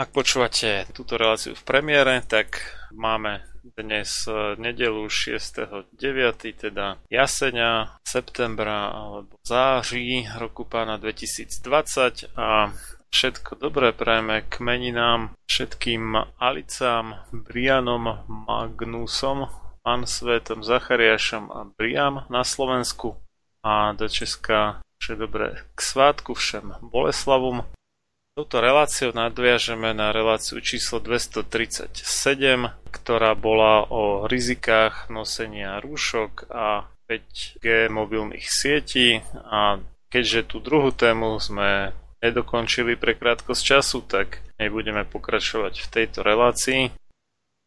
Ak počúvate túto reláciu v premiére, tak máme dnes nedelu 6.9., teda jasenia, septembra alebo září roku pána 2020 a všetko dobré prajeme k meninám všetkým Alicám, Brianom, Magnusom, Ansvetom, Zachariášom a Briam na Slovensku a do Česka vše dobré k svátku všem Boleslavom. Touto reláciou nadviažeme na reláciu číslo 237, ktorá bola o rizikách nosenia rúšok a 5G mobilných sietí a keďže tú druhú tému sme nedokončili pre krátkosť času, tak nebudeme pokračovať v tejto relácii.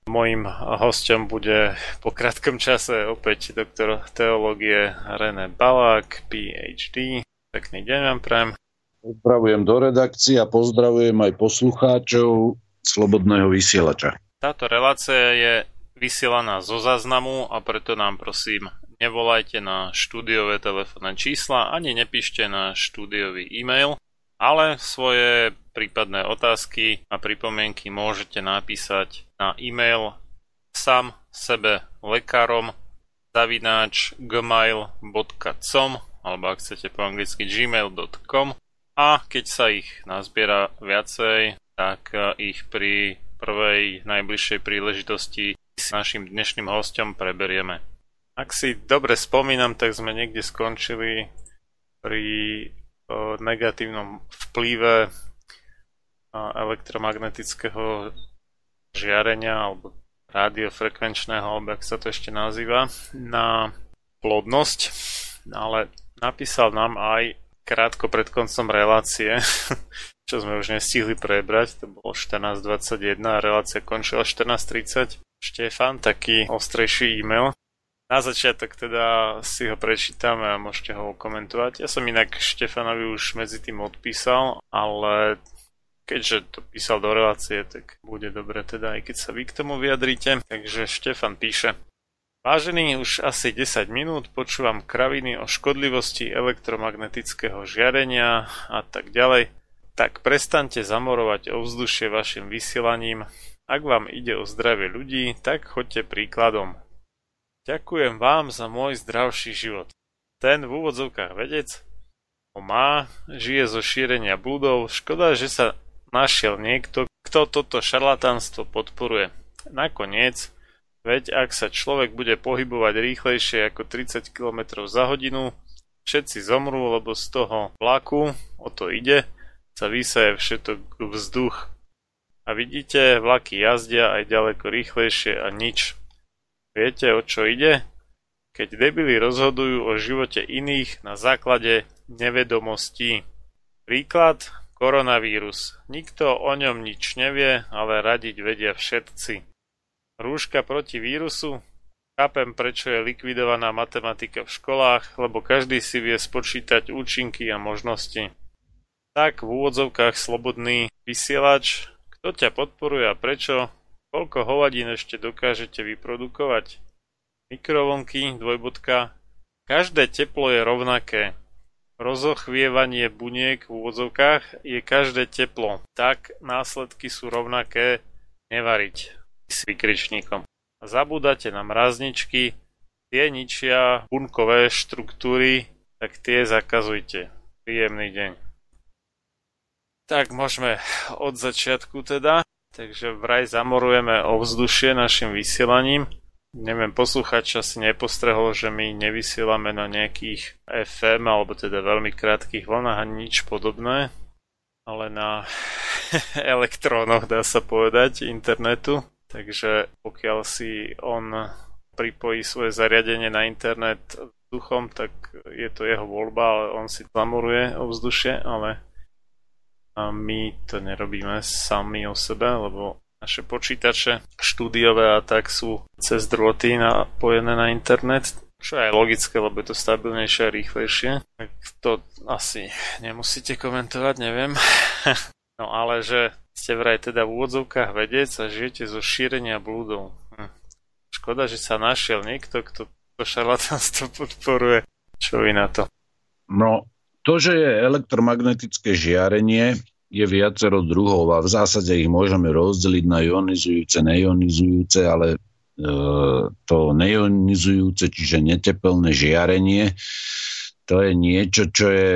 Mojím hostom bude po krátkom čase opäť doktor teológie René Balák, PhD. Pekný deň vám prajem. Pozdravujem do redakcie a pozdravujem aj poslucháčov Slobodného vysielača. Táto relácia je vysielaná zo záznamu a preto nám prosím nevolajte na štúdiové telefónne čísla ani nepíšte na štúdiový e-mail, ale svoje prípadné otázky a pripomienky môžete napísať na e-mail sam sebe lekárom zavináč gmail.com alebo ak chcete po anglicky gmail.com a keď sa ich nazbiera viacej, tak e, ich pri prvej najbližšej príležitosti s našim dnešným hostom preberieme. Ak si dobre spomínam, tak sme niekde skončili pri negatívnom vplyve elektromagnetického žiarenia alebo radiofrekvenčného, alebo ak sa to ešte nazýva, na plodnosť, ale napísal nám aj krátko pred koncom relácie, čo sme už nestihli prebrať, to bolo 14.21 a relácia končila 14.30. Štefan, taký ostrejší e-mail, na začiatok teda si ho prečítame a môžete ho komentovať. Ja som inak Štefanovi už medzi tým odpísal, ale keďže to písal do relácie, tak bude dobre teda aj keď sa vy k tomu vyjadríte. Takže Štefan píše Vážený, už asi 10 minút počúvam kraviny o škodlivosti elektromagnetického žiarenia a tak ďalej. Tak prestaňte zamorovať ovzdušie vašim vysielaním. Ak vám ide o zdravie ľudí, tak choďte príkladom. Ďakujem vám za môj zdravší život. Ten v úvodzovkách vedec ho má, žije zo šírenia blúdov, škoda, že sa našiel niekto, kto toto šarlatánstvo podporuje. Nakoniec, Veď ak sa človek bude pohybovať rýchlejšie ako 30 km za hodinu, všetci zomrú, lebo z toho vlaku, o to ide, sa vysaje všetok vzduch. A vidíte, vlaky jazdia aj ďaleko rýchlejšie a nič. Viete, o čo ide? Keď debili rozhodujú o živote iných na základe nevedomostí. Príklad koronavírus. Nikto o ňom nič nevie, ale radiť vedia všetci. Rúška proti vírusu? Chápem, prečo je likvidovaná matematika v školách, lebo každý si vie spočítať účinky a možnosti. Tak v úvodzovkách slobodný vysielač, kto ťa podporuje a prečo, koľko hovadín ešte dokážete vyprodukovať. Mikrovlnky, dvojbodka, každé teplo je rovnaké. Rozochvievanie buniek v úvodzovkách je každé teplo, tak následky sú rovnaké nevariť s vykričníkom. Zabúdate na mrazničky, tie ničia bunkové štruktúry, tak tie zakazujte. Príjemný deň. Tak môžeme od začiatku teda. Takže vraj zamorujeme ovzdušie našim vysielaním. Neviem, posluchač asi nepostrehol, že my nevysielame na nejakých FM alebo teda veľmi krátkých vlnách ani nič podobné, ale na elektrónoch dá sa povedať internetu. Takže pokiaľ si on pripojí svoje zariadenie na internet vzduchom, tak je to jeho voľba, ale on si zamoruje ovzdušie, ale a my to nerobíme sami o sebe, lebo naše počítače štúdiové a tak sú cez drôty napojené na internet, čo je logické, lebo je to stabilnejšie a rýchlejšie. Tak to asi nemusíte komentovať, neviem. no ale že ste vraj teda v úvodzovkách vedec a žijete zo šírenia blúdov. Hm. Škoda, že sa našiel niekto, kto to šarlatánstvo podporuje. Čo vy na to? No, to, že je elektromagnetické žiarenie, je viacero druhov a v zásade ich môžeme rozdeliť na ionizujúce, neionizujúce, ale e, to neionizujúce, čiže netepelné žiarenie, to je niečo, čo je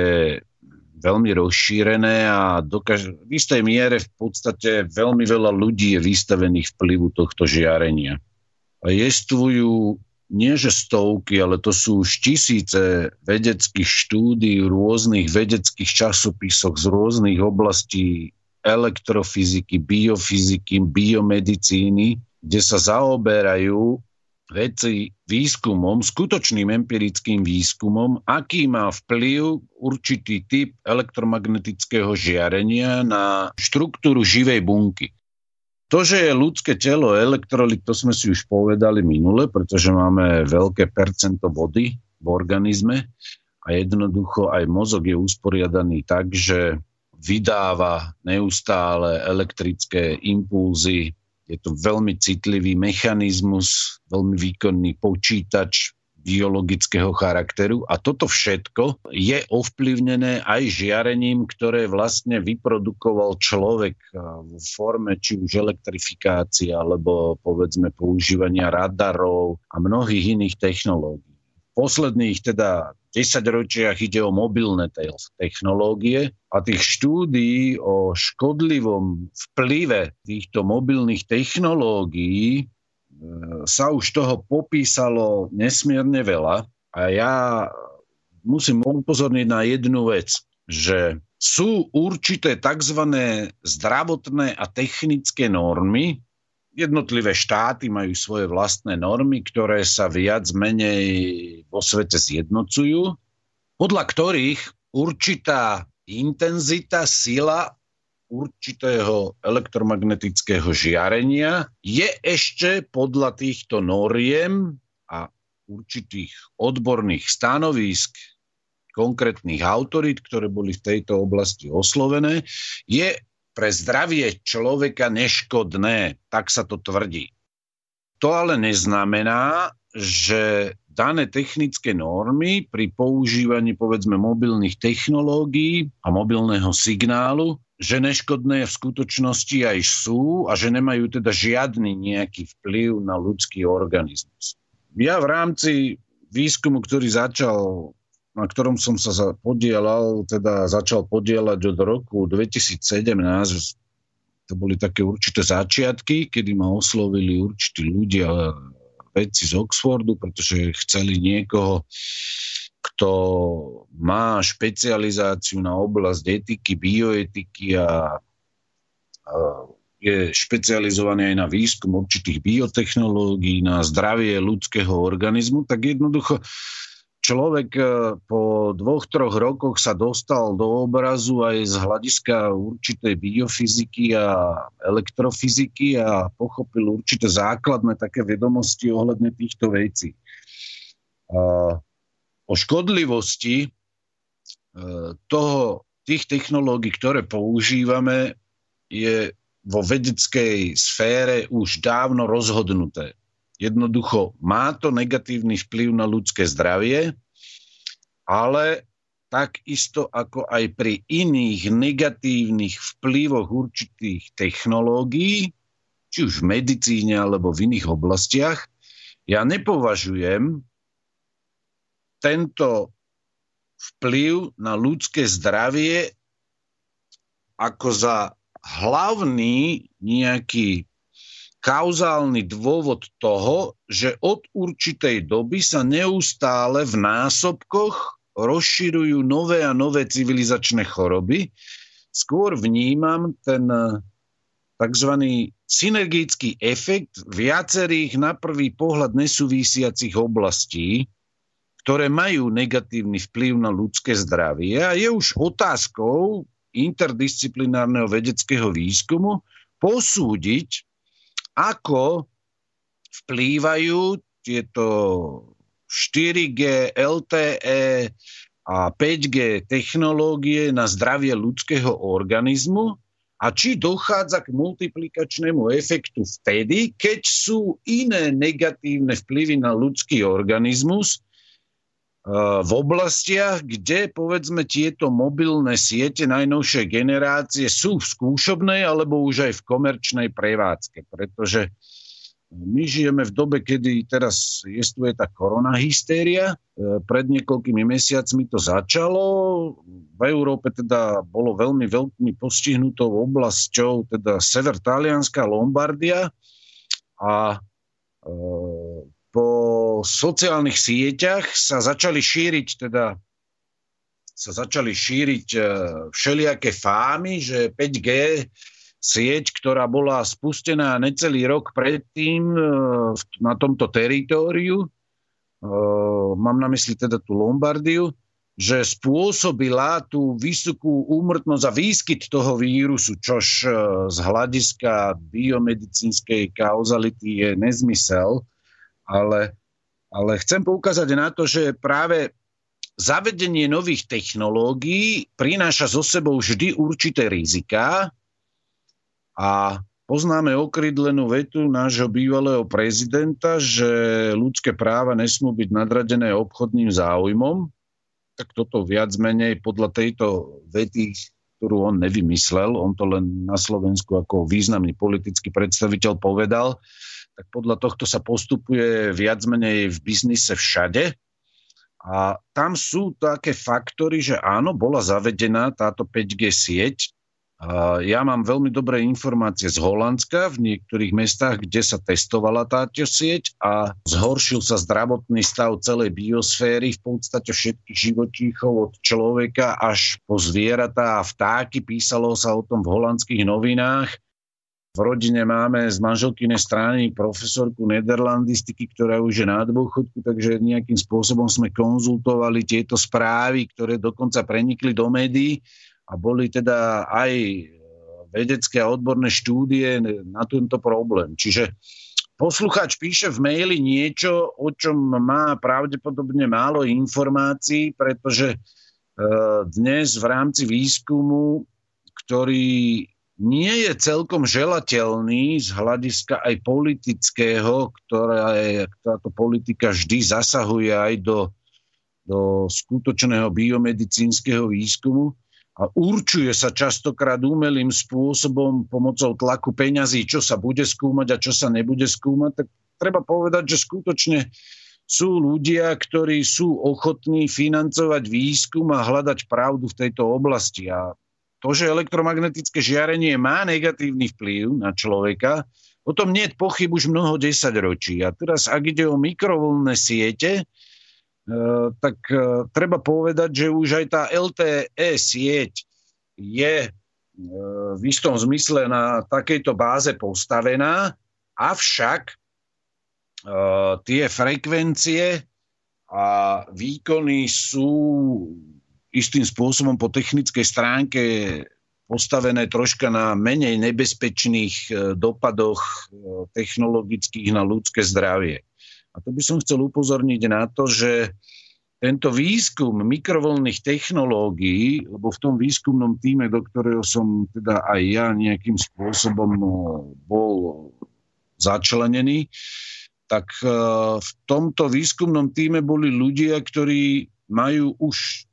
veľmi rozšírené a dokáž- v istej miere v podstate veľmi veľa ľudí je vystavených vplyvu tohto žiarenia. A jestvujú nie že stovky, ale to sú už tisíce vedeckých štúdí v rôznych vedeckých časopisoch z rôznych oblastí elektrofyziky, biofyziky, biomedicíny, kde sa zaoberajú veci výskumom, skutočným empirickým výskumom, aký má vplyv určitý typ elektromagnetického žiarenia na štruktúru živej bunky. To, že je ľudské telo elektrolit, to sme si už povedali minule, pretože máme veľké percento vody v organizme a jednoducho aj mozog je usporiadaný tak, že vydáva neustále elektrické impulzy je to veľmi citlivý mechanizmus, veľmi výkonný počítač biologického charakteru a toto všetko je ovplyvnené aj žiarením, ktoré vlastne vyprodukoval človek v forme či už elektrifikácie alebo povedzme používania radarov a mnohých iných technológií. Posledných teda 10 ročiach ide o mobilné technológie a tých štúdií o škodlivom vplyve týchto mobilných technológií e, sa už toho popísalo nesmierne veľa a ja musím upozorniť na jednu vec, že sú určité tzv. zdravotné a technické normy, Jednotlivé štáty majú svoje vlastné normy, ktoré sa viac menej vo svete zjednocujú, podľa ktorých určitá intenzita, sila určitého elektromagnetického žiarenia je ešte podľa týchto noriem a určitých odborných stanovisk konkrétnych autorít, ktoré boli v tejto oblasti oslovené, je pre zdravie človeka neškodné, tak sa to tvrdí. To ale neznamená, že dané technické normy pri používaní povedzme mobilných technológií a mobilného signálu, že neškodné v skutočnosti aj sú a že nemajú teda žiadny nejaký vplyv na ľudský organizmus. Ja v rámci výskumu, ktorý začal, na ktorom som sa podielal, teda začal podielať od roku 2017, to boli také určité začiatky, kedy ma oslovili určití ľudia vedci z Oxfordu, pretože chceli niekoho, kto má špecializáciu na oblasť etiky, bioetiky a, a je špecializovaný aj na výskum určitých biotechnológií, na zdravie ľudského organizmu, tak jednoducho človek e, po dvoch, troch rokoch sa dostal do obrazu aj z hľadiska určitej biofyziky a elektrofyziky a pochopil určité základné také vedomosti ohľadne týchto vecí. O škodlivosti e, toho, tých technológií, ktoré používame, je vo vedeckej sfére už dávno rozhodnuté. Jednoducho má to negatívny vplyv na ľudské zdravie, ale takisto ako aj pri iných negatívnych vplyvoch určitých technológií, či už v medicíne alebo v iných oblastiach, ja nepovažujem tento vplyv na ľudské zdravie ako za hlavný nejaký kauzálny dôvod toho, že od určitej doby sa neustále v násobkoch rozširujú nové a nové civilizačné choroby. Skôr vnímam ten eh, tzv. synergický efekt viacerých na prvý pohľad nesúvisiacich oblastí, ktoré majú negatívny vplyv na ľudské zdravie a je už otázkou interdisciplinárneho vedeckého výskumu posúdiť, ako vplývajú tieto 4G, LTE a 5G technológie na zdravie ľudského organizmu? A či dochádza k multiplikačnému efektu vtedy, keď sú iné negatívne vplyvy na ľudský organizmus, v oblastiach, kde povedzme tieto mobilné siete najnovšej generácie sú v skúšobnej alebo už aj v komerčnej prevádzke, pretože my žijeme v dobe, kedy teraz jestuje tá koronahystéria. E, pred niekoľkými mesiacmi to začalo. V Európe teda bolo veľmi veľmi postihnutou oblasťou, teda sever Talianska, Lombardia. A po sociálnych sieťach sa začali šíriť teda sa začali šíriť e, všelijaké fámy, že 5G sieť, ktorá bola spustená necelý rok predtým e, na tomto teritóriu, e, mám na mysli teda tú Lombardiu, že spôsobila tú vysokú úmrtnosť a výskyt toho vírusu, čož z hľadiska biomedicínskej kauzality je nezmysel, ale, ale chcem poukázať na to, že práve zavedenie nových technológií prináša so sebou vždy určité rizika a poznáme okrydlenú vetu nášho bývalého prezidenta, že ľudské práva nesmú byť nadradené obchodným záujmom, tak toto viac menej podľa tejto vety, ktorú on nevymyslel, on to len na Slovensku ako významný politický predstaviteľ povedal, tak podľa tohto sa postupuje viac menej v biznise všade. A tam sú také faktory, že áno, bola zavedená táto 5G sieť. A ja mám veľmi dobré informácie z Holandska v niektorých mestách, kde sa testovala táto sieť a zhoršil sa zdravotný stav celej biosféry, v podstate všetkých živočíchov od človeka až po zvieratá a vtáky. Písalo sa o tom v holandských novinách v rodine máme z manželkynej strany profesorku nederlandistiky, ktorá už je na dôchodku, takže nejakým spôsobom sme konzultovali tieto správy, ktoré dokonca prenikli do médií a boli teda aj vedecké a odborné štúdie na tento problém. Čiže poslucháč píše v maili niečo, o čom má pravdepodobne málo informácií, pretože e, dnes v rámci výskumu, ktorý nie je celkom želateľný z hľadiska aj politického, ktorá je, táto politika vždy zasahuje aj do, do skutočného biomedicínskeho výskumu a určuje sa častokrát umelým spôsobom pomocou tlaku peňazí, čo sa bude skúmať a čo sa nebude skúmať, tak treba povedať, že skutočne sú ľudia, ktorí sú ochotní financovať výskum a hľadať pravdu v tejto oblasti. A to, že elektromagnetické žiarenie má negatívny vplyv na človeka, o tom nie je pochyb už mnoho desaťročí. A teraz, ak ide o mikrovlnné siete, Eh, tak eh, treba povedať, že už aj tá LTE sieť je eh, v istom zmysle na takejto báze postavená, avšak tie frekvencie a výkony sú istým spôsobom po technickej stránke postavené troška na menej nebezpečných dopadoch technologických na ľudské zdravie. A to by som chcel upozorniť na to, že tento výskum mikrovlnných technológií, lebo v tom výskumnom týme, do ktorého som teda aj ja nejakým spôsobom no, bol začlenený, tak e, v tomto výskumnom týme boli ľudia, ktorí majú už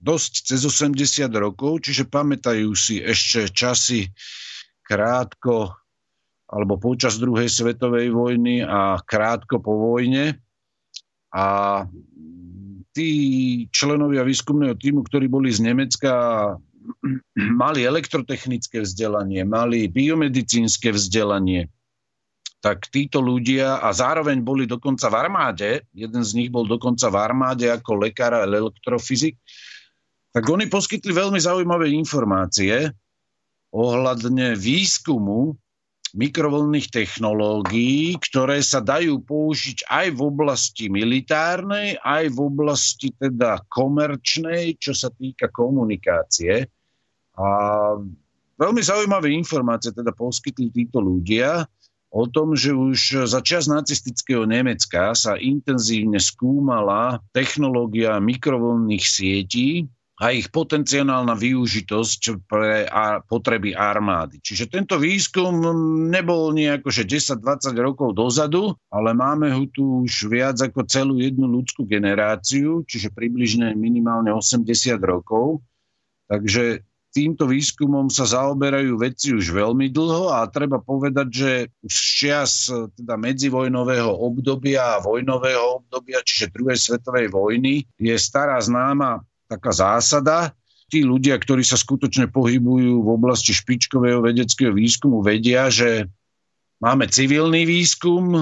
dosť cez 80 rokov, čiže pamätajú si ešte časy krátko alebo počas druhej svetovej vojny a krátko po vojne. A tí členovia výskumného týmu, ktorí boli z Nemecka, mali elektrotechnické vzdelanie, mali biomedicínske vzdelanie, tak títo ľudia, a zároveň boli dokonca v armáde, jeden z nich bol dokonca v armáde ako lekár a elektrofyzik, tak oni poskytli veľmi zaujímavé informácie ohľadne výskumu mikrovlnných technológií, ktoré sa dajú použiť aj v oblasti militárnej, aj v oblasti teda komerčnej, čo sa týka komunikácie. A veľmi zaujímavé informácie teda poskytli títo ľudia o tom, že už za čas nacistického Nemecka sa intenzívne skúmala technológia mikrovlnných sietí, a ich potenciálna využitosť pre potreby armády. Čiže tento výskum nebol nejako, že 10-20 rokov dozadu, ale máme ho tu už viac ako celú jednu ľudskú generáciu, čiže približne minimálne 80 rokov. Takže týmto výskumom sa zaoberajú veci už veľmi dlho a treba povedať, že už z čias teda medzivojnového obdobia a vojnového obdobia, čiže druhej svetovej vojny, je stará známa taká zásada. Tí ľudia, ktorí sa skutočne pohybujú v oblasti špičkového vedeckého výskumu, vedia, že máme civilný výskum, e,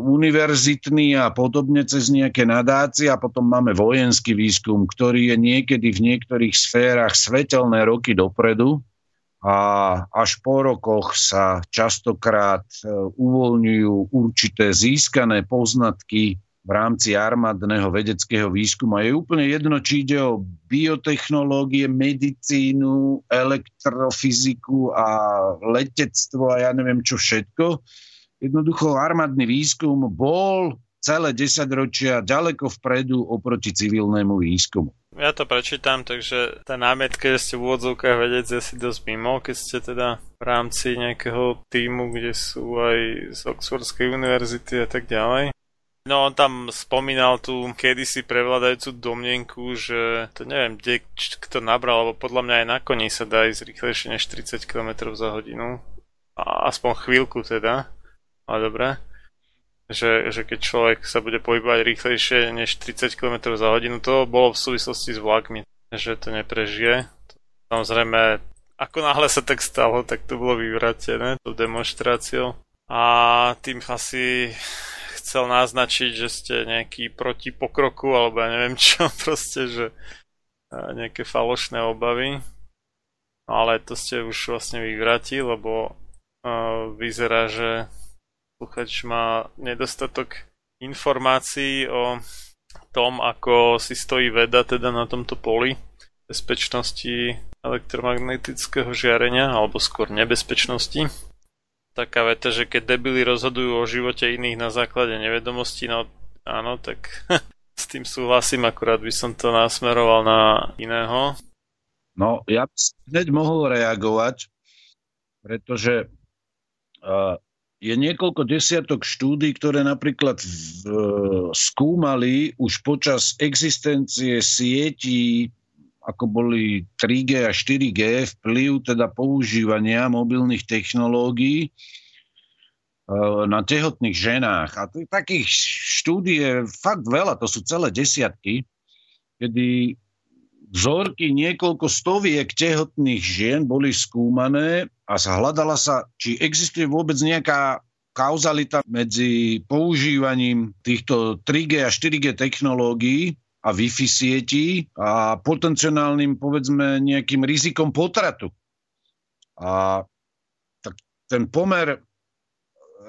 univerzitný a podobne cez nejaké nadácie a potom máme vojenský výskum, ktorý je niekedy v niektorých sférach svetelné roky dopredu a až po rokoch sa častokrát e, uvoľňujú určité získané poznatky v rámci armádneho vedeckého výskumu. Je úplne jedno, či ide o biotechnológie, medicínu, elektrofyziku a letectvo a ja neviem čo všetko. Jednoducho armádny výskum bol celé desaťročia ďaleko vpredu oproti civilnému výskumu. Ja to prečítam, takže tá námietka, že ste v úvodzovkách vedec, je si dosť mimo, keď ste teda v rámci nejakého týmu, kde sú aj z Oxfordskej univerzity a tak ďalej. No on tam spomínal tú kedysi prevládajúcu domnenku, že to neviem, kde, kto nabral, lebo podľa mňa aj na koni sa dá ísť rýchlejšie než 30 km za hodinu. A aspoň chvíľku teda. Ale dobre. Že, že keď človek sa bude pohybovať rýchlejšie než 30 km za hodinu, to bolo v súvislosti s vlakmi, že to neprežije. Samozrejme, ako náhle sa tak stalo, tak to bolo vyvratené tou demonstráciou. A tým asi chcel naznačiť, že ste nejaký proti pokroku, alebo ja neviem čo, proste, že nejaké falošné obavy. No ale to ste už vlastne vyvratili, lebo uh, vyzerá, že sluchač má nedostatok informácií o tom, ako si stojí veda teda na tomto poli bezpečnosti elektromagnetického žiarenia, alebo skôr nebezpečnosti taká veta, že keď debili rozhodujú o živote iných na základe nevedomosti, no áno, tak s tým súhlasím, akurát by som to nasmeroval na iného. No, ja hneď mohol reagovať. pretože je niekoľko desiatok štúdí, ktoré napríklad v, skúmali už počas existencie sietí, ako boli 3G a 4G, vplyv teda používania mobilných technológií e, na tehotných ženách. A takých štúdí je fakt veľa, to sú celé desiatky, kedy vzorky niekoľko stoviek tehotných žien boli skúmané a hľadala sa, či existuje vôbec nejaká kauzalita medzi používaním týchto 3G a 4G technológií a Wi-Fi sietí a potenciálnym, povedzme, nejakým rizikom potratu. A tak ten pomer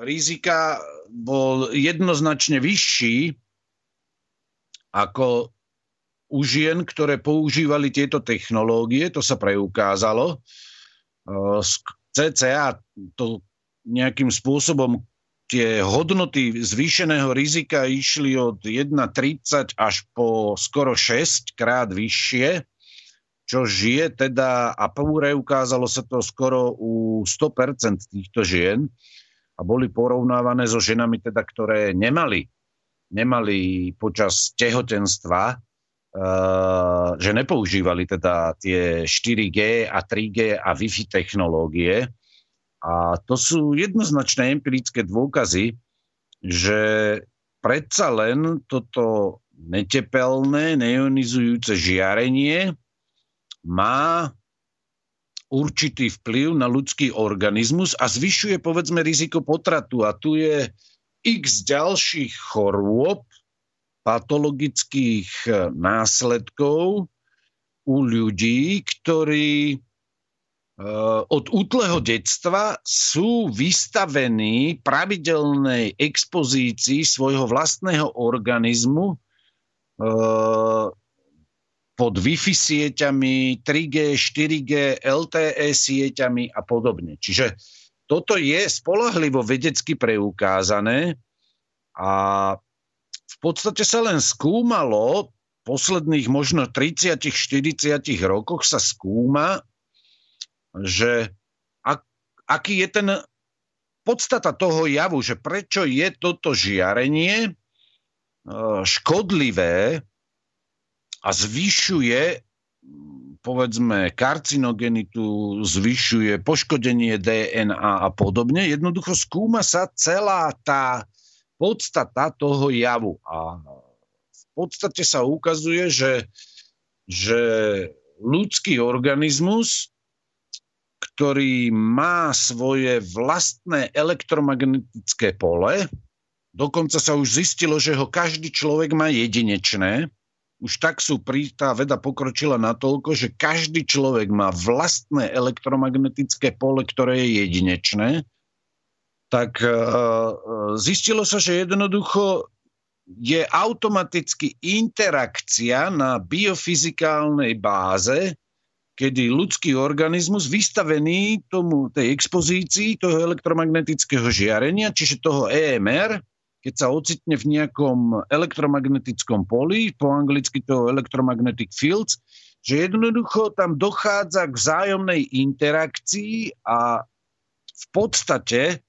rizika bol jednoznačne vyšší ako u žien, ktoré používali tieto technológie, to sa preukázalo. CCA to nejakým spôsobom tie hodnoty zvýšeného rizika išli od 1,30 až po skoro 6 krát vyššie, čo žije teda, a preukázalo sa to skoro u 100% týchto žien a boli porovnávané so ženami, teda, ktoré nemali, nemali počas tehotenstva Eh, že nepoužívali teda tie 4G a 3G a Wi-Fi technológie. A to sú jednoznačné empirické dôkazy, že predsa len toto netepelné, neionizujúce žiarenie má určitý vplyv na ľudský organizmus a zvyšuje povedzme riziko potratu. A tu je x ďalších chorôb, patologických následkov u ľudí, ktorí od útleho detstva sú vystavení pravidelnej expozícii svojho vlastného organizmu eh, pod Wi-Fi sieťami, 3G, 4G, LTE sieťami a podobne. Čiže toto je spolahlivo vedecky preukázané a v podstate sa len skúmalo, posledných možno 30-40 rokoch sa skúma, že ak, aký je ten podstata toho javu, že prečo je toto žiarenie e, škodlivé a zvyšuje povedzme karcinogenitu, zvyšuje poškodenie DNA a podobne. Jednoducho skúma sa celá tá podstata toho javu. A v podstate sa ukazuje, že, že ľudský organizmus, ktorý má svoje vlastné elektromagnetické pole, dokonca sa už zistilo, že ho každý človek má jedinečné, už tak sú pri, tá veda pokročila natoľko, že každý človek má vlastné elektromagnetické pole, ktoré je jedinečné. Tak e, e, zistilo sa, že jednoducho je automaticky interakcia na biofyzikálnej báze, kedy ľudský organizmus vystavený tomu, tej expozícii toho elektromagnetického žiarenia, čiže toho EMR, keď sa ocitne v nejakom elektromagnetickom poli, po anglicky toho electromagnetic fields, že jednoducho tam dochádza k vzájomnej interakcii a v podstate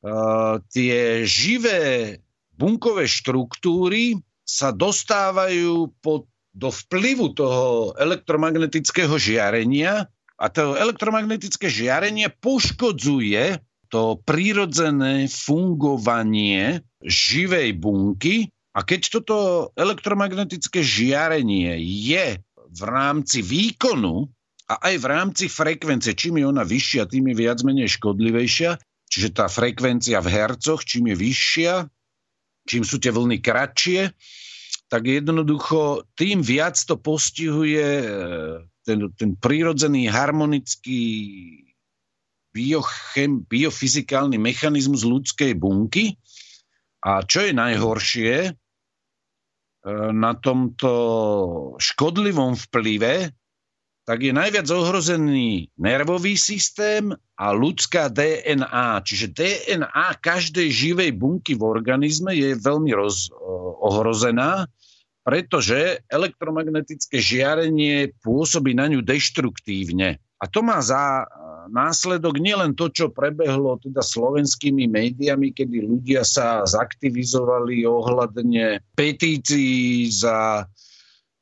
Eh, tie živé bunkové štruktúry sa dostávajú pod, do vplyvu toho elektromagnetického žiarenia a to elektromagnetické žiarenie poškodzuje to prírodzené fungovanie živej bunky. A keď toto elektromagnetické žiarenie je v rámci výkonu a aj v rámci frekvencie, čím je ona vyššia, tým je viac menej škodlivejšia, Čiže tá frekvencia v hercoch, čím je vyššia, čím sú tie vlny kratšie, tak jednoducho tým viac to postihuje e, ten, ten prírodzený harmonický biochem, biofyzikálny mechanizmus ľudskej bunky. A čo je najhoršie, e, na tomto škodlivom vplyve tak je najviac ohrozený nervový systém a ľudská DNA. Čiže DNA každej živej bunky v organizme je veľmi roz, ohrozená, pretože elektromagnetické žiarenie pôsobí na ňu deštruktívne. A to má za následok nielen to, čo prebehlo teda slovenskými médiami, kedy ľudia sa zaktivizovali ohľadne petícií za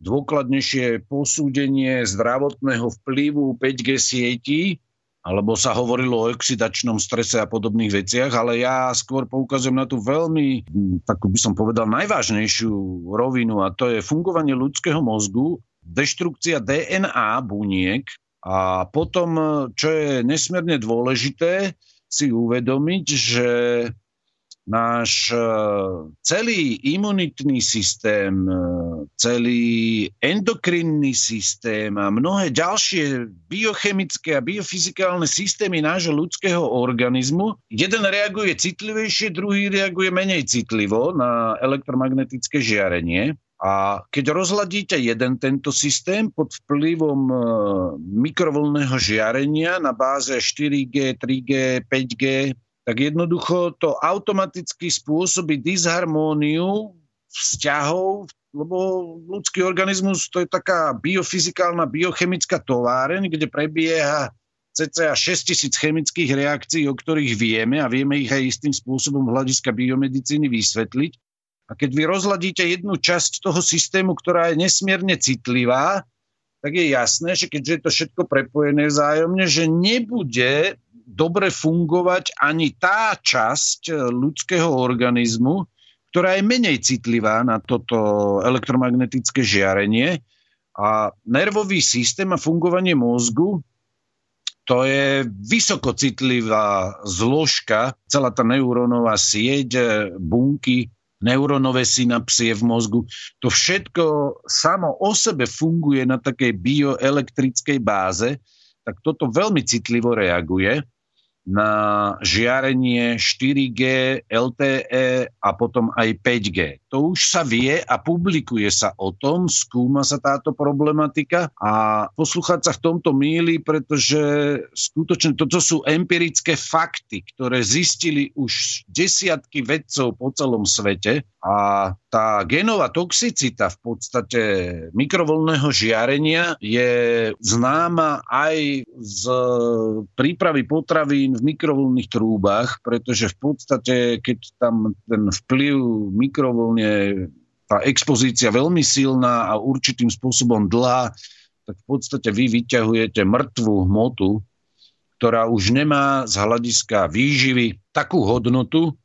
dôkladnejšie posúdenie zdravotného vplyvu 5G sietí, alebo sa hovorilo o oxidačnom strese a podobných veciach, ale ja skôr poukazujem na tú veľmi, takú by som povedal, najvážnejšiu rovinu a to je fungovanie ľudského mozgu, deštrukcia DNA buniek a potom, čo je nesmierne dôležité, si uvedomiť, že náš e, celý imunitný systém, e, celý endokrinný systém a mnohé ďalšie biochemické a biofyzikálne systémy nášho ľudského organizmu, jeden reaguje citlivejšie, druhý reaguje menej citlivo na elektromagnetické žiarenie. A keď rozhľadíte jeden tento systém pod vplyvom e, mikrovlnného žiarenia na báze 4G, 3G, 5G, tak jednoducho to automaticky spôsobí disharmóniu vzťahov, lebo ľudský organizmus to je taká biofyzikálna, biochemická továreň, kde prebieha cca 6000 chemických reakcií, o ktorých vieme a vieme ich aj istým spôsobom hľadiska biomedicíny vysvetliť. A keď vy rozhľadíte jednu časť toho systému, ktorá je nesmierne citlivá, tak je jasné, že keďže je to všetko prepojené vzájomne, že nebude dobre fungovať ani tá časť e, ľudského organizmu, ktorá je menej citlivá na toto elektromagnetické žiarenie. A nervový systém a fungovanie mozgu to je vysokocitlivá zložka, celá tá neurónová sieť, e, bunky, neurónové synapsie v mozgu. To všetko samo o sebe funguje na takej bioelektrickej báze, tak toto veľmi citlivo reaguje na žiarenie 4G, LTE a potom aj 5G. To už sa vie a publikuje sa o tom, skúma sa táto problematika a poslucháť sa v tomto míli, pretože skutočne toto sú empirické fakty, ktoré zistili už desiatky vedcov po celom svete a tá genová toxicita v podstate mikrovolného žiarenia je známa aj z prípravy potravín v mikrovolných trúbach, pretože v podstate, keď tam ten vplyv mikrovolne, tá expozícia veľmi silná a určitým spôsobom dlhá, tak v podstate vy vyťahujete mŕtvú hmotu, ktorá už nemá z hľadiska výživy takú hodnotu,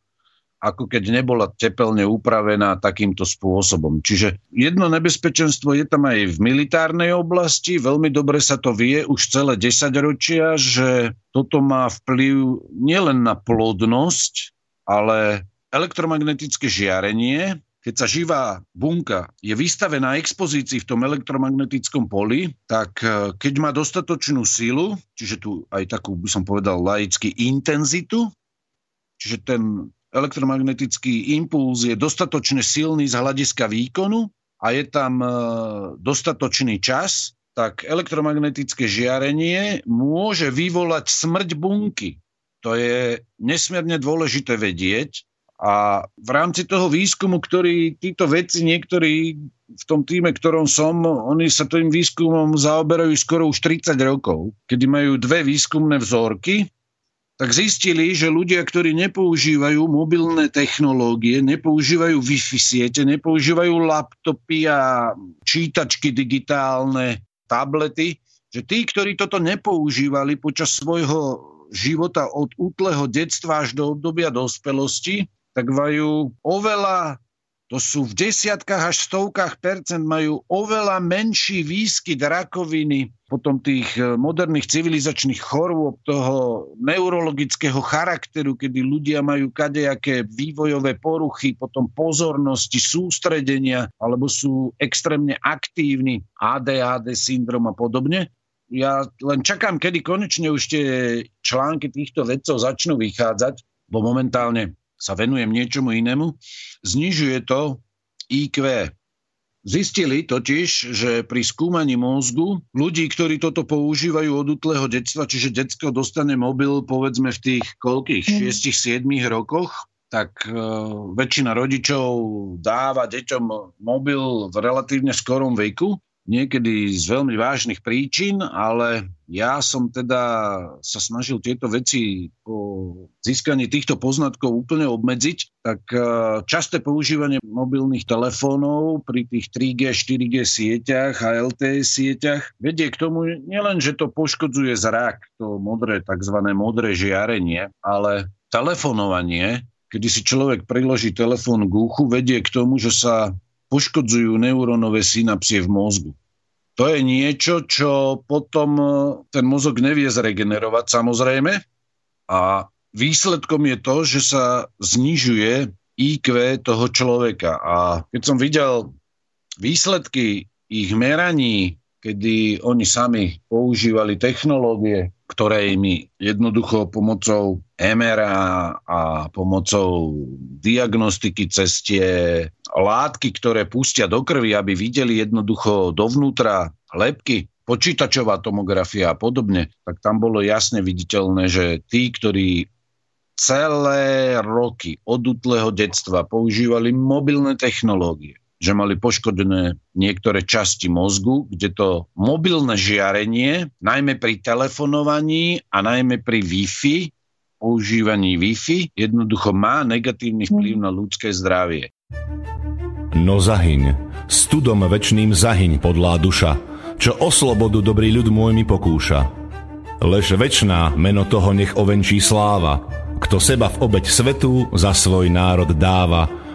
ako keď nebola tepelne upravená takýmto spôsobom. Čiže jedno nebezpečenstvo je tam aj v militárnej oblasti, veľmi dobre sa to vie už celé 10 ročia, že toto má vplyv nielen na plodnosť, ale elektromagnetické žiarenie, keď sa živá bunka je vystavená expozícii v tom elektromagnetickom poli, tak e, keď má dostatočnú silu, čiže tu aj takú, by som povedal, laicky intenzitu, čiže ten elektromagnetický impuls je dostatočne silný z hľadiska výkonu a je tam e, dostatočný čas, tak elektromagnetické žiarenie môže vyvolať smrť bunky. To je nesmierne dôležité vedieť. A v rámci toho výskumu, ktorý títo vedci, niektorí v tom týme, ktorom som, oni sa tým výskumom zaoberajú skoro už 30 rokov, kedy majú dve výskumné vzorky tak zistili, že ľudia, ktorí nepoužívajú mobilné technológie, nepoužívajú Wi-Fi siete, nepoužívajú laptopy a čítačky digitálne, tablety, že tí, ktorí toto nepoužívali počas svojho života od útleho detstva až do obdobia dospelosti, tak majú oveľa to sú v desiatkách až stovkách percent majú oveľa menší výskyt rakoviny, potom tých e, moderných civilizačných chorôb, toho neurologického charakteru, kedy ľudia majú kadejaké vývojové poruchy, potom pozornosti, sústredenia, alebo sú extrémne aktívni, ADHD syndrom a podobne. Ja len čakám, kedy konečne už tie články týchto vedcov začnú vychádzať, bo momentálne sa venujem niečomu inému, znižuje to IQ. Zistili totiž, že pri skúmaní mozgu ľudí, ktorí toto používajú od útleho detstva, čiže detsko dostane mobil povedzme v tých koľkých, 6-7 mm. rokoch, tak e, väčšina rodičov dáva deťom mobil v relatívne skorom veku niekedy z veľmi vážnych príčin, ale ja som teda sa snažil tieto veci po získaní týchto poznatkov úplne obmedziť, tak e, časté používanie mobilných telefónov pri tých 3G, 4G sieťach a LTE sieťach vedie k tomu nielen, že to poškodzuje zrak, to modré, tzv. modré žiarenie, ale telefonovanie, kedy si človek priloží telefón k uchu, vedie k tomu, že sa poškodzujú neurónové synapsie v mozgu. To je niečo, čo potom e, ten mozog nevie zregenerovať samozrejme a výsledkom je to, že sa znižuje IQ toho človeka. A keď som videl výsledky ich meraní, kedy oni sami používali technológie, ktoré im jednoducho pomocou MRA a pomocou diagnostiky cez tie látky, ktoré pustia do krvi, aby videli jednoducho dovnútra lepky, počítačová tomografia a podobne, tak tam bolo jasne viditeľné, že tí, ktorí celé roky od útleho detstva používali mobilné technológie, že mali poškodené niektoré časti mozgu, kde to mobilné žiarenie, najmä pri telefonovaní a najmä pri Wi-Fi, používaní Wi-Fi, jednoducho má negatívny vplyv na ľudské zdravie. No zahyň, studom večným zahyň podlá duša, čo o slobodu dobrý ľud môj mi pokúša. Lež večná meno toho nech ovenčí sláva, kto seba v obeď svetu za svoj národ dáva.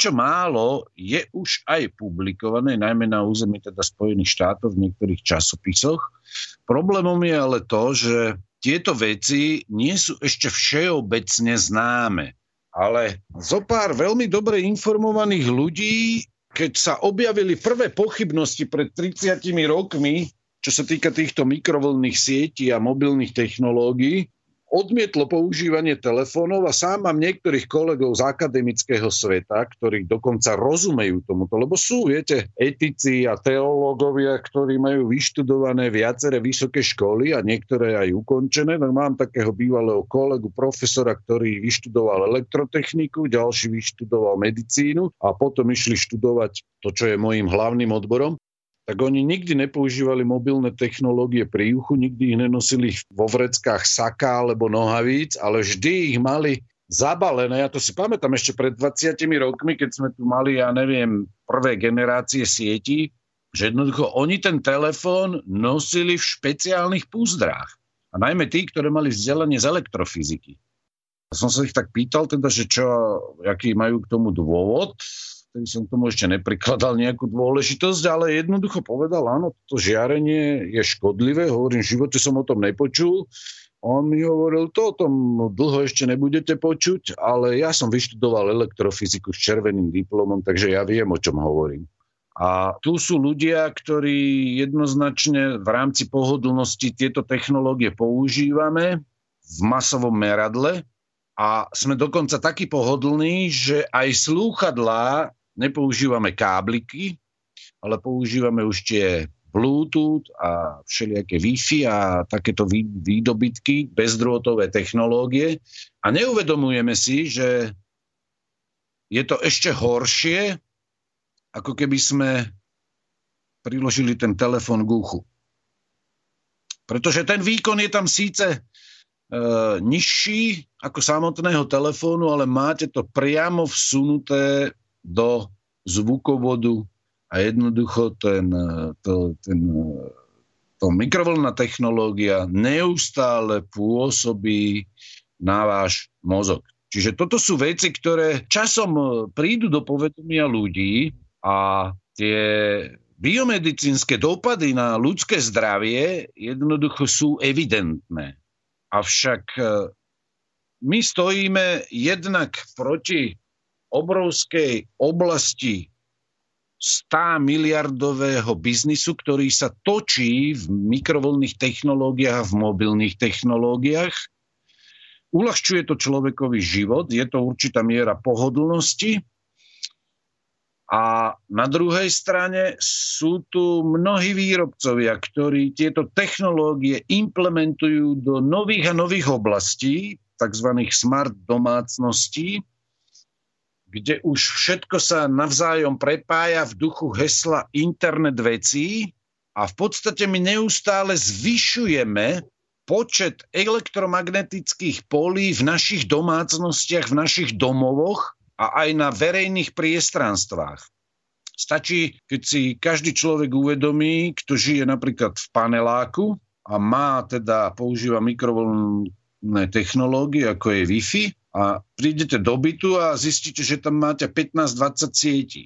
Niečo málo je už aj publikované, najmä na území teda Spojených štátov v niektorých časopisoch. Problémom je ale to, že tieto veci nie sú ešte všeobecne známe. Ale zo pár veľmi dobre informovaných ľudí, keď sa objavili prvé pochybnosti pred 30 rokmi, čo sa týka týchto mikrovlnných sietí a mobilných technológií, odmietlo používanie telefónov a sám mám niektorých kolegov z akademického sveta, ktorí dokonca rozumejú tomuto, lebo sú, viete, etici a teológovia, ktorí majú vyštudované viaceré vysoké školy a niektoré aj ukončené. No mám takého bývalého kolegu, profesora, ktorý vyštudoval elektrotechniku, ďalší vyštudoval medicínu a potom išli študovať to, čo je môjim hlavným odborom tak oni nikdy nepoužívali mobilné technológie pri uchu, nikdy ich nenosili vo vreckách saka alebo nohavíc, ale vždy ich mali zabalené. Ja to si pamätám ešte pred 20 rokmi, keď sme tu mali, ja neviem, prvé generácie sietí, že jednoducho oni ten telefón nosili v špeciálnych púzdrách. A najmä tí, ktoré mali vzdelanie z elektrofyziky. A som sa ich tak pýtal teda, že čo, aký majú k tomu dôvod vtedy som tomu ešte neprikladal nejakú dôležitosť, ale jednoducho povedal, áno, to žiarenie je škodlivé, hovorím, v živote som o tom nepočul. On mi hovoril, to o tom dlho ešte nebudete počuť, ale ja som vyštudoval elektrofyziku s červeným diplomom, takže ja viem, o čom hovorím. A tu sú ľudia, ktorí jednoznačne v rámci pohodlnosti tieto technológie používame v masovom meradle a sme dokonca takí pohodlní, že aj slúchadlá nepoužívame kábliky, ale používame už tie Bluetooth a všelijaké Wi-Fi a takéto výdobytky, bezdrôtové technológie a neuvedomujeme si, že je to ešte horšie, ako keby sme priložili ten telefon k uchu. Pretože ten výkon je tam síce e, nižší ako samotného telefónu, ale máte to priamo vsunuté do zvukovodu a jednoducho ten, to, ten, to mikrovlná technológia neustále pôsobí na váš mozog. Čiže toto sú veci, ktoré časom prídu do povedomia ľudí a tie biomedicínske dopady na ľudské zdravie jednoducho sú evidentné. Avšak my stojíme jednak proti obrovskej oblasti 100 miliardového biznisu, ktorý sa točí v mikrovoľných technológiách v mobilných technológiách. Uľahčuje to človekový život, je to určitá miera pohodlnosti. A na druhej strane sú tu mnohí výrobcovia, ktorí tieto technológie implementujú do nových a nových oblastí, tzv. smart domácností, kde už všetko sa navzájom prepája v duchu hesla internet vecí a v podstate my neustále zvyšujeme počet elektromagnetických polí v našich domácnostiach, v našich domovoch a aj na verejných priestranstvách. Stačí, keď si každý človek uvedomí, kto žije napríklad v paneláku a má teda, používa mikrovlnné technológie, ako je Wi-Fi, A prídete do bytu a zistíte, že tam máte 15-20 sietí.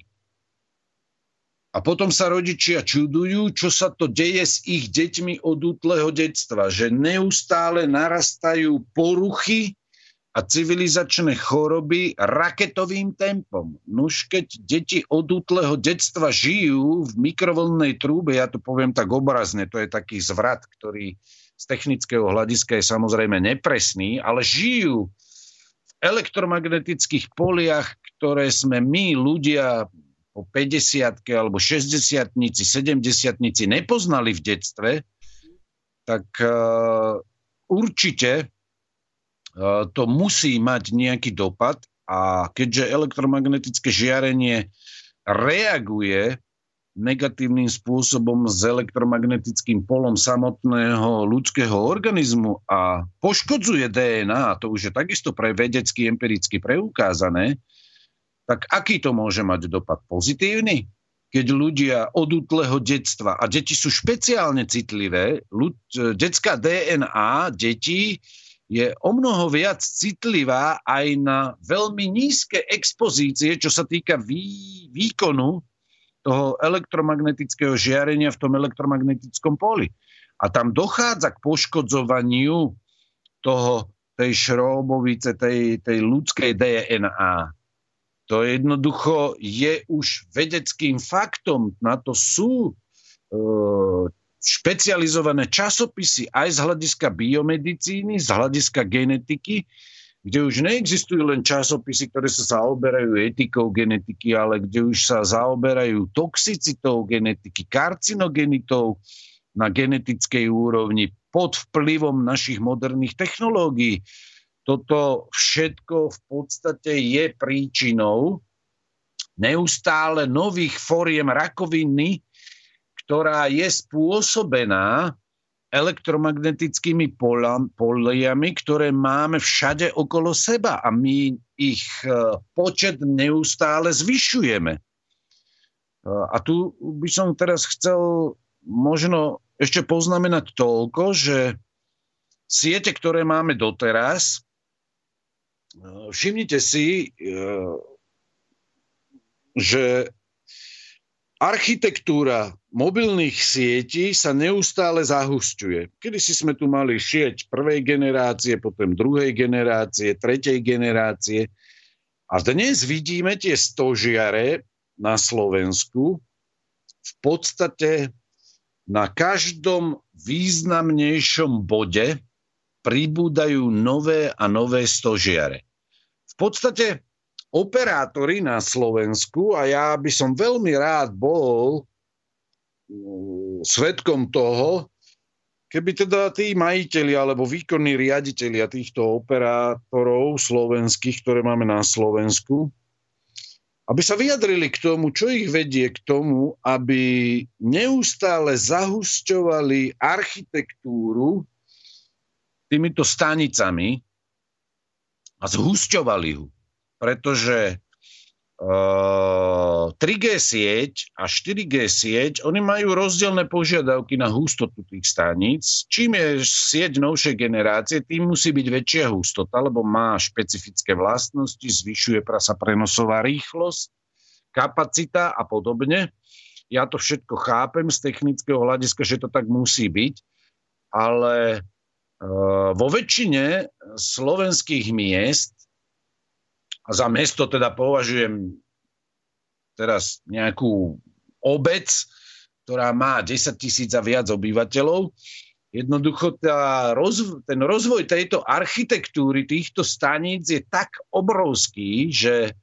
A potom sa rodičia čudujú, čo sa to deje s ich deťmi od útleho detstva, že neustále narastajú poruchy a civilizačné choroby raketovým tempom. Nuž keď deti od útleho detstva žijú v mikrovlnnej trúbe, ja to poviem tak obrazne, to je taký zvrat, ktorý z technického hľadiska je samozrejme nepresný, ale žijú elektromagnetických poliach, ktoré sme my, ľudia, po 50 alebo 60 70 nepoznali v detstve, tak uh, určite uh, to musí mať nejaký dopad a keďže elektromagnetické žiarenie reaguje negatívnym spôsobom s elektromagnetickým polom samotného ľudského organizmu a poškodzuje DNA, to už je takisto pre vedecky empiricky preukázané, tak aký to môže mať dopad? Pozitívny? Keď ľudia od útleho detstva, a deti sú špeciálne citlivé, ľud, detská DNA detí je o mnoho viac citlivá aj na veľmi nízke expozície, čo sa týka vý, výkonu toho elektromagnetického žiarenia v tom elektromagnetickom poli. A tam dochádza k poškodzovaniu toho, tej šrobovice, tej, tej ľudskej DNA. To jednoducho je už vedeckým faktom. Na to sú e, špecializované časopisy aj z hľadiska biomedicíny, z hľadiska genetiky, kde už neexistujú len časopisy, ktoré sa zaoberajú etikou genetiky, ale kde už sa zaoberajú toxicitou genetiky, karcinogenitou na genetickej úrovni pod vplyvom našich moderných technológií. Toto všetko v podstate je príčinou neustále nových fóriem rakoviny, ktorá je spôsobená elektromagnetickými poliami, ktoré máme všade okolo seba a my ich e, počet neustále zvyšujeme. E, a tu by som teraz chcel možno ešte poznamenať toľko, že siete, ktoré máme doteraz, všimnite si, e, že architektúra mobilných sietí sa neustále zahusťuje. Kedy si sme tu mali sieť prvej generácie, potom druhej generácie, tretej generácie. A dnes vidíme tie stožiare na Slovensku v podstate na každom významnejšom bode pribúdajú nové a nové stožiare. V podstate operátori na Slovensku, a ja by som veľmi rád bol mm, svetkom toho, keby teda tí majiteľi alebo výkonní riaditeľia týchto operátorov slovenských, ktoré máme na Slovensku, aby sa vyjadrili k tomu, čo ich vedie k tomu, aby neustále zahusťovali architektúru týmito stanicami a zhusťovali ho. Pretože uh, 3G sieť a 4G sieť, oni majú rozdielne požiadavky na hustotu tých staníc. Čím je sieť novšej generácie, tým musí byť väčšia hustota, lebo má špecifické vlastnosti, zvyšuje sa prenosová rýchlosť, kapacita a podobne. Ja to všetko chápem z technického hľadiska, že to tak musí byť, ale Eh, vo väčšine slovenských miest, a za mesto teda považujem teraz nejakú obec, ktorá má 10 tisíc a viac obyvateľov, jednoducho tá rozv- ten rozvoj tejto architektúry, týchto staníc je tak obrovský, že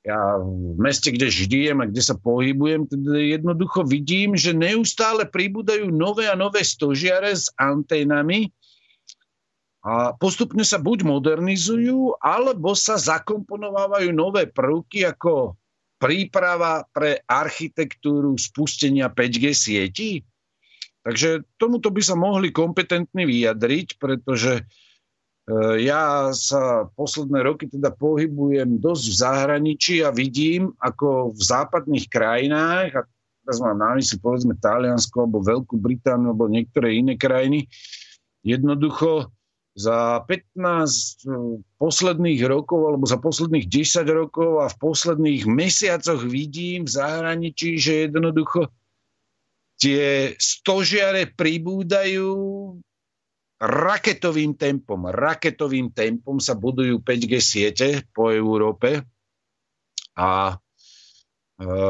ja v meste, kde žijem a kde sa pohybujem, teda jednoducho vidím, že neustále pribúdajú nové a nové stožiare s anténami, a postupne sa buď modernizujú, alebo sa zakomponovávajú nové prvky ako príprava pre architektúru spustenia 5G sietí. Takže tomuto by sa mohli kompetentní vyjadriť, pretože e, ja sa posledné roky teda pohybujem dosť v zahraničí a vidím, ako v západných krajinách, a teraz mám na mysli povedzme Taliansko alebo Veľkú Britániu alebo niektoré iné krajiny, jednoducho za 15 posledných rokov alebo za posledných 10 rokov a v posledných mesiacoch vidím v zahraničí, že jednoducho tie stožiare pribúdajú raketovým tempom. Raketovým tempom sa budujú 5G siete po Európe a e,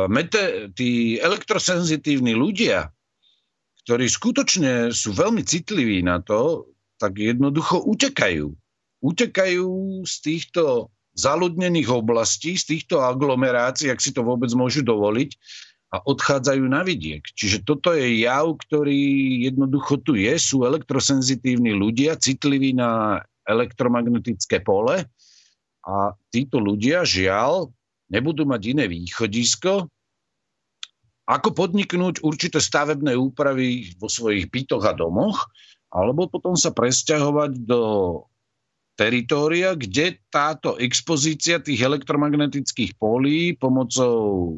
mete, tí elektrosenzitívni ľudia, ktorí skutočne sú veľmi citliví na to, tak jednoducho utekajú. Utekajú z týchto zaludnených oblastí, z týchto aglomerácií, ak si to vôbec môžu dovoliť, a odchádzajú na vidiek. Čiže toto je jav, ktorý jednoducho tu je. Sú elektrosenzitívni ľudia, citliví na elektromagnetické pole a títo ľudia, žiaľ, nebudú mať iné východisko, ako podniknúť určité stavebné úpravy vo svojich bytoch a domoch, alebo potom sa presťahovať do teritória, kde táto expozícia tých elektromagnetických polí pomocou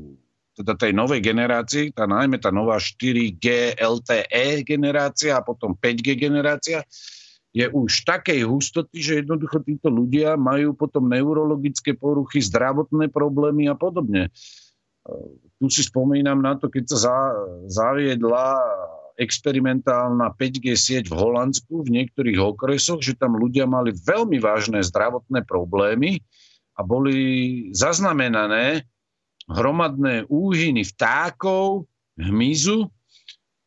teda tej novej generácii, tá najmä tá nová 4G LTE generácia a potom 5G generácia, je už takej hustoty, že jednoducho títo ľudia majú potom neurologické poruchy, zdravotné problémy a podobne. Tu si spomínam na to, keď sa zaviedla experimentálna 5G sieť v Holandsku v niektorých okresoch, že tam ľudia mali veľmi vážne zdravotné problémy a boli zaznamenané hromadné úhyny vtákov, hmyzu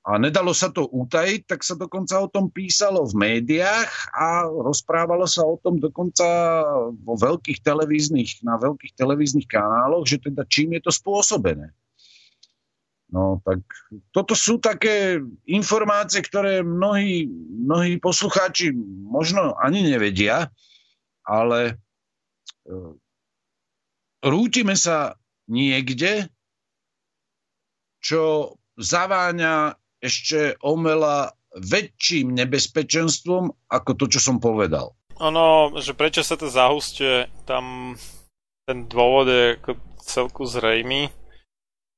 a nedalo sa to utajiť, tak sa dokonca o tom písalo v médiách a rozprávalo sa o tom dokonca vo veľkých televíznych, na veľkých televíznych kanáloch, že teda čím je to spôsobené. No tak toto sú také informácie, ktoré mnohí, mnohí poslucháči možno ani nevedia, ale e, rútime sa niekde, čo zaváňa ešte omela väčším nebezpečenstvom ako to, čo som povedal. Ono, že prečo sa to zahustie, tam ten dôvod je ako celku zrejmý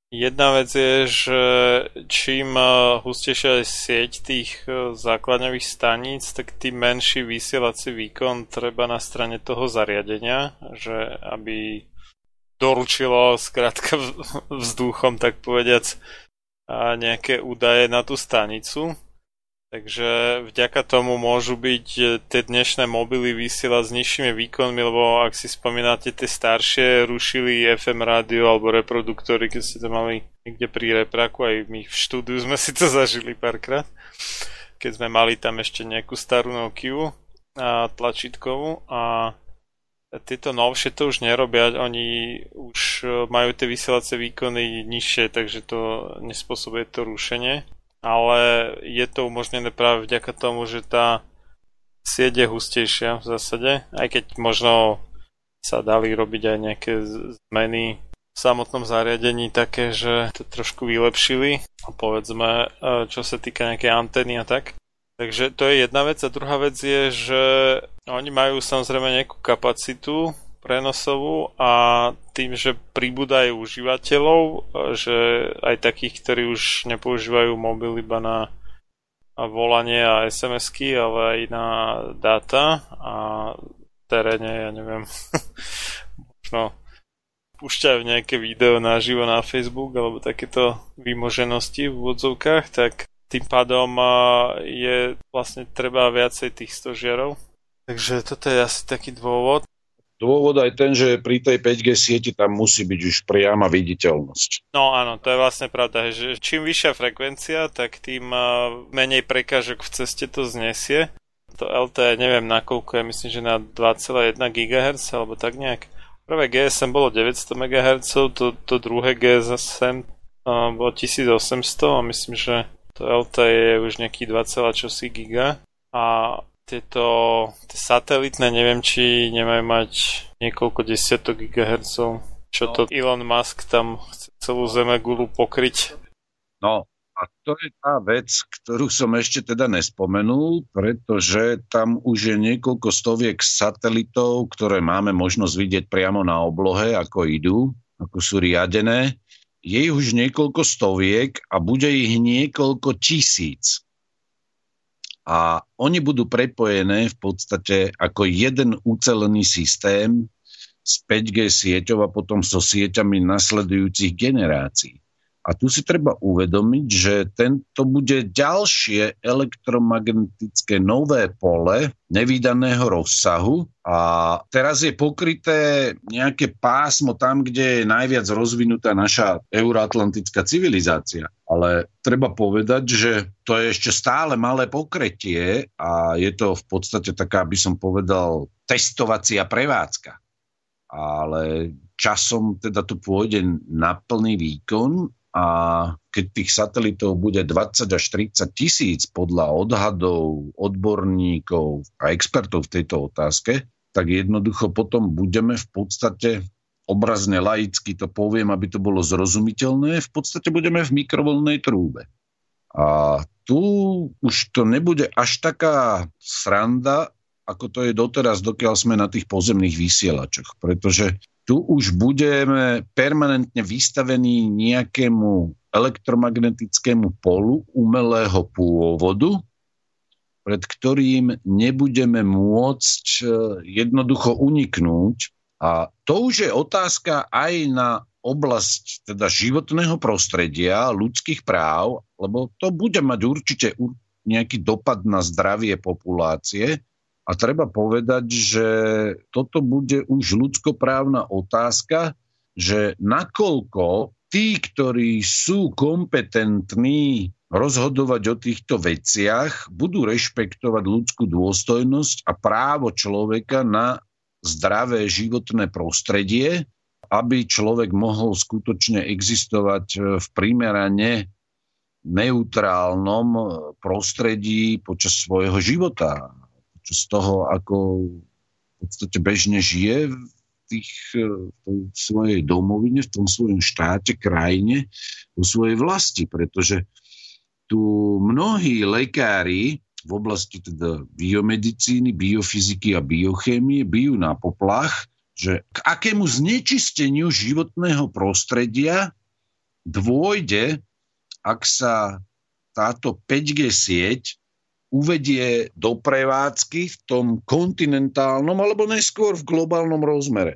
Jedna vec je, že čím eh, hustejšia je sieť tých eh, základňových staníc, tak tým menší vysielací výkon treba na strane toho zariadenia, že aby doručilo skrátka vzduchom, tak povediac, nejaké údaje na tú stanicu. Takže vďaka tomu môžu byť e, tie dnešné mobily vysielať s nižšími výkonmi, lebo ak si spomínate, tie staršie rušili FM rádio alebo reproduktory, keď ste to mali niekde pri repraku, aj my v štúdiu sme si to zažili párkrát, keď sme mali tam ešte nejakú starú Nokiu a tlačítkovú a tieto novšie to už nerobia, oni už e, majú tie vysielacie výkony nižšie, takže to nespôsobuje to rušenie ale je to umožnené práve vďaka tomu, že tá sieť je hustejšia v zásade, aj keď možno sa dali robiť aj nejaké zmeny v samotnom zariadení také, že to trošku vylepšili povedzme, e, čo sa týka nejakej antény a tak. Takže to je jedna vec a druhá vec je, že oni majú samozrejme nejakú kapacitu prenosovú a tým, že pribúdajú užívateľov, že aj takých, ktorí už nepoužívajú mobil iba na volanie a SMS-ky, ale aj na dáta a teréne, ja neviem, možno púšťajú nejaké video naživo na Facebook alebo takéto výmoženosti v úvodzovkách, tak tým pádom je vlastne treba viacej tých stožiarov. Takže toto je asi taký dôvod. Dôvod aj ten, že pri tej 5G sieti tam musí byť už priama viditeľnosť. No áno, to je vlastne pravda, že čím vyššia frekvencia, tak tým menej prekážok v ceste to znesie. To LTE neviem nakoľko je, myslím, že na 2,1 GHz alebo tak nejak. Prvé GSM bolo 900 MHz, to, to druhé GSM bolo 1800 a myslím, že to LTE je už nejaký 2, čosi giga. A tieto tie satelitné, neviem, či nemajú mať niekoľko desiatok gigahercov, čo no. to Elon Musk tam chce celú Zemegulu pokryť. No, a to je tá vec, ktorú som ešte teda nespomenul, pretože tam už je niekoľko stoviek satelitov, ktoré máme možnosť vidieť priamo na oblohe, ako idú, ako sú riadené. Je ich už niekoľko stoviek a bude ich niekoľko tisíc. A oni budú prepojené v podstate ako jeden ucelený systém s 5G sieťou a potom so sieťami nasledujúcich generácií. A tu si treba uvedomiť, že tento bude ďalšie elektromagnetické nové pole nevýdaného rozsahu a teraz je pokryté nejaké pásmo tam, kde je najviac rozvinutá naša euroatlantická civilizácia. Ale treba povedať, že to je ešte stále malé pokretie a je to v podstate taká, by som povedal, testovacia prevádzka. Ale časom teda tu pôjde na plný výkon a keď tých satelitov bude 20 až 30 tisíc podľa odhadov odborníkov a expertov v tejto otázke, tak jednoducho potom budeme v podstate obrazne laicky to poviem, aby to bolo zrozumiteľné, v podstate budeme v mikrovolnej trúbe. A tu už to nebude až taká sranda, ako to je doteraz, dokiaľ sme na tých pozemných vysielačoch. Pretože tu už budeme permanentne vystavení nejakému elektromagnetickému polu umelého pôvodu, pred ktorým nebudeme môcť e, jednoducho uniknúť. A to už je otázka aj na oblasť teda životného prostredia, ľudských práv, lebo to bude mať určite nejaký dopad na zdravie populácie. A treba povedať, že toto bude už ľudskoprávna otázka, že nakoľko tí, ktorí sú kompetentní rozhodovať o týchto veciach, budú rešpektovať ľudskú dôstojnosť a právo človeka na zdravé životné prostredie, aby človek mohol skutočne existovať v primerane neutrálnom prostredí počas svojho života. Z toho, ako v podstate bežne žije v tých, e, v svojej domovine, v tom svojom štáte, krajine, vo svojej vlasti, pretože tu mnohí lekári v oblasti teda biomedicíny, biofyziky a biochémie bijú na poplach, že k akému znečisteniu životného prostredia dôjde, ak sa táto 5G sieť uvedie do prevádzky v tom kontinentálnom alebo neskôr v globálnom rozmere.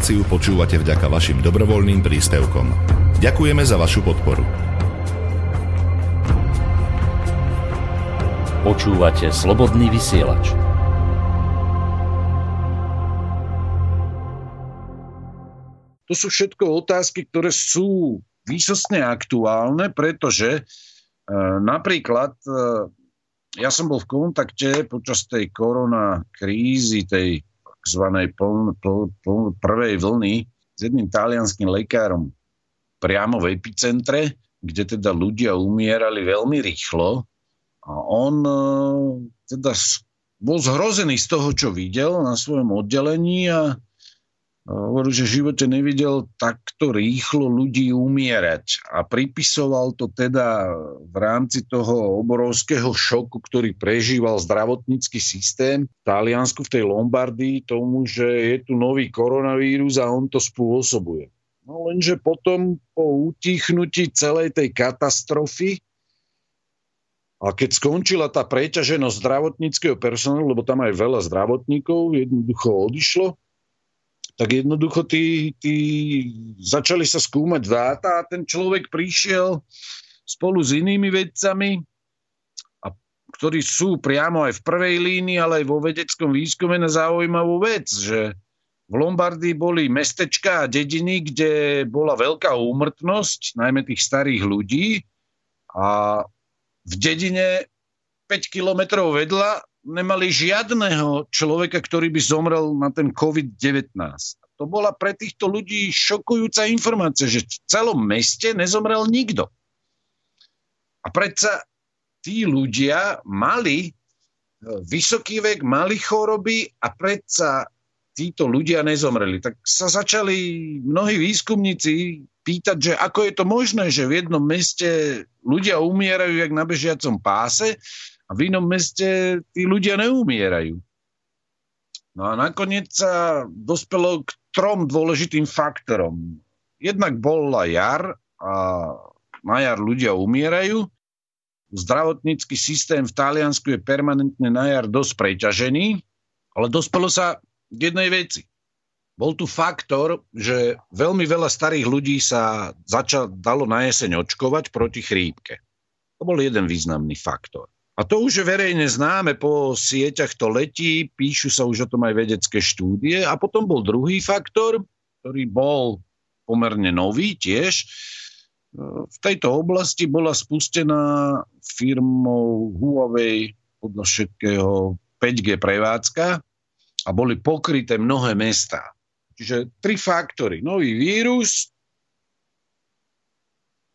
Reláciu počúvate vďaka vašim dobrovoľným príspevkom. Ďakujeme za vašu podporu. Počúvate slobodný vysielač. To sú všetko otázky, ktoré sú výsostne aktuálne, pretože e, napríklad e, ja som bol v kontakte počas tej korona krízy, tej tzv. Pl, pl, pl, prvej vlny s jedným talianským lekárom priamo v epicentre, kde teda ľudia umierali veľmi rýchlo. A on e, teda bol zhrozený z toho, čo videl na svojom oddelení a hovoril, že v živote nevidel takto rýchlo ľudí umierať a pripisoval to teda v rámci toho obrovského šoku, ktorý prežíval zdravotnícky systém v Taliansku, v tej Lombardii, tomu, že je tu nový koronavírus a on to spôsobuje. No lenže potom po utichnutí celej tej katastrofy a keď skončila tá preťaženosť zdravotníckého personálu, lebo tam aj veľa zdravotníkov jednoducho odišlo, tak jednoducho tí, tí začali sa skúmať dáta a ten človek prišiel spolu s inými vedcami, a, ktorí sú priamo aj v prvej línii, ale aj vo vedeckom výskume na zaujímavú vec, že v Lombardii boli mestečka a dediny, kde bola veľká úmrtnosť, najmä tých starých ľudí. A v dedine 5 kilometrov vedľa nemali žiadneho človeka, ktorý by zomrel na ten COVID-19. To bola pre týchto ľudí šokujúca informácia, že v celom meste nezomrel nikto. A predsa tí ľudia mali e, vysoký vek, mali choroby a predsa títo ľudia nezomreli. Tak sa začali mnohí výskumníci pýtať, že ako je to možné, že v jednom meste ľudia umierajú jak na bežiacom páse a v inom meste tí ľudia neumierajú. No a nakoniec sa dospelo k trom dôležitým faktorom. Jednak bola jar a na jar ľudia umierajú. Zdravotnícky systém v Taliansku je permanentne na jar dosť preťažený, ale dospelo sa k jednej veci. Bol tu faktor, že veľmi veľa starých ľudí sa začal, dalo na jeseň očkovať proti chrípke. To bol jeden významný faktor. A to už verejne známe, po sieťach to letí, píšu sa už o tom aj vedecké štúdie. A potom bol druhý faktor, ktorý bol pomerne nový tiež. V tejto oblasti bola spustená firmou Huawei podľa všetkého 5G prevádzka a boli pokryté mnohé mesta. Čiže tri faktory. Nový vírus,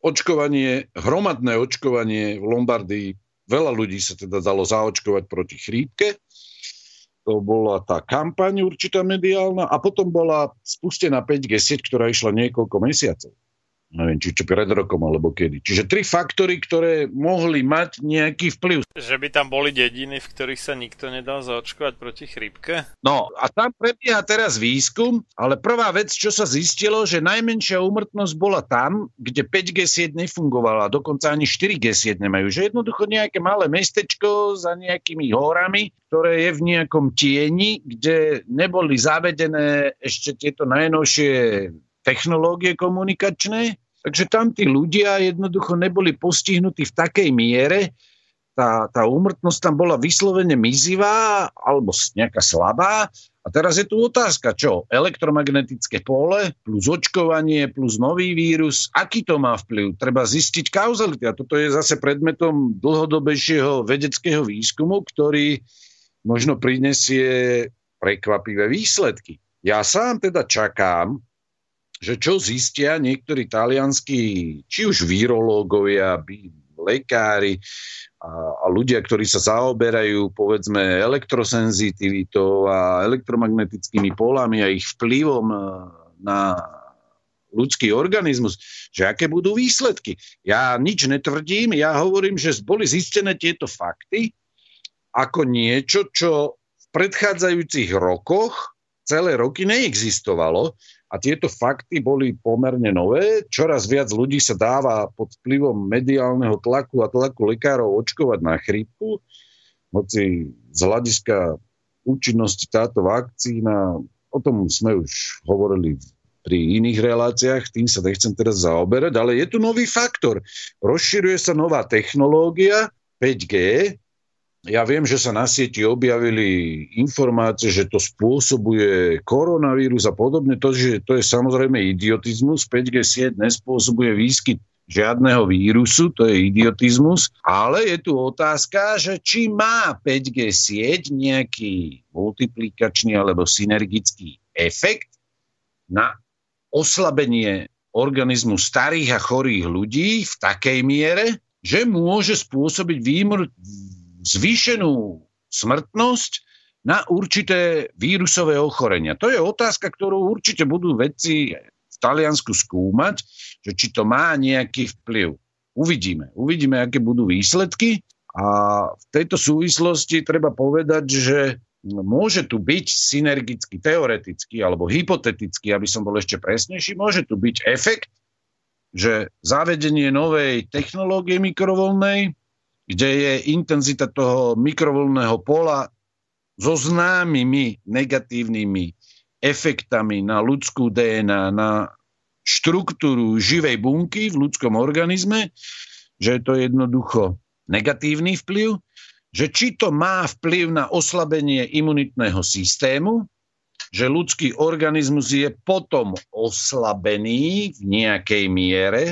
očkovanie, hromadné očkovanie v Lombardii Veľa ľudí sa teda dalo zaočkovať proti chrípke. To bola tá kampaň určitá mediálna a potom bola spustená 5G sieť, ktorá išla niekoľko mesiacov neviem, či čo pred rokom alebo kedy. Čiže tri faktory, ktoré mohli mať nejaký vplyv. Že by tam boli dediny, v ktorých sa nikto nedal zaočkovať proti chrípke? No a tam prebieha teraz výskum, ale prvá vec, čo sa zistilo, že najmenšia úmrtnosť bola tam, kde 5G sieť nefungovala, dokonca ani 4G sieť nemajú. Že jednoducho nejaké malé mestečko za nejakými horami, ktoré je v nejakom tieni, kde neboli zavedené ešte tieto najnovšie technológie komunikačné Takže tam tí ľudia jednoducho neboli postihnutí v takej miere, tá, tá úmrtnosť tam bola vyslovene mizivá alebo nejaká slabá. A teraz je tu otázka, čo? Elektromagnetické pole plus očkovanie plus nový vírus, aký to má vplyv? Treba zistiť kauzality. A toto je zase predmetom dlhodobejšieho vedeckého výskumu, ktorý možno prinesie prekvapivé výsledky. Ja sám teda čakám, že čo zistia niektorí talianskí, či už virológovia, lekári a, a ľudia, ktorí sa zaoberajú povedzme elektrosenzitivitou a elektromagnetickými polami a ich vplyvom e, na ľudský organizmus, že aké budú výsledky. Ja nič netvrdím, ja hovorím, že boli zistené tieto fakty ako niečo, čo v predchádzajúcich rokoch celé roky neexistovalo a tieto fakty boli pomerne nové. Čoraz viac ľudí sa dáva pod vplyvom mediálneho tlaku a tlaku lekárov očkovať na chrípku, hoci z hľadiska účinnosti táto vakcína o tom sme už hovorili pri iných reláciách, tým sa nechcem teraz zaoberať, ale je tu nový faktor. Rozširuje sa nová technológia 5G. Ja viem, že sa na sieti objavili informácie, že to spôsobuje koronavírus a podobne. To, že to je samozrejme idiotizmus. 5G sieť nespôsobuje výskyt žiadneho vírusu, to je idiotizmus, ale je tu otázka, že či má 5G sieť nejaký multiplikačný alebo synergický efekt na oslabenie organizmu starých a chorých ľudí v takej miere, že môže spôsobiť výmr- zvýšenú smrtnosť na určité vírusové ochorenia. To je otázka, ktorú určite budú vedci v Taliansku skúmať, že či to má nejaký vplyv. Uvidíme. Uvidíme, aké budú výsledky. A v tejto súvislosti treba povedať, že môže tu byť synergicky, teoreticky alebo hypoteticky, aby som bol ešte presnejší, môže tu byť efekt, že zavedenie novej technológie mikrovolnej, kde je intenzita toho mikrovolného pola so známymi negatívnymi efektami na ľudskú DNA, na štruktúru živej bunky v ľudskom organizme, že je to jednoducho negatívny vplyv, že či to má vplyv na oslabenie imunitného systému, že ľudský organizmus je potom oslabený v nejakej miere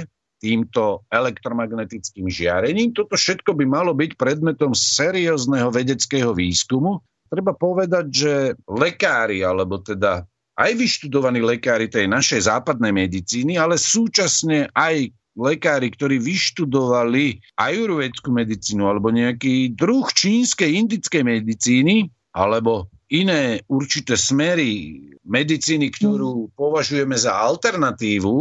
týmto elektromagnetickým žiarením. Toto všetko by malo byť predmetom seriózneho vedeckého výskumu. Treba povedať, že lekári, alebo teda aj vyštudovaní lekári tej našej západnej medicíny, ale súčasne aj lekári, ktorí vyštudovali ajurvedskú medicínu alebo nejaký druh čínskej indickej medicíny alebo iné určité smery medicíny, ktorú považujeme za alternatívu,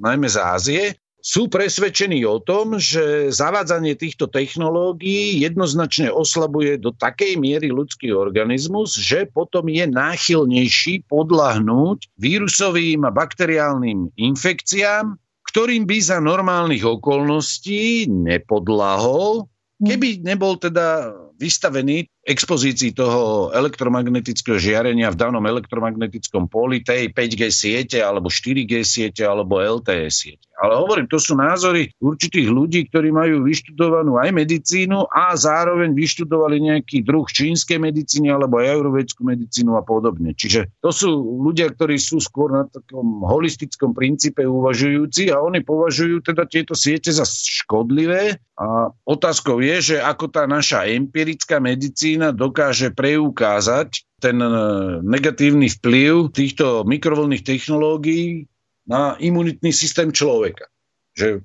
najmä z Ázie, sú presvedčení o tom, že zavádzanie týchto technológií jednoznačne oslabuje do takej miery ľudský organizmus, že potom je náchylnejší podľahnúť vírusovým a bakteriálnym infekciám, ktorým by za normálnych okolností nepodlahol, keby nebol teda vystavený expozícii toho elektromagnetického žiarenia v danom elektromagnetickom poli tej 5G siete alebo 4G siete alebo LTE siete. Ale hovorím, to sú názory určitých ľudí, ktorí majú vyštudovanú aj medicínu a zároveň vyštudovali nejaký druh čínskej medicíny alebo aj medicínu a podobne. Čiže to sú ľudia, ktorí sú skôr na takom holistickom princípe uvažujúci a oni považujú teda tieto siete za škodlivé a otázkou je, že ako tá naša empirická medicína medicína dokáže preukázať ten e, negatívny vplyv týchto mikrovoľných technológií na imunitný systém človeka. Že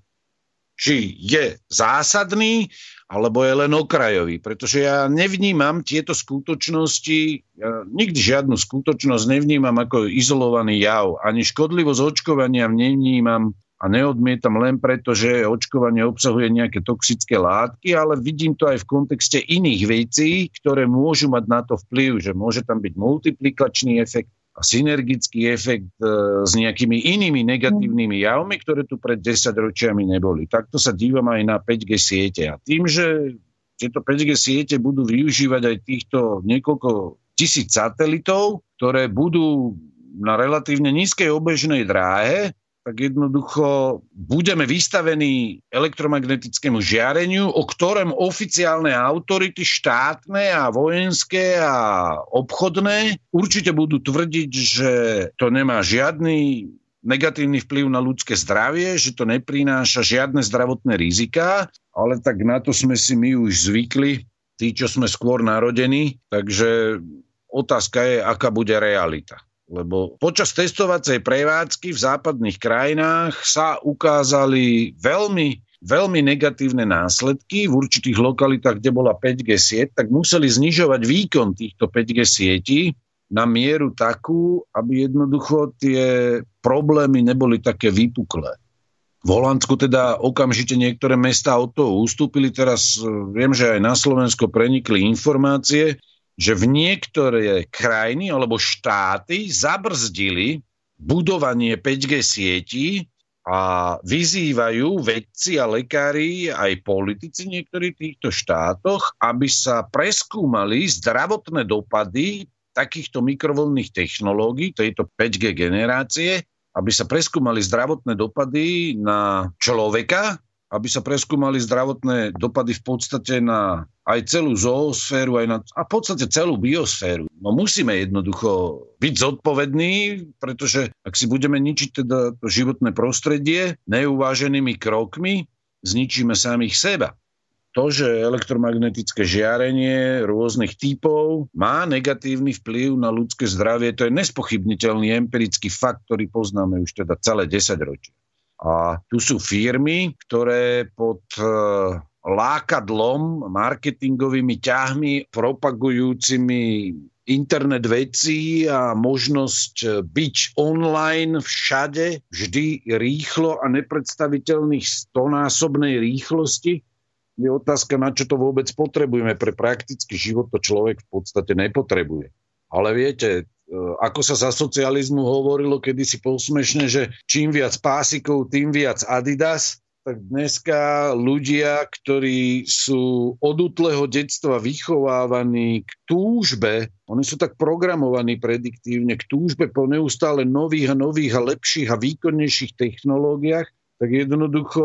či je zásadný, alebo je len okrajový. Pretože ja nevnímam tieto skutočnosti, ja nikdy žiadnu skutočnosť nevnímam ako izolovaný jav. Ani škodlivosť očkovania nevnímam a neodmietam len preto, že očkovanie obsahuje nejaké toxické látky, ale vidím to aj v kontexte iných vecí, ktoré môžu mať na to vplyv, že môže tam byť multiplikačný efekt a synergický efekt e, s nejakými inými negatívnymi javmi, ktoré tu pred 10 ročiami neboli. Takto sa dívam aj na 5G siete. A tým, že tieto 5G siete budú využívať aj týchto niekoľko tisíc satelitov, ktoré budú na relatívne nízkej obežnej dráhe, tak jednoducho budeme vystavení elektromagnetickému žiareniu, o ktorom oficiálne autority štátne a vojenské a obchodné určite budú tvrdiť, že to nemá žiadny negatívny vplyv na ľudské zdravie, že to neprináša žiadne zdravotné rizika, ale tak na to sme si my už zvykli, tí, čo sme skôr narodení, takže otázka je, aká bude realita. Lebo počas testovacej prevádzky v západných krajinách sa ukázali veľmi veľmi negatívne následky. V určitých lokalitách, kde bola 5G sieť, tak museli znižovať výkon týchto 5G sietí na mieru takú, aby jednoducho tie problémy neboli také vypuklé. V Holandsku teda okamžite niektoré mestá od toho ustúpili. Teraz eh, viem, že aj na Slovensko prenikli informácie, že v niektoré krajiny alebo štáty zabrzdili budovanie 5G sietí a vyzývajú vedci a lekári, aj politici niektorých týchto štátoch, aby sa preskúmali zdravotné dopady takýchto mikrovlnných technológií, tejto 5G generácie, aby sa preskúmali zdravotné dopady na človeka, aby sa preskúmali zdravotné dopady v podstate na aj celú zoosféru, aj na, a v podstate celú biosféru. No musíme jednoducho byť zodpovední, pretože ak si budeme ničiť teda to životné prostredie neuváženými krokmi, zničíme samých seba to, že elektromagnetické žiarenie rôznych typov má negatívny vplyv na ľudské zdravie, to je nespochybniteľný empirický fakt, ktorý poznáme už teda celé 10 ročia. A tu sú firmy, ktoré pod e, lákadlom, marketingovými ťahmi, propagujúcimi internet veci a možnosť byť online všade, vždy rýchlo a nepredstaviteľných stonásobnej rýchlosti, je otázka, na čo to vôbec potrebujeme. Pre praktický život to človek v podstate nepotrebuje. Ale viete, e, ako sa za socializmu hovorilo kedysi posmešne, že čím viac pásikov, tým viac Adidas, tak dneska ľudia, ktorí sú od útleho detstva vychovávaní k túžbe, oni sú tak programovaní prediktívne k túžbe po neustále nových a nových a lepších a výkonnejších technológiách, tak jednoducho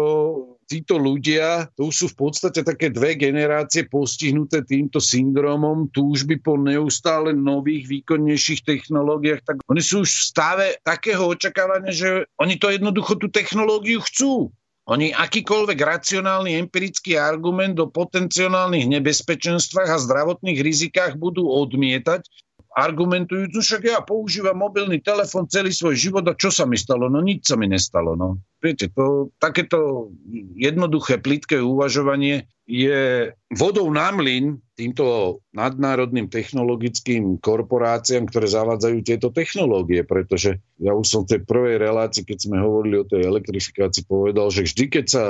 títo ľudia, to sú v podstate také dve generácie postihnuté týmto syndromom túžby po neustále nových, výkonnejších technológiách, tak oni sú už v stave takého očakávania, že oni to jednoducho tú technológiu chcú. Oni akýkoľvek racionálny empirický argument o potenciálnych nebezpečenstvách a zdravotných rizikách budú odmietať, argumentujúc, však ja používam mobilný telefon celý svoj život a čo sa mi stalo? No nič sa mi nestalo. No. Viete, to, takéto jednoduché, plitké uvažovanie je vodou na mlyn týmto nadnárodným technologickým korporáciám, ktoré zavádzajú tieto technológie, pretože ja už som v tej prvej relácii, keď sme hovorili o tej elektrifikácii, povedal, že vždy, keď sa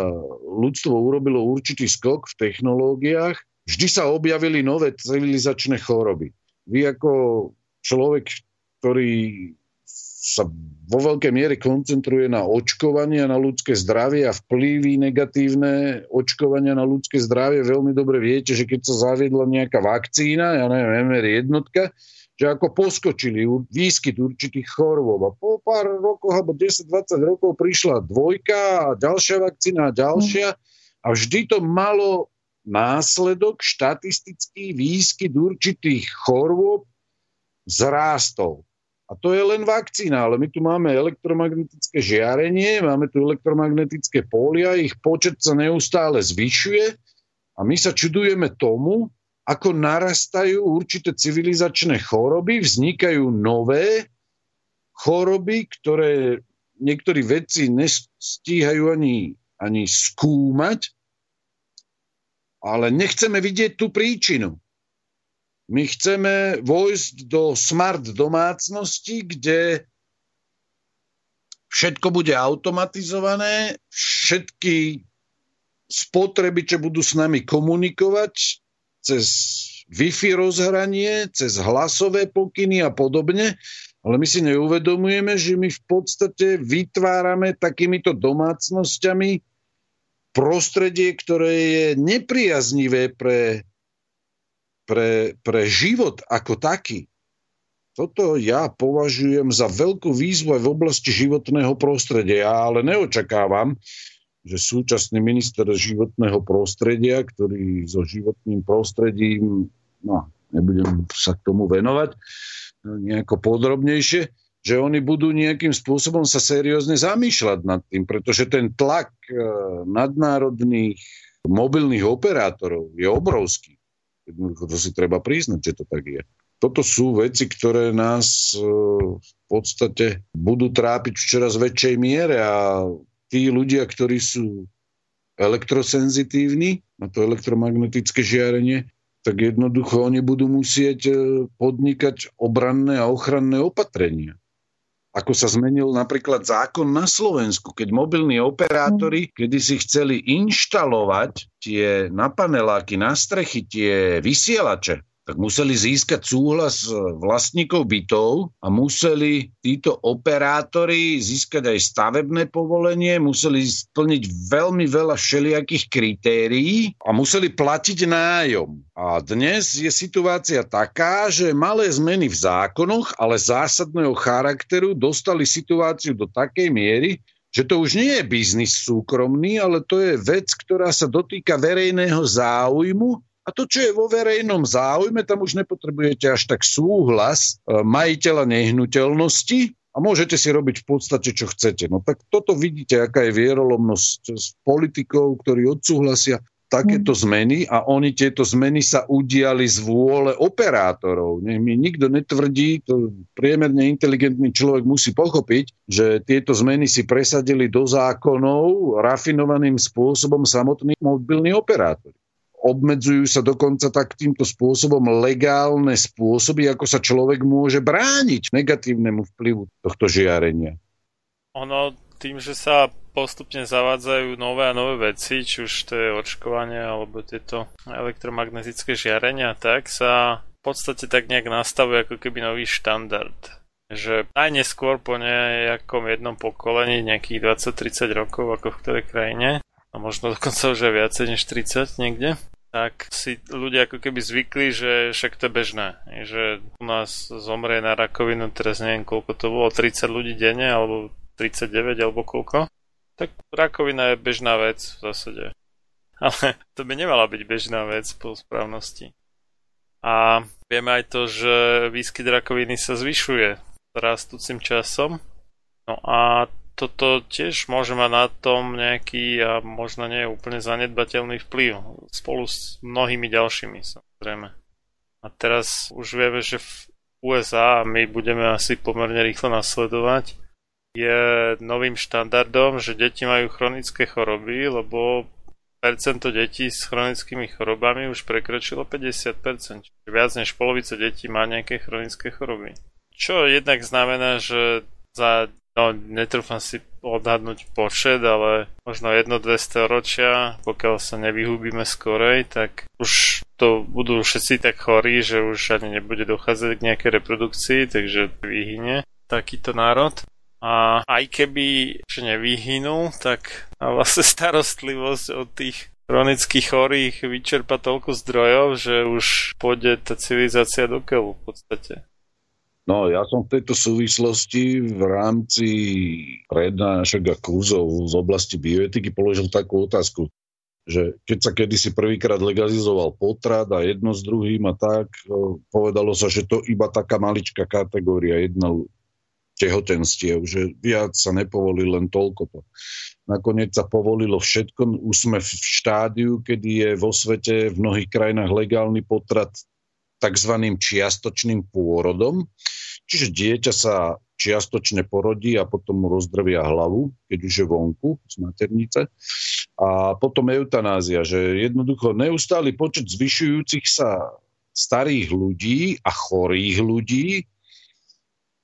ľudstvo urobilo určitý skok v technológiách, vždy sa objavili nové civilizačné choroby vy ako človek, ktorý sa vo veľkej miere koncentruje na očkovanie na ľudské zdravie a vplyvy negatívne očkovania na ľudské zdravie. Veľmi dobre viete, že keď sa zaviedla nejaká vakcína, ja neviem, MR jednotka, že ako poskočili výskyt určitých chorôb a po pár rokov alebo 10-20 rokov prišla dvojka a ďalšia vakcína a ďalšia a vždy to malo následok štatistický výskyt určitých chorôb zrástol. A to je len vakcína, ale my tu máme elektromagnetické žiarenie, máme tu elektromagnetické pólia, ich počet sa neustále zvyšuje a my sa čudujeme tomu, ako narastajú určité civilizačné choroby, vznikajú nové choroby, ktoré niektorí vedci nestíhajú ani, ani skúmať ale nechceme vidieť tú príčinu. My chceme vojsť do smart domácnosti, kde všetko bude automatizované, všetky spotrebiče budú s nami komunikovať cez Wi-Fi rozhranie, cez hlasové pokyny a podobne, ale my si neuvedomujeme, že my v podstate vytvárame takýmito domácnosťami prostredie, ktoré je nepriaznivé pre, pre, pre život ako taký. Toto ja považujem za veľkú výzvu aj v oblasti životného prostredia, ale neočakávam, že súčasný minister životného prostredia, ktorý so životným prostredím, no, nebudem sa k tomu venovať nejako podrobnejšie, že oni budú nejakým spôsobom sa seriózne zamýšľať nad tým, pretože ten tlak e, nadnárodných mobilných operátorov je obrovský. To si treba priznať, že to tak je. Toto sú veci, ktoré nás e, v podstate budú trápiť v čoraz väčšej miere a tí ľudia, ktorí sú elektrosenzitívni na to elektromagnetické žiarenie, tak jednoducho oni budú musieť e, podnikať obranné a ochranné opatrenia ako sa zmenil napríklad zákon na Slovensku, keď mobilní operátori, mm. kedy si chceli inštalovať tie na paneláky, na strechy, tie vysielače, tak museli získať súhlas vlastníkov bytov a museli títo operátori získať aj stavebné povolenie, museli splniť veľmi veľa všelijakých kritérií a museli platiť nájom. A dnes je situácia taká, že malé zmeny v zákonoch, ale zásadného charakteru dostali situáciu do takej miery, že to už nie je biznis súkromný, ale to je vec, ktorá sa dotýka verejného záujmu a to, čo je vo verejnom záujme, tam už nepotrebujete až tak súhlas e, majiteľa nehnuteľnosti a môžete si robiť v podstate, čo chcete. No tak toto vidíte, aká je vierolomnosť s politikov, ktorí odsúhlasia takéto zmeny a oni tieto zmeny sa udiali z vôle operátorov. Nech mi nikto netvrdí, to priemerne inteligentný človek musí pochopiť, že tieto zmeny si presadili do zákonov rafinovaným spôsobom samotní mobilní operátori obmedzujú sa dokonca tak týmto spôsobom legálne spôsoby, ako sa človek môže brániť negatívnemu vplyvu tohto žiarenia. Ono tým, že sa postupne zavádzajú nové a nové veci, či už to je očkovanie alebo tieto elektromagnetické žiarenia, tak sa v podstate tak nejak nastavuje ako keby nový štandard. Že aj neskôr po nejakom jednom pokolení, nejakých 20-30 rokov, ako v ktorej krajine, a možno dokonca už aj viacej než 30 niekde, tak si ľudia ako keby zvykli, že však to je bežné. Že u nás zomrie na rakovinu, teraz neviem koľko to bolo, 30 ľudí denne, alebo 39, alebo koľko. Tak rakovina je bežná vec v zásade. Ale to by nemala byť bežná vec po správnosti. A vieme aj to, že výskyt rakoviny sa zvyšuje rastúcim časom. No a toto tiež môže mať na tom nejaký a možno nie úplne zanedbateľný vplyv spolu s mnohými ďalšími samozrejme. A teraz už vieme, že v USA my budeme asi pomerne rýchlo nasledovať, je novým štandardom, že deti majú chronické choroby, lebo percento detí s chronickými chorobami už prekročilo 50%. Čiže viac než polovica detí má nejaké chronické choroby. Čo jednak znamená, že za No, netrúfam si odhadnúť počet, ale možno jedno, dve storočia, pokiaľ sa nevyhubíme skorej, tak už to budú všetci tak chorí, že už ani nebude dochádzať k nejakej reprodukcii, takže vyhynie takýto národ. A aj keby že nevyhynul, tak vlastne starostlivosť od tých chronických chorých vyčerpa toľko zdrojov, že už pôjde tá civilizácia do keľu v podstate. No, ja som v tejto súvislosti v rámci prednášok a kurzov z oblasti bioetiky položil takú otázku, že keď sa kedysi prvýkrát legalizoval potrat a jedno s druhým a tak, povedalo sa, že to iba taká maličká kategória, jedna tehotenstiev, že viac sa nepovolí len toľko to. Nakoniec sa povolilo všetko, už sme v štádiu, kedy je vo svete v mnohých krajinách legálny potrat tzv. čiastočným pôrodom, čiže dieťa sa čiastočne porodí a potom mu rozdrvia hlavu, keď už je vonku z maternice. A potom eutanázia, že jednoducho neustály počet zvyšujúcich sa starých ľudí a chorých ľudí.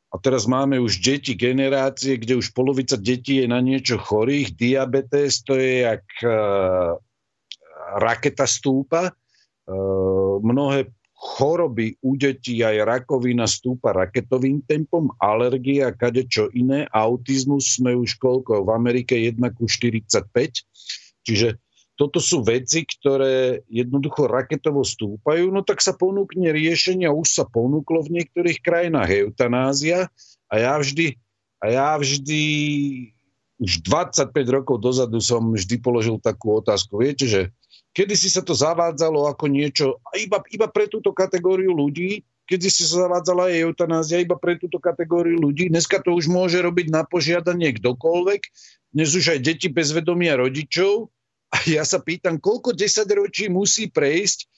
A teraz máme už deti, generácie, kde už polovica detí je na niečo chorých. Diabetes to je jak uh, raketa stúpa. Uh, mnohé choroby u detí aj rakovina stúpa raketovým tempom, alergia, kadečo iné, autizmus sme už koľko? V Amerike 1 ku 45, čiže toto sú veci, ktoré jednoducho raketovo stúpajú, no tak sa ponúkne riešenia, už sa ponúklo v niektorých krajinách. Eutanázia. A ja vždy, a ja vždy už 25 rokov dozadu som vždy položil takú otázku. Viete, že Kedy si sa to zavádzalo ako niečo iba, iba pre túto kategóriu ľudí, kedy si sa zavádzala aj eutanázia iba pre túto kategóriu ľudí. Dneska to už môže robiť na požiadanie kdokoľvek. Dnes už aj deti bez vedomia rodičov. A ja sa pýtam, koľko desaťročí musí prejsť,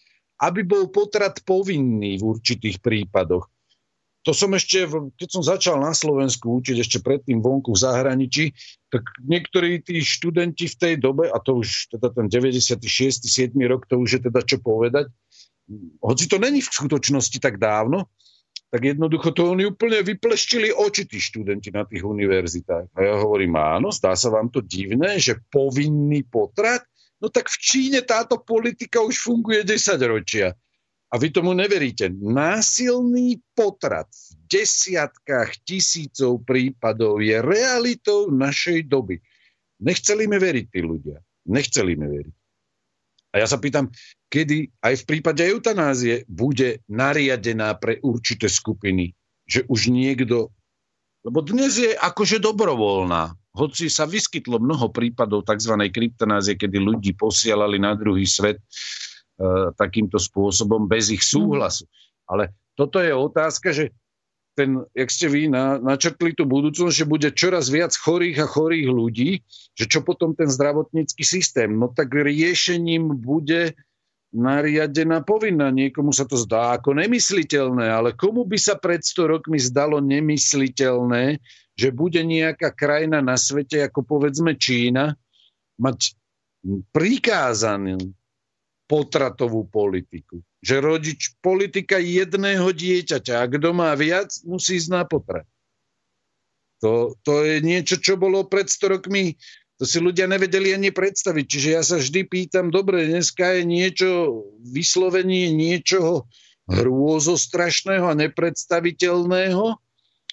aby bol potrat povinný v určitých prípadoch to som ešte, keď som začal na Slovensku učiť ešte predtým vonku v zahraničí, tak niektorí tí študenti v tej dobe, a to už teda ten 96. 7. rok, to už je teda čo povedať, hoci to není v skutočnosti tak dávno, tak jednoducho to oni úplne vypleštili oči tí študenti na tých univerzitách. A ja hovorím, áno, zdá sa vám to divné, že povinný potrat? No tak v Číne táto politika už funguje 10 ročia. A vy tomu neveríte, násilný potrat v desiatkách tisícov prípadov je realitou našej doby. Nechceli mi veriť tí ľudia. Nechceli mi veriť. A ja sa pýtam, kedy aj v prípade eutanázie bude nariadená pre určité skupiny, že už niekto... Lebo dnes je akože dobrovoľná. Hoci sa vyskytlo mnoho prípadov tzv. kryptonázie, kedy ľudí posielali na druhý svet, takýmto spôsobom bez ich súhlasu. Ale toto je otázka, že ten, jak ste vy na, načrtli tú budúcnosť, že bude čoraz viac chorých a chorých ľudí, že čo potom ten zdravotnícky systém? No tak riešením bude nariadená povinná. Niekomu sa to zdá ako nemysliteľné, ale komu by sa pred 100 rokmi zdalo nemysliteľné, že bude nejaká krajina na svete, ako povedzme Čína, mať prikázaný potratovú politiku. Že rodič politika jedného dieťaťa, a kto má viac, musí ísť na potrat. To, to je niečo, čo bolo pred 100 rokmi, to si ľudia nevedeli ani predstaviť. Čiže ja sa vždy pýtam, dobre, dneska je niečo, vyslovenie niečoho hrôzostrašného a nepredstaviteľného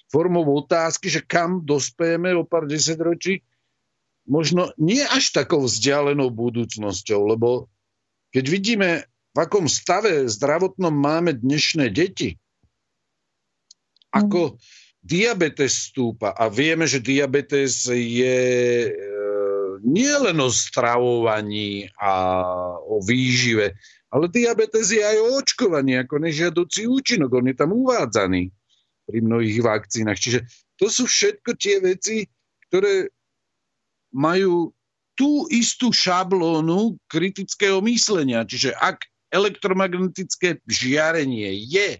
formou otázky, že kam dospejeme o pár desaťročí, možno nie až takou vzdialenou budúcnosťou, lebo keď vidíme, v akom stave zdravotnom máme dnešné deti, ako diabetes stúpa a vieme, že diabetes je e, nie len o stravovaní a o výžive, ale diabetes je aj o očkovaní ako nežiaducí účinok. On je tam uvádzaný pri mnohých vakcínach. Čiže to sú všetko tie veci, ktoré majú tú istú šablónu kritického myslenia. Čiže ak elektromagnetické žiarenie je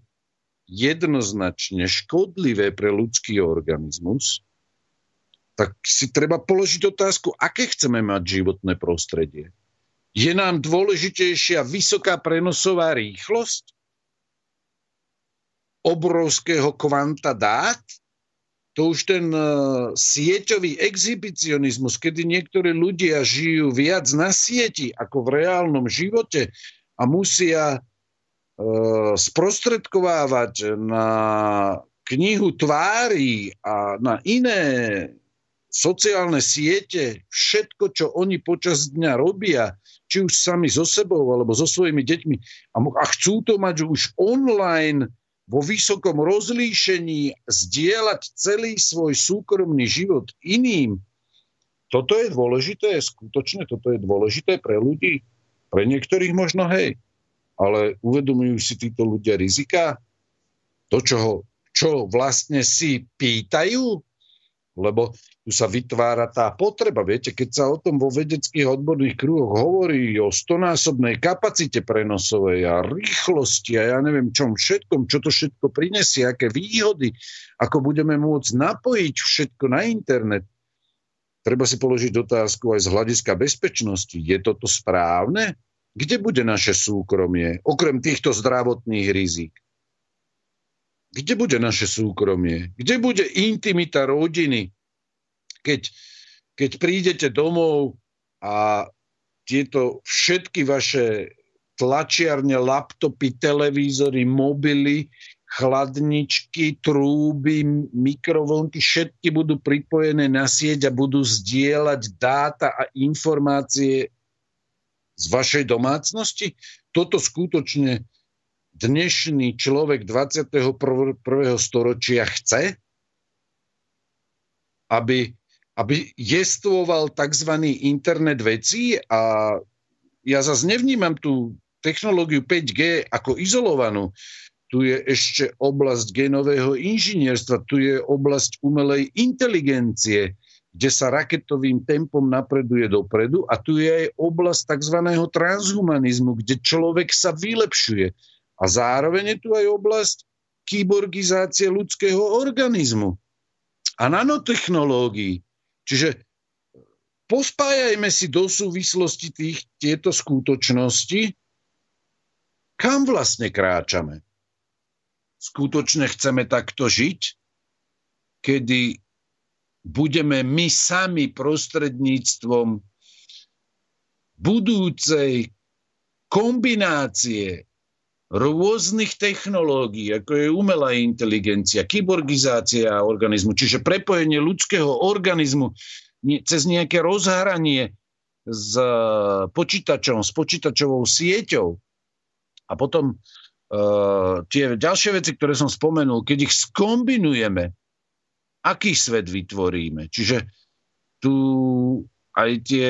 jednoznačne škodlivé pre ľudský organizmus, tak si treba položiť otázku, aké chceme mať životné prostredie. Je nám dôležitejšia vysoká prenosová rýchlosť obrovského kvanta dát, to už ten uh, sieťový exhibicionizmus, kedy niektorí ľudia žijú viac na sieti ako v reálnom živote a musia uh, sprostredkovávať na knihu tvári a na iné sociálne siete všetko, čo oni počas dňa robia, či už sami so sebou alebo so svojimi deťmi. A chcú to mať už online vo vysokom rozlíšení zdieľať celý svoj súkromný život iným, toto je dôležité, skutočne toto je dôležité pre ľudí. Pre niektorých možno hej, ale uvedomujú si títo ľudia rizika? To, čo, čo vlastne si pýtajú, lebo tu sa vytvára tá potreba. Viete, keď sa o tom vo vedeckých odborných kruhoch hovorí o stonásobnej kapacite prenosovej a rýchlosti a ja neviem čom všetkom, čo to všetko prinesie, aké výhody, ako budeme môcť napojiť všetko na internet, treba si položiť otázku aj z hľadiska bezpečnosti. Je toto správne? Kde bude naše súkromie, okrem týchto zdravotných rizik? Kde bude naše súkromie? Kde bude intimita rodiny? Keď, keď prídete domov a tieto všetky vaše tlačiarne, laptopy, televízory, mobily, chladničky, trúby, mikrovlnky, všetky budú pripojené na sieť a budú zdieľať dáta a informácie z vašej domácnosti. Toto skutočne dnešný človek 21. storočia chce, aby, aby jestvoval tzv. internet veci a ja zase nevnímam tú technológiu 5G ako izolovanú. Tu je ešte oblasť genového inžinierstva, tu je oblasť umelej inteligencie, kde sa raketovým tempom napreduje dopredu a tu je aj oblasť tzv. transhumanizmu, kde človek sa vylepšuje a zároveň je tu aj oblasť kyborgizácie ľudského organizmu a nanotechnológií. Čiže pospájajme si do súvislosti tých, tieto skutočnosti, kam vlastne kráčame. Skutočne chceme takto žiť, kedy budeme my sami prostredníctvom budúcej kombinácie rôznych technológií, ako je umelá inteligencia, kyborgizácia organizmu, čiže prepojenie ľudského organizmu cez nejaké rozhranie s počítačom, s počítačovou sieťou. A potom uh, tie ďalšie veci, ktoré som spomenul, keď ich skombinujeme, aký svet vytvoríme. Čiže tu aj tie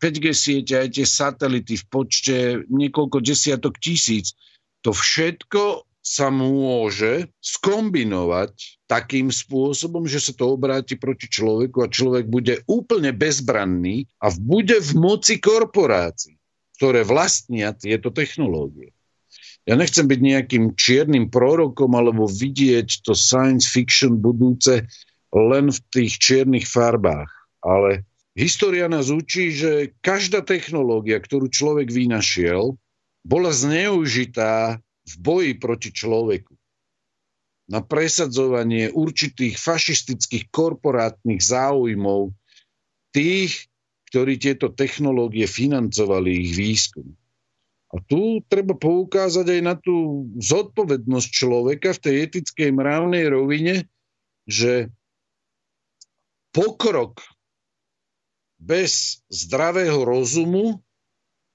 5G siete, aj tie satelity v počte niekoľko desiatok tisíc, to všetko sa môže skombinovať takým spôsobom, že sa to obráti proti človeku a človek bude úplne bezbranný a bude v moci korporácií, ktoré vlastnia tieto technológie. Ja nechcem byť nejakým čiernym prorokom alebo vidieť to science fiction budúce len v tých čiernych farbách, ale história nás učí, že každá technológia, ktorú človek vynašiel, bola zneužitá v boji proti človeku na presadzovanie určitých fašistických korporátnych záujmov tých, ktorí tieto technológie financovali ich výskum. A tu treba poukázať aj na tú zodpovednosť človeka v tej etickej mravnej rovine, že pokrok bez zdravého rozumu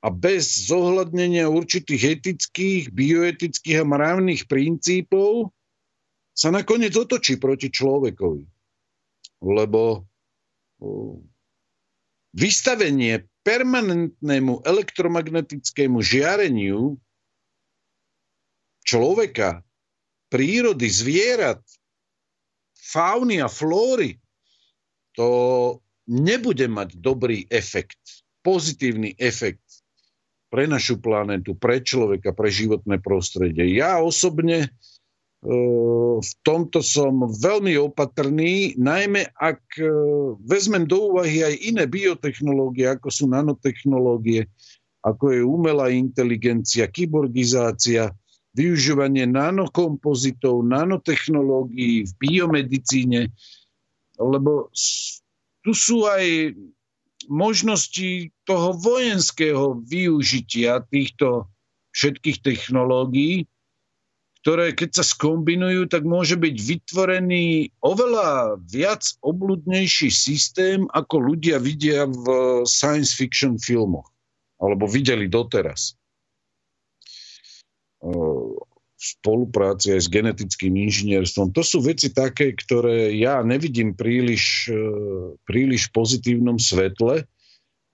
a bez zohľadnenia určitých etických, bioetických a mravných princípov sa nakoniec otočí proti človekovi. Lebo vystavenie permanentnému elektromagnetickému žiareniu človeka, prírody, zvierat, fauny a flóry, to nebude mať dobrý efekt, pozitívny efekt pre našu planetu, pre človeka, pre životné prostredie. Ja osobne e, v tomto som veľmi opatrný, najmä ak e, vezmem do úvahy aj iné biotechnológie, ako sú nanotechnológie, ako je umelá inteligencia, kyborgizácia, využívanie nanokompozitov, nanotechnológií v biomedicíne, lebo tu sú aj možnosti toho vojenského využitia týchto všetkých technológií, ktoré keď sa skombinujú, tak môže byť vytvorený oveľa viac obludnejší systém, ako ľudia vidia v science fiction filmoch, alebo videli doteraz spolupráci aj s genetickým inžinierstvom. To sú veci také, ktoré ja nevidím príliš, e, príliš pozitívnom svetle,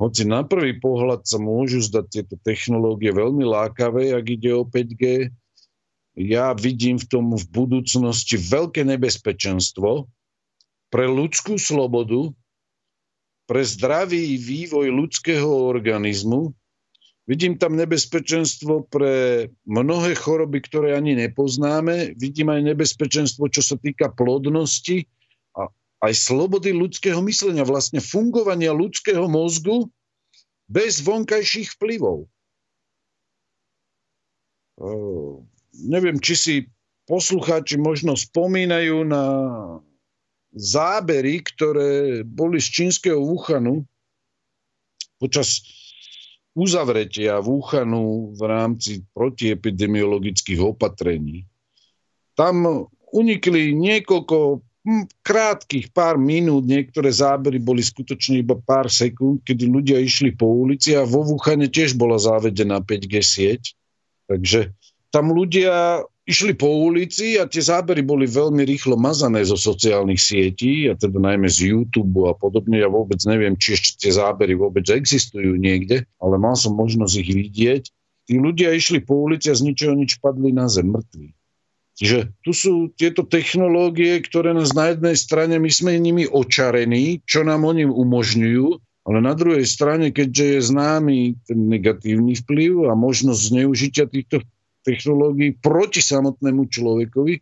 hoci na prvý pohľad sa môžu zdať tieto technológie veľmi lákavé, ak ide o 5G. Ja vidím v tom v budúcnosti veľké nebezpečenstvo pre ľudskú slobodu, pre zdravý vývoj ľudského organizmu, Vidím tam nebezpečenstvo pre mnohé choroby, ktoré ani nepoznáme. Vidím aj nebezpečenstvo, čo sa týka plodnosti a aj slobody ľudského myslenia, vlastne fungovania ľudského mozgu bez vonkajších vplyvov. Uh, neviem, či si poslucháči možno spomínajú na zábery, ktoré boli z čínskeho Wuhanu počas uzavretia Wuhanu v rámci protiepidemiologických opatrení. Tam unikli niekoľko hm, krátkých pár minút, niektoré zábery boli skutočne iba pár sekúnd, kedy ľudia išli po ulici a vo Wuhane tiež bola závedená 5G sieť. Takže tam ľudia išli po ulici a tie zábery boli veľmi rýchlo mazané zo sociálnych sietí, a teda najmä z YouTube a podobne. Ja vôbec neviem, či ešte tie zábery vôbec existujú niekde, ale mal som možnosť ich vidieť. Tí ľudia išli po ulici a z ničoho nič padli na zem mŕtvi. Čiže tu sú tieto technológie, ktoré nás na jednej strane, my sme nimi očarení, čo nám oni umožňujú, ale na druhej strane, keďže je známy ten negatívny vplyv a možnosť zneužitia týchto technológií proti samotnému človekovi.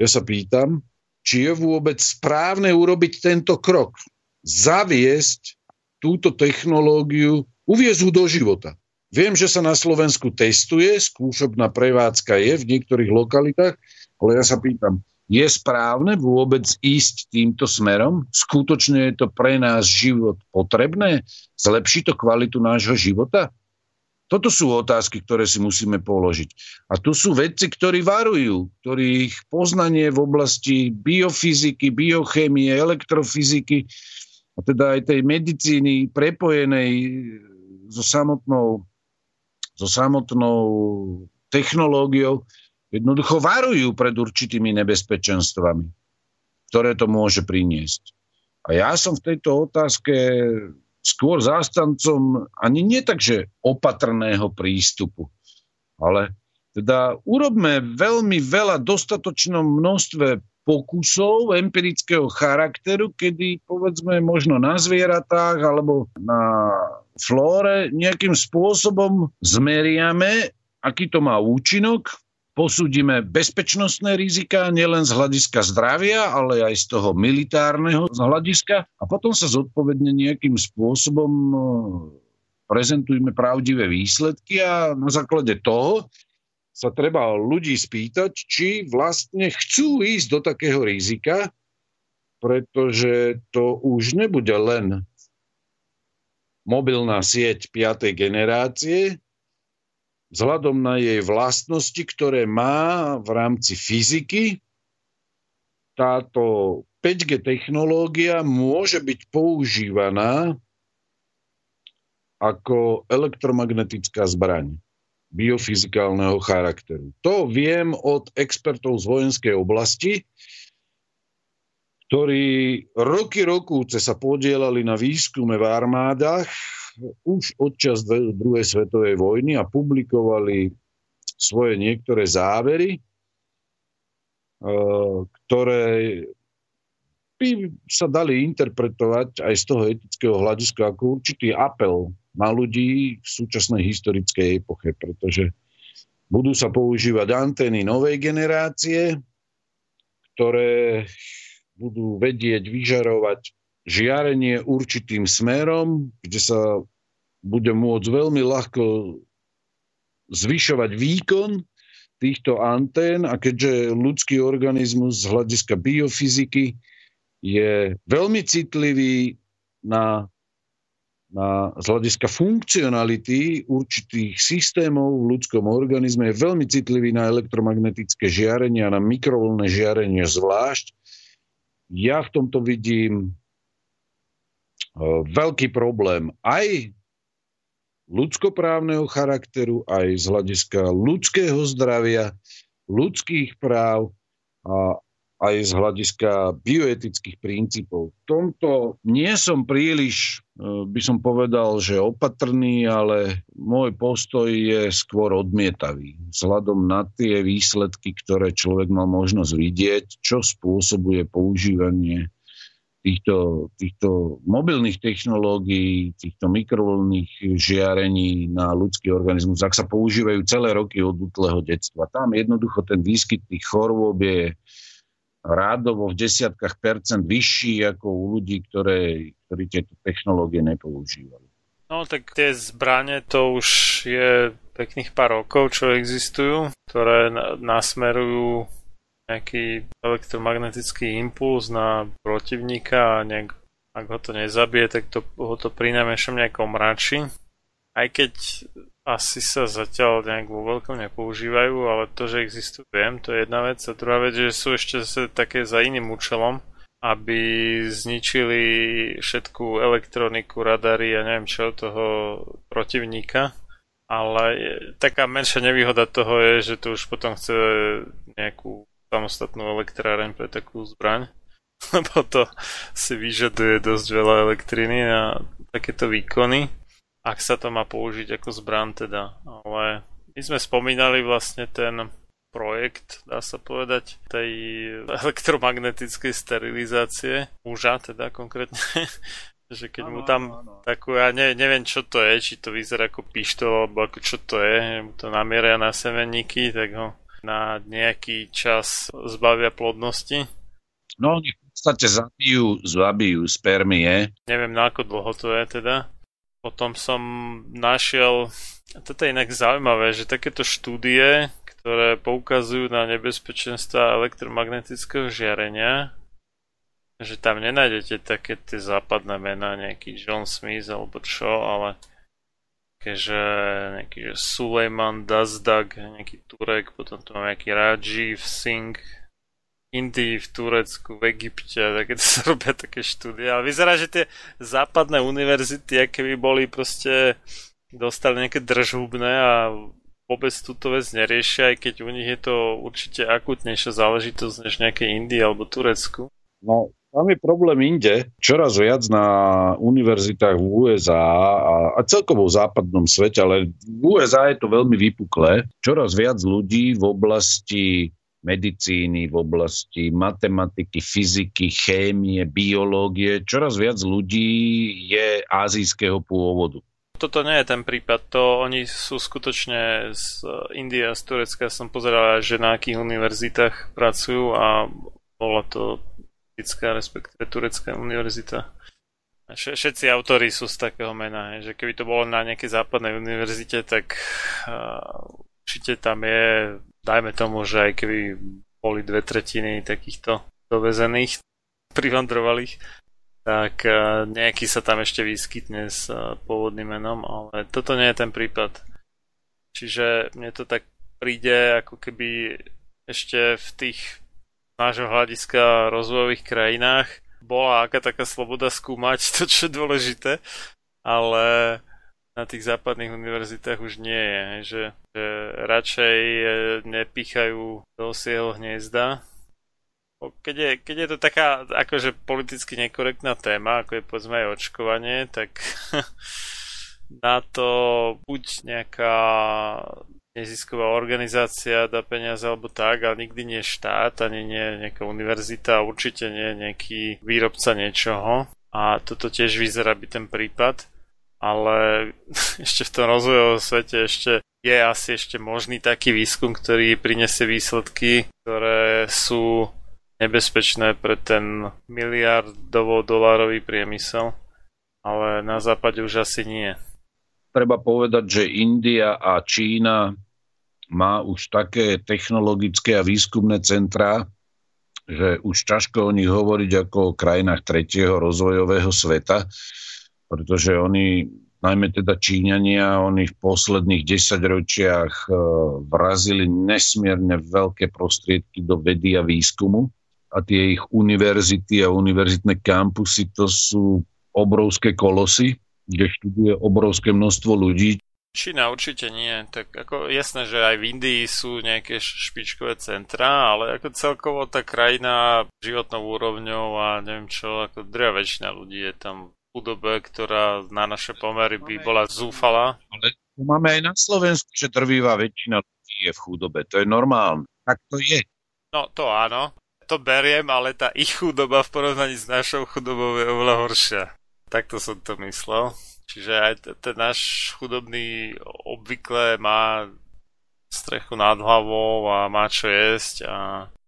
Ja sa pýtam, či je vôbec správne urobiť tento krok. Zaviesť túto technológiu, uviezť do života. Viem, že sa na Slovensku testuje, skúšobná prevádzka je v niektorých lokalitách, ale ja sa pýtam, je správne vôbec ísť týmto smerom? Skutočne je to pre nás život potrebné? Zlepší to kvalitu nášho života? Toto sú otázky, ktoré si musíme položiť. A tu sú vedci, ktorí varujú, ktorých poznanie v oblasti biofyziky, biochémie, elektrofyziky a teda aj tej medicíny prepojenej so samotnou, so samotnou technológiou, jednoducho varujú pred určitými nebezpečenstvami, ktoré to môže priniesť. A ja som v tejto otázke skôr zástancom ani nie tak, opatrného prístupu, ale teda urobme veľmi veľa dostatočnom množstve pokusov empirického charakteru, kedy povedzme možno na zvieratách alebo na flóre nejakým spôsobom zmeriame, aký to má účinok posúdime bezpečnostné rizika nielen z hľadiska zdravia, ale aj z toho militárneho hľadiska a potom sa zodpovedne nejakým spôsobom e, prezentujme pravdivé výsledky a na základe toho sa treba ľudí spýtať, či vlastne chcú ísť do takého rizika, pretože to už nebude len mobilná sieť 5. generácie, vzhľadom na jej vlastnosti, ktoré má v rámci fyziky, táto 5G technológia môže byť používaná ako elektromagnetická zbraň biofyzikálneho charakteru. To viem od expertov z vojenskej oblasti, ktorí roky rokúce sa podielali na výskume v armádach už odčas druhej svetovej vojny a publikovali svoje niektoré závery, eh, ktoré by sa dali interpretovať aj z toho etického hľadiska ako určitý apel na ľudí v súčasnej historickej epoche, pretože budú sa používať antény novej generácie, ktoré budú vedieť vyžarovať žiarenie určitým smerom, kde sa bude môcť veľmi ľahko zvyšovať výkon týchto antén a keďže ľudský organizmus z hľadiska biofyziky je veľmi citlivý na, na, z hľadiska funkcionality určitých systémov v ľudskom organizme, je veľmi citlivý na elektromagnetické žiarenie a na mikrovlné žiarenie zvlášť. Ja v tomto vidím veľký problém aj ľudskoprávneho charakteru, aj z hľadiska ľudského zdravia, ľudských práv a aj z hľadiska bioetických princípov. V tomto nie som príliš, e, by som povedal, že opatrný, ale môj postoj je skôr odmietavý. Vzhľadom na tie výsledky, ktoré človek mal možnosť vidieť, čo spôsobuje používanie týchto, týchto mobilných technológií, týchto mikrovlnných žiarení na ľudský organizmus, ak sa používajú celé roky od útleho detstva. Tam jednoducho ten výskyt tých chorôb je rádovo v desiatkách percent vyšší ako u ľudí, ktoré, ktorí tieto technológie nepoužívali. No tak tie zbranie to už je pekných pár rokov, čo existujú, ktoré nasmerujú nejaký elektromagnetický impuls na protivníka a nejak, ak ho to nezabije, tak to, ho to pri najmenšom nejakom mračí. Aj keď asi sa zatiaľ nejak vo veľkom nepoužívajú, ale to, že existujú, viem, to je jedna vec. A druhá vec, že sú ešte zase také za iným účelom, aby zničili všetku elektroniku, radary a neviem čo toho protivníka. Ale taká menšia nevýhoda toho je, že to už potom chce nejakú samostatnú elektráreň pre takú zbraň, lebo to si vyžaduje dosť veľa elektriny na takéto výkony, ak sa to má použiť ako zbraň teda. Ale my sme spomínali vlastne ten projekt, dá sa povedať, tej elektromagnetickej sterilizácie muža teda konkrétne, že keď ano, mu tam ano. takú, ja ne, neviem čo to je, či to vyzerá ako pištol, alebo ako čo to je, mu to namieria na semenníky, tak ho na nejaký čas zbavia plodnosti. No oni v podstate zabijú, zabijú spermie. Neviem na ako dlho to je teda. Potom som našiel, toto je inak zaujímavé, že takéto štúdie, ktoré poukazujú na nebezpečenstva elektromagnetického žiarenia, že tam nenájdete také tie západné mená, nejaký John Smith alebo čo, ale že nejaký že Suleiman Dazdag, nejaký Turek, potom tu máme nejaký Rajiv Singh, Indii, v Turecku, v Egypte, také to sa robia také štúdie. Ale vyzerá, že tie západné univerzity, aké by boli proste dostali nejaké držhubné a vôbec túto vec neriešia, aj keď u nich je to určite akutnejšia záležitosť než nejaké Indii alebo Turecku. No, tam je problém inde. Čoraz viac na univerzitách v USA a, a celkovo v západnom svete, ale v USA je to veľmi vypuklé. Čoraz viac ľudí v oblasti medicíny, v oblasti matematiky, fyziky, chémie, biológie, čoraz viac ľudí je azijského pôvodu toto nie je ten prípad, to oni sú skutočne z Indie a z Turecka som pozeral, že na akých univerzitách pracujú a bola to indická, respektíve turecká univerzita. Všetci autori sú z takého mena, že keby to bolo na nejakej západnej univerzite, tak určite tam je, dajme tomu, že aj keby boli dve tretiny takýchto dovezených, privandrovalých, tak nejaký sa tam ešte vyskytne s pôvodným menom, ale toto nie je ten prípad. Čiže mne to tak príde, ako keby ešte v tých nášho hľadiska rozvojových krajinách bola aká taká sloboda skúmať to, čo je dôležité, ale na tých západných univerzitách už nie je, že, že radšej e, nepichajú do osieho hniezda. Keď je, keď je to taká akože politicky nekorektná téma, ako je povedzme aj očkovanie, tak na to buď nejaká nezisková organizácia dá peniaze alebo tak, ale nikdy nie štát, ani nie nejaká univerzita, určite nie nejaký výrobca niečoho. A toto tiež vyzerá byť ten prípad, ale ešte v tom rozvojovom svete ešte je asi ešte možný taký výskum, ktorý prinesie výsledky, ktoré sú nebezpečné pre ten miliardovo dolárový priemysel, ale na západe už asi nie treba povedať, že India a Čína má už také technologické a výskumné centrá, že už ťažko o nich hovoriť ako o krajinách tretieho rozvojového sveta, pretože oni, najmä teda Číňania, oni v posledných desaťročiach e, vrazili nesmierne veľké prostriedky do vedy a výskumu. A tie ich univerzity a univerzitné kampusy to sú obrovské kolosy, kde študuje obrovské množstvo ľudí. Čína určite nie. Tak ako jasné, že aj v Indii sú nejaké špičkové centra, ale ako celkovo tá krajina životnou úrovňou a neviem čo, ako drvia väčšina ľudí je tam v chudobe, ktorá na naše pomery by bola zúfala. Ale máme aj na Slovensku, že drvivá väčšina ľudí je v chudobe. To je normálne. Tak to je. No to áno. To beriem, ale tá ich chudoba v porovnaní s našou chudobou je oveľa horšia. Takto som to myslel. Čiže aj ten náš chudobný obvykle má strechu nad hlavou a má čo jesť a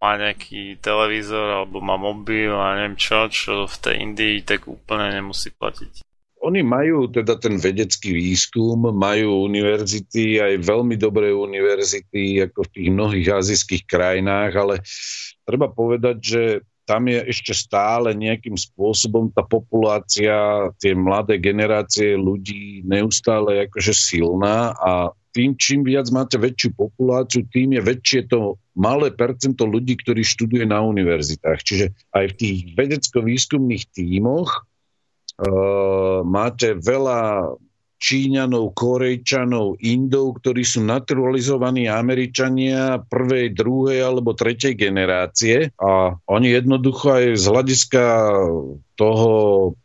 má nejaký televízor alebo má mobil a neviem čo, čo v tej Indii tak úplne nemusí platiť. Oni majú teda ten vedecký výskum, majú univerzity, aj veľmi dobré univerzity, ako v tých mnohých azijských krajinách, ale treba povedať, že tam je ešte stále nejakým spôsobom tá populácia, tie mladé generácie ľudí neustále akože silná a tým, čím viac máte väčšiu populáciu, tým je väčšie to malé percento ľudí, ktorí študuje na univerzitách. Čiže aj v tých vedecko-výskumných tímoch uh, máte veľa Číňanov, Korejčanov, Indov, ktorí sú naturalizovaní Američania prvej, druhej alebo tretej generácie. A oni jednoducho aj z hľadiska toho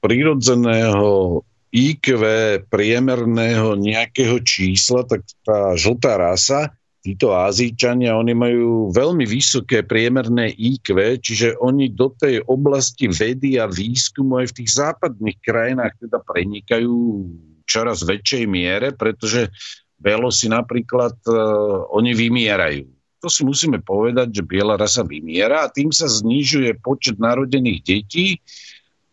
prírodzeného IQ priemerného nejakého čísla, tak tá žltá rasa, títo Azíčania, oni majú veľmi vysoké priemerné IQ, čiže oni do tej oblasti vedy a výskumu aj v tých západných krajinách teda prenikajú čoraz väčšej miere, pretože Belosi napríklad, uh, oni vymierajú. To si musíme povedať, že biela rasa vymiera a tým sa znižuje počet narodených detí.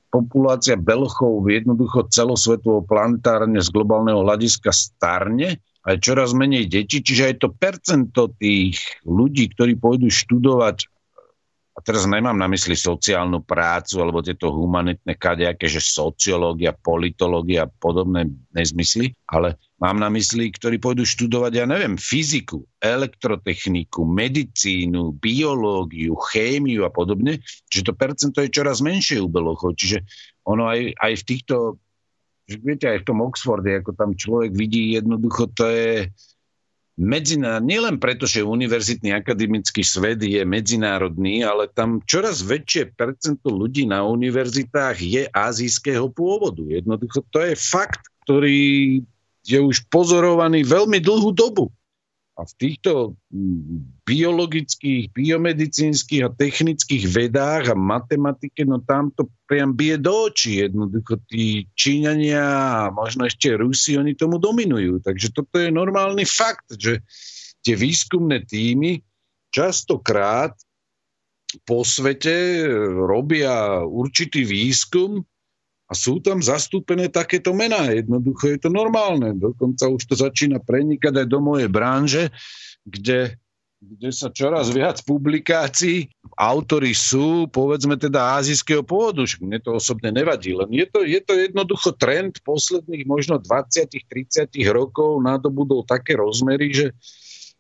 Populácia belochov jednoducho celosvetovo planetárne z globálneho hľadiska starne a je čoraz menej detí, čiže aj to percento tých ľudí, ktorí pôjdu študovať a teraz nemám na mysli sociálnu prácu alebo tieto humanitné kadejaké, že sociológia, politológia a podobné nezmysly, ale mám na mysli, ktorí pôjdu študovať, ja neviem, fyziku, elektrotechniku, medicínu, biológiu, chémiu a podobne, že to percento je čoraz menšie u belochov. Čiže ono aj, aj v týchto, viete, aj v tom Oxforde, ako tam človek vidí jednoducho, to je, medzina, nielen preto, že univerzitný akademický svet je medzinárodný, ale tam čoraz väčšie percento ľudí na univerzitách je azijského pôvodu. Jednoducho to je fakt, ktorý je už pozorovaný veľmi dlhú dobu. A v týchto biologických, biomedicínskych a technických vedách a matematike, no tam to priam bije do očí. Jednoducho tí Číňania a možno ešte Rusi, oni tomu dominujú. Takže toto je normálny fakt, že tie výskumné týmy častokrát po svete robia určitý výskum a sú tam zastúpené takéto mená. Jednoducho je to normálne. Dokonca už to začína prenikať aj do mojej branže, kde, kde sa čoraz viac publikácií, autory sú, povedzme teda azijského pôvodu. Mne to osobne nevadí, len je to, je to jednoducho trend posledných možno 20-30 rokov nadobudol také rozmery, že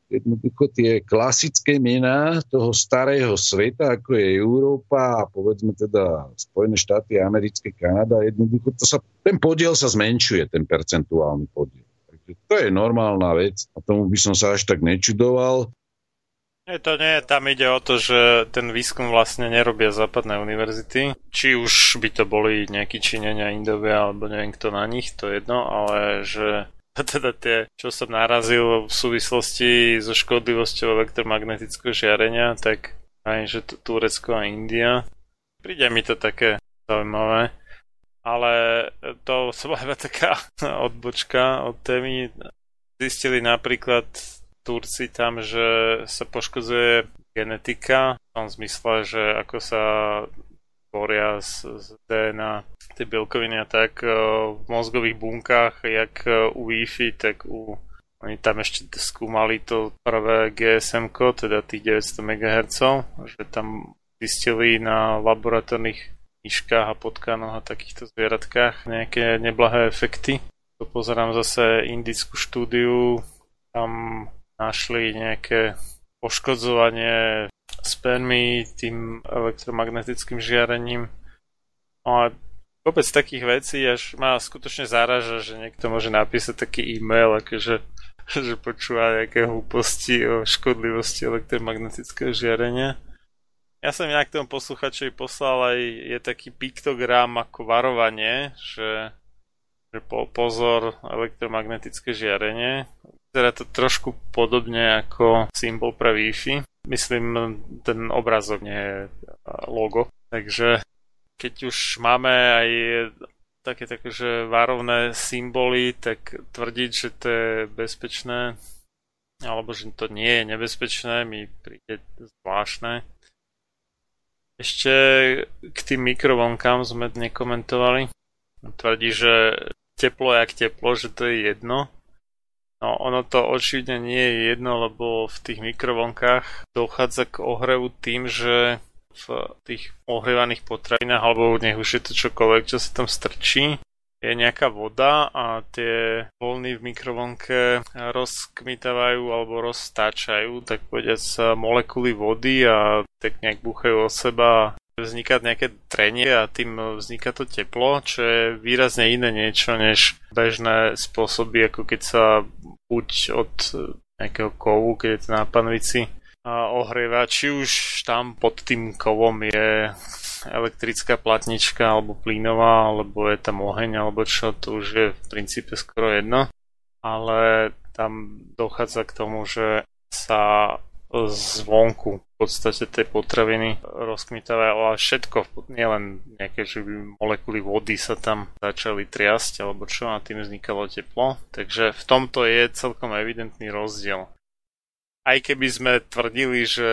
jednoducho tie klasické mená toho starého sveta, ako je Európa a povedzme teda Spojené štáty, Americké, Kanada, jednoducho to sa, ten podiel sa zmenšuje, ten percentuálny podiel. Takže to je normálna vec a tomu by som sa až tak nečudoval. Nie, to nie, tam ide o to, že ten výskum vlastne nerobia západné univerzity. Či už by to boli nejakí Číňania, Indovia, alebo neviem kto na nich, to je jedno, ale že teda tie, čo som narazil v súvislosti so škodlivosťou elektromagnetického žiarenia, tak aj že Turecko a India. Príde mi to také zaujímavé. Ale to som iba taká odbočka od témy. Zistili napríklad Turci tam, že sa poškodzuje genetika v tom zmysle, že ako sa boria z, z DNA tie bielkoviny a tak e, v mozgových bunkách, jak e, u Wi-Fi, tak u oni tam ešte skúmali to prvé GSM, teda tých 900 MHz, že tam zistili na laboratórnych myškách a potkanoch a takýchto zvieratkách nejaké neblahé efekty. To pozerám zase indickú štúdiu, tam našli nejaké poškodzovanie spermy tým elektromagnetickým žiarením. No a kopec takých vecí, až ma skutočne zaraža, že niekto môže napísať taký e-mail, akože že počúva nejaké hlúposti o škodlivosti elektromagnetického žiarenia. Ja som inak tomu posluchačovi poslal aj je taký piktogram ako varovanie, že, že po, pozor elektromagnetické žiarenie. Teda to trošku podobne ako symbol pre Wi-Fi. Myslím, ten obrazok nie je logo. Takže keď už máme aj také, také že varovné symboly, tak tvrdiť, že to je bezpečné alebo že to nie je nebezpečné, mi príde zvláštne. Ešte k tým mikrovlnkám sme nekomentovali. Tvrdí, že teplo jak teplo, že to je jedno. No ono to očividne nie je jedno, lebo v tých mikrovlnkách dochádza k ohrevu tým, že v tých ohrievaných potravinách, alebo nech už je to čokoľvek, čo sa tam strčí, je nejaká voda a tie voľny v mikrovlnke rozkmitávajú alebo rozstáčajú, tak povediať molekuly vody a tak nejak búchajú o seba vzniká nejaké trenie a tým vzniká to teplo, čo je výrazne iné niečo než bežné spôsoby, ako keď sa buď od nejakého kovu, keď je to na panvici, ohrieva, či už tam pod tým kovom je elektrická platnička alebo plynová, alebo je tam oheň alebo čo, to už je v princípe skoro jedno. Ale tam dochádza k tomu, že sa zvonku podstate tej potraviny rozkmitávajú, ale všetko, nielen nejaké že by molekuly vody sa tam začali triasť alebo čo a tým vznikalo teplo. Takže v tomto je celkom evidentný rozdiel aj keby sme tvrdili, že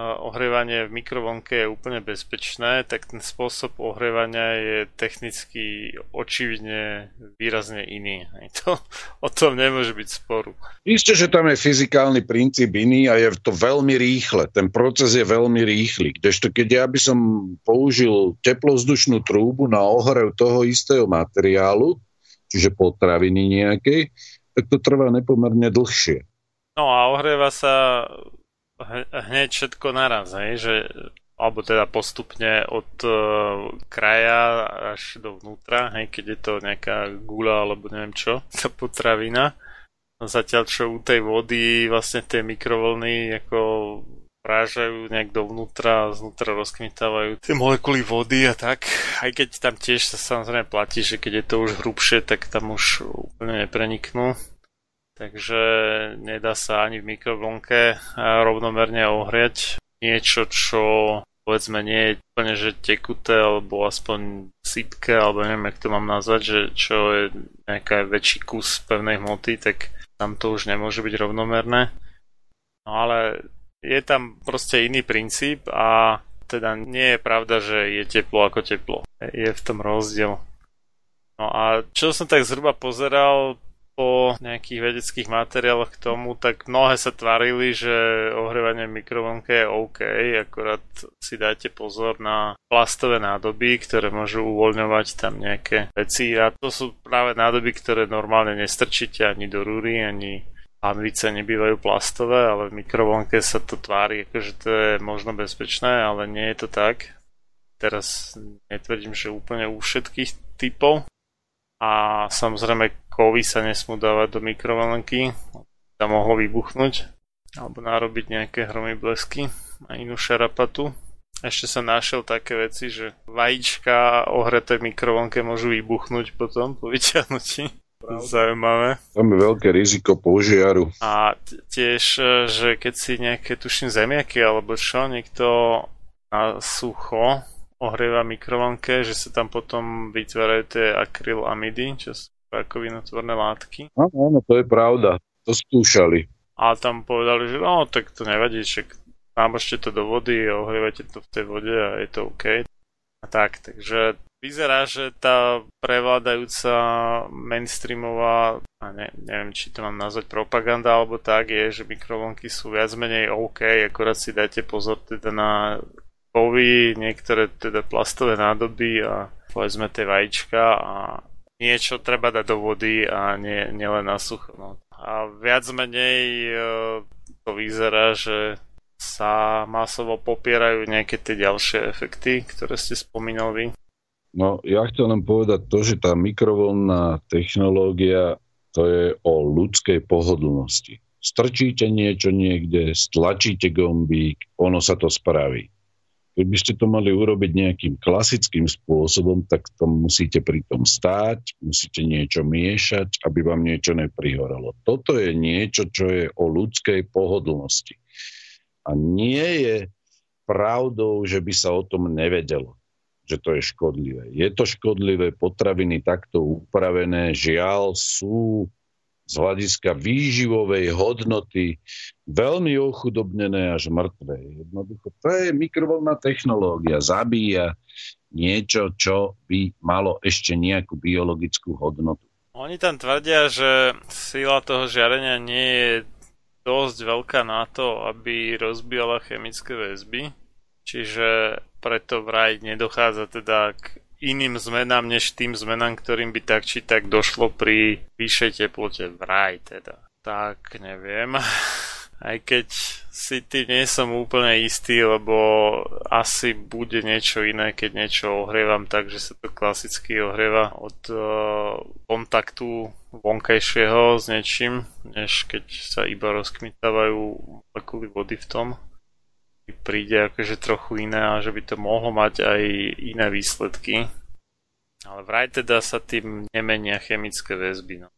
ohrievanie v mikrovlnke je úplne bezpečné, tak ten spôsob ohrievania je technicky očividne výrazne iný. To, o tom nemôže byť sporu. Isté, že tam je fyzikálny princíp iný a je to veľmi rýchle. Ten proces je veľmi rýchly. Kdežto keď ja by som použil teplovzdušnú trúbu na ohrev toho istého materiálu, čiže potraviny nejakej, tak to trvá nepomerne dlhšie. No a ohrieva sa hneď všetko naraz, hej, že alebo teda postupne od uh, kraja až dovnútra, hej, keď je to nejaká gula alebo neviem čo, tá potravina. Zatiaľ čo u tej vody vlastne tie mikrovlny ako prážajú nejak dovnútra a znútra rozkmitávajú tie molekuly vody a tak. Aj keď tam tiež sa samozrejme platí, že keď je to už hrubšie, tak tam už úplne nepreniknú takže nedá sa ani v mikrovlnke rovnomerne ohriať niečo, čo povedzme nie je úplne že tekuté alebo aspoň sypké alebo neviem, jak to mám nazvať, že čo je nejaká väčší kus pevnej hmoty, tak tam to už nemôže byť rovnomerné. No ale je tam proste iný princíp a teda nie je pravda, že je teplo ako teplo. Je v tom rozdiel. No a čo som tak zhruba pozeral, po nejakých vedeckých materiáloch k tomu, tak mnohé sa tvarili, že ohrievanie mikrovlnke je OK, akorát si dajte pozor na plastové nádoby, ktoré môžu uvoľňovať tam nejaké veci a to sú práve nádoby, ktoré normálne nestrčíte ani do rúry, ani Anvice nebývajú plastové, ale v mikrovlnke sa to tvári, akože to je možno bezpečné, ale nie je to tak. Teraz netvrdím, že úplne u všetkých typov. A samozrejme kovy sa nesmú dávať do mikrovlnky, tam mohlo vybuchnúť alebo narobiť nejaké hromy blesky a inú šarapatu. Ešte sa našiel také veci, že vajíčka ohreté v mikrovlnke môžu vybuchnúť potom po vyťahnutí. Zaujímavé. Tam je veľké riziko požiaru. A tiež, že keď si nejaké, tuším, zemiaky alebo čo, niekto na sucho ohrieva mikrovlnke, že sa tam potom vytvárajú tie akrylamidy, čo sú rakovinotvorné látky. Áno, áno, to je pravda. To skúšali. A tam povedali, že no, tak to nevadí, že námožte to do vody a ohrievate to v tej vode a je to OK. A tak, takže vyzerá, že tá prevládajúca mainstreamová, a ne, neviem, či to mám nazvať propaganda alebo tak, je, že mikrovlnky sú viac menej OK, akorát si dajte pozor teda na kovy, niektoré teda plastové nádoby a povedzme tie vajíčka a niečo treba dať do vody a nie, nielen na sucho. No. A viac menej e, to vyzerá, že sa masovo popierajú nejaké tie ďalšie efekty, ktoré ste spomínali. No, ja chcem len povedať to, že tá mikrovoľná technológia to je o ľudskej pohodlnosti. Strčíte niečo niekde, stlačíte gombík, ono sa to spraví. Keby ste to mali urobiť nejakým klasickým spôsobom, tak to musíte pri tom stáť, musíte niečo miešať, aby vám niečo neprihoralo. Toto je niečo, čo je o ľudskej pohodlnosti. A nie je pravdou, že by sa o tom nevedelo, že to je škodlivé. Je to škodlivé, potraviny takto upravené, žiaľ, sú z hľadiska výživovej hodnoty veľmi ochudobnené až mŕtve. Jednoducho, to je mikrovolná technológia, zabíja niečo, čo by malo ešte nejakú biologickú hodnotu. Oni tam tvrdia, že sila toho žiarenia nie je dosť veľká na to, aby rozbíjala chemické väzby, čiže preto vraj nedochádza teda k iným zmenám, než tým zmenám, ktorým by tak či tak došlo pri vyššej teplote. Vraj teda. Tak, neviem. Aj keď si tým nie som úplne istý, lebo asi bude niečo iné, keď niečo ohrievam tak, že sa to klasicky ohrieva od uh, kontaktu vonkajšieho s niečím, než keď sa iba rozkmitávajú molekuly vody v tom príde akože trochu iné a že by to mohlo mať aj iné výsledky. Ale vraj teda sa tým nemenia chemické väzby. No.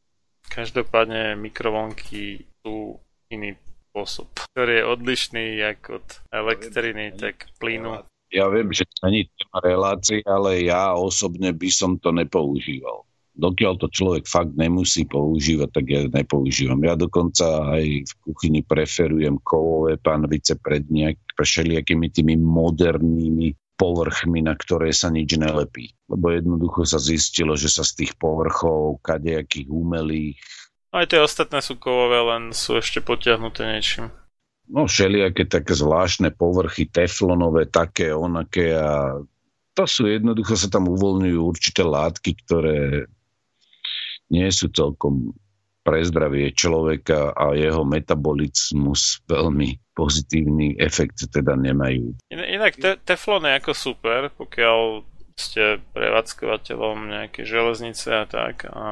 Každopádne mikrovlnky sú iný spôsob, ktorý je odlišný jak od elektriny, tak plynu. Ja viem, že to není téma relácie, ale ja osobne by som to nepoužíval. Dokiaľ to človek fakt nemusí používať, tak ja nepoužívam. Ja dokonca aj v kuchyni preferujem kovové panvice pred nejak, všelijakými tými modernými povrchmi, na ktoré sa nič nelepí. Lebo jednoducho sa zistilo, že sa z tých povrchov kadejakých umelých aj tie ostatné sú kovové, len sú ešte potiahnuté niečím. No všelijaké také zvláštne povrchy, teflonové, také, onaké a to sú jednoducho sa tam uvoľňujú určité látky, ktoré nie sú celkom pre zdravie človeka a jeho metabolizmus veľmi pozitívny efekt teda nemajú. Inak te- teflon je ako super, pokiaľ ste prevádzkovateľom nejaké železnice a tak a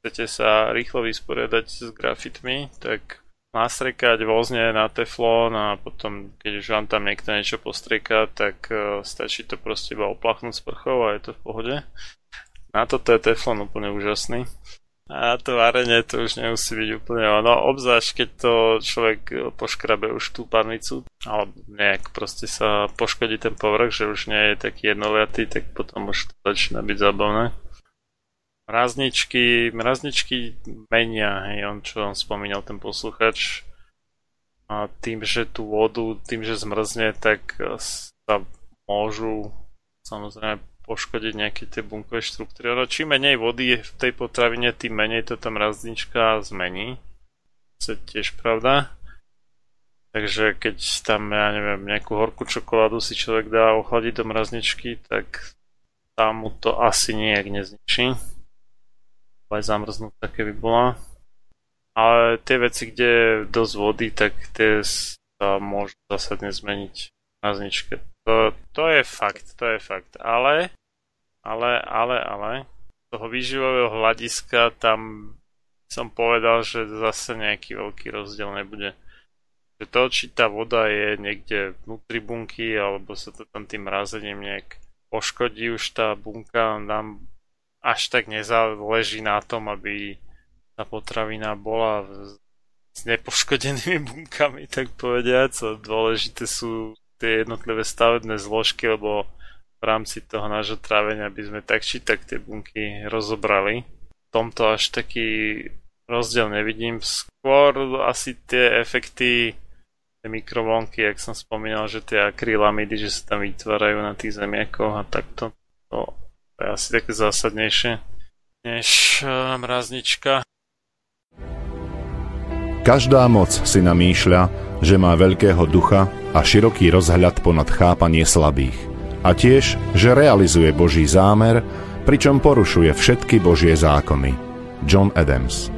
chcete sa rýchlo vysporiadať s grafitmi, tak nastrekať vozne na teflón a potom, keď už vám tam niekto niečo postrieka, tak uh, stačí to proste iba oplachnúť s prchou a je to v pohode. Na toto je teflon úplne úžasný. A to varenie to už nemusí byť úplne ono, obzvlášť keď to človek poškrabe už tú parnicu, alebo nejak proste sa poškodí ten povrch, že už nie je taký jednoliatý, tak potom už to začína byť zábavné. Mrazničky, mrazničky menia, hej, on čo on spomínal ten posluchač, a tým, že tú vodu, tým, že zmrzne, tak sa môžu samozrejme poškodiť nejaké tie bunkové štruktúry. Ono, čím menej vody je v tej potravine, tým menej to tam raznička zmení. To je tiež pravda. Takže keď tam, ja neviem, nejakú horkú čokoládu si človek dá ochladiť do mrazničky, tak tam mu to asi nejak nezničí. Aj také by bola. Ale tie veci, kde je dosť vody, tak tie sa môžu zásadne zmeniť na zničke. To, to je fakt, to je fakt. Ale ale, ale, ale, z toho výživového hľadiska tam som povedal, že zase nejaký veľký rozdiel nebude. Že to, či tá voda je niekde vnútri bunky, alebo sa to tam tým mrazením nejak poškodí už tá bunka, nám až tak nezáleží na tom, aby tá potravina bola s nepoškodenými bunkami, tak povediať. Dôležité sú tie jednotlivé stavebné zložky, lebo v rámci toho nášho trávenia by sme tak či tak tie bunky rozobrali. V tomto až taký rozdiel nevidím. Skôr asi tie efekty tie mikrovlnky, jak som spomínal, že tie akrylamidy, že sa tam vytvárajú na tých zemiakoch a takto. To je asi také zásadnejšie než uh, mraznička. Každá moc si namýšľa, že má veľkého ducha a široký rozhľad ponad chápanie slabých a tiež, že realizuje Boží zámer, pričom porušuje všetky Božie zákony. John Adams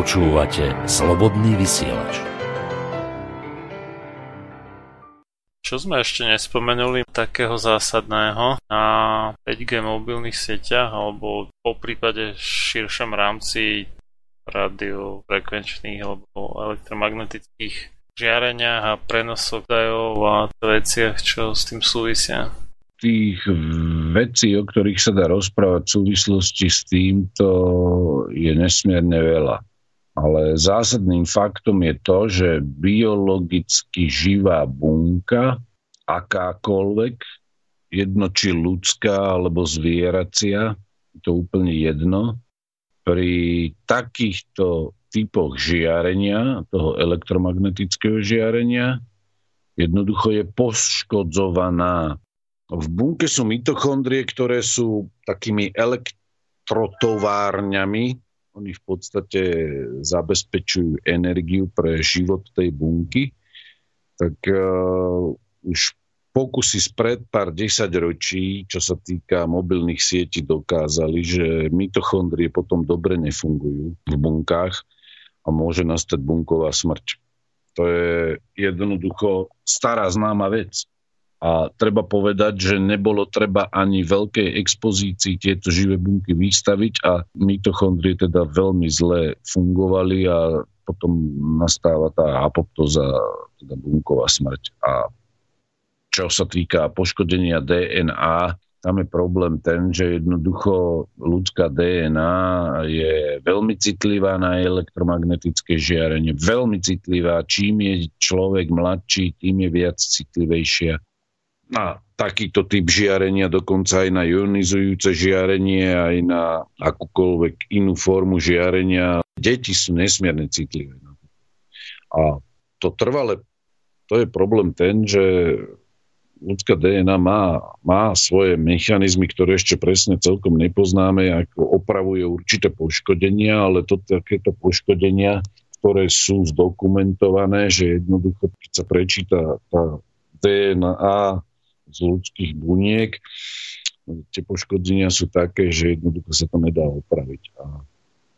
Počúvate Slobodný vysielač. Čo sme ešte nespomenuli takého zásadného na 5G mobilných sieťach alebo po prípade širšom rámci radiofrekvenčných alebo elektromagnetických žiareniach a prenosok dajov a veciach, čo s tým súvisia? Tých vecí, o ktorých sa dá rozprávať v súvislosti s týmto, je nesmierne veľa. Ale zásadným faktom je to, že biologicky živá bunka, akákoľvek, jedno či ľudská alebo zvieracia, to úplne jedno, pri takýchto typoch žiarenia, toho elektromagnetického žiarenia, jednoducho je poškodzovaná. V bunke sú mitochondrie, ktoré sú takými elektrotovárňami, oni v podstate zabezpečujú energiu pre život tej bunky, tak uh, už pokusy spred pár desaťročí, čo sa týka mobilných sietí, dokázali, že mitochondrie potom dobre nefungujú v bunkách a môže nastať bunková smrť. To je jednoducho stará známa vec. A treba povedať, že nebolo treba ani veľkej expozícii tieto živé bunky vystaviť a mitochondrie teda veľmi zle fungovali a potom nastáva tá apoptoza, teda bunková smrť. A čo sa týka poškodenia DNA, tam je problém ten, že jednoducho ľudská DNA je veľmi citlivá na elektromagnetické žiarenie. Veľmi citlivá. Čím je človek mladší, tým je viac citlivejšia na takýto typ žiarenia, dokonca aj na ionizujúce žiarenie, aj na akúkoľvek inú formu žiarenia. Deti sú nesmierne citlivé. A to trvale, to je problém ten, že ľudská DNA má, má svoje mechanizmy, ktoré ešte presne celkom nepoznáme, ako opravuje určité poškodenia, ale to takéto poškodenia, ktoré sú zdokumentované, že jednoducho, keď sa prečíta tá DNA z ľudských buniek. Tie poškodenia sú také, že jednoducho sa to nedá opraviť. A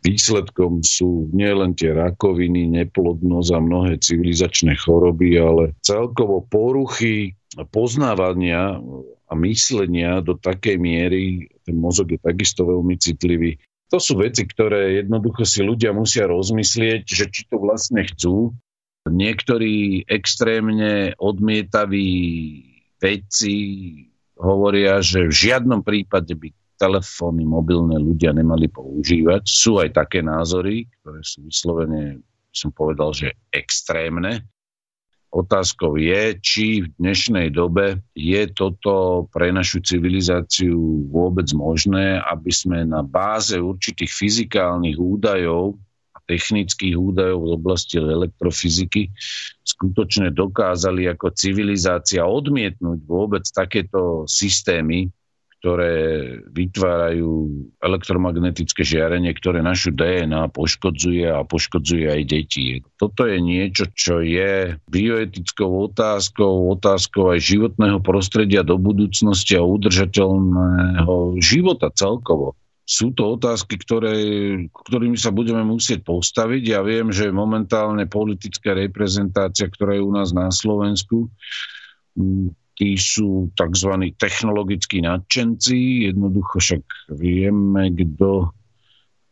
výsledkom sú nielen tie rakoviny, neplodnosť a mnohé civilizačné choroby, ale celkovo poruchy poznávania a myslenia do takej miery, ten mozog je takisto veľmi citlivý. To sú veci, ktoré jednoducho si ľudia musia rozmyslieť, že či to vlastne chcú. Niektorí extrémne odmietaví vedci hovoria, že v žiadnom prípade by telefóny mobilné ľudia nemali používať. Sú aj také názory, ktoré sú vyslovene, som povedal, že extrémne. Otázkou je, či v dnešnej dobe je toto pre našu civilizáciu vôbec možné, aby sme na báze určitých fyzikálnych údajov technických údajov v oblasti elektrofyziky skutočne dokázali ako civilizácia odmietnúť vôbec takéto systémy, ktoré vytvárajú elektromagnetické žiarenie, ktoré našu DNA poškodzuje a poškodzuje aj deti. Toto je niečo, čo je bioetickou otázkou, otázkou aj životného prostredia do budúcnosti a udržateľného života celkovo sú to otázky, ktoré, ktorými sa budeme musieť postaviť. Ja viem, že momentálne politická reprezentácia, ktorá je u nás na Slovensku, tí sú tzv. technologickí nadšenci. Jednoducho však vieme, kto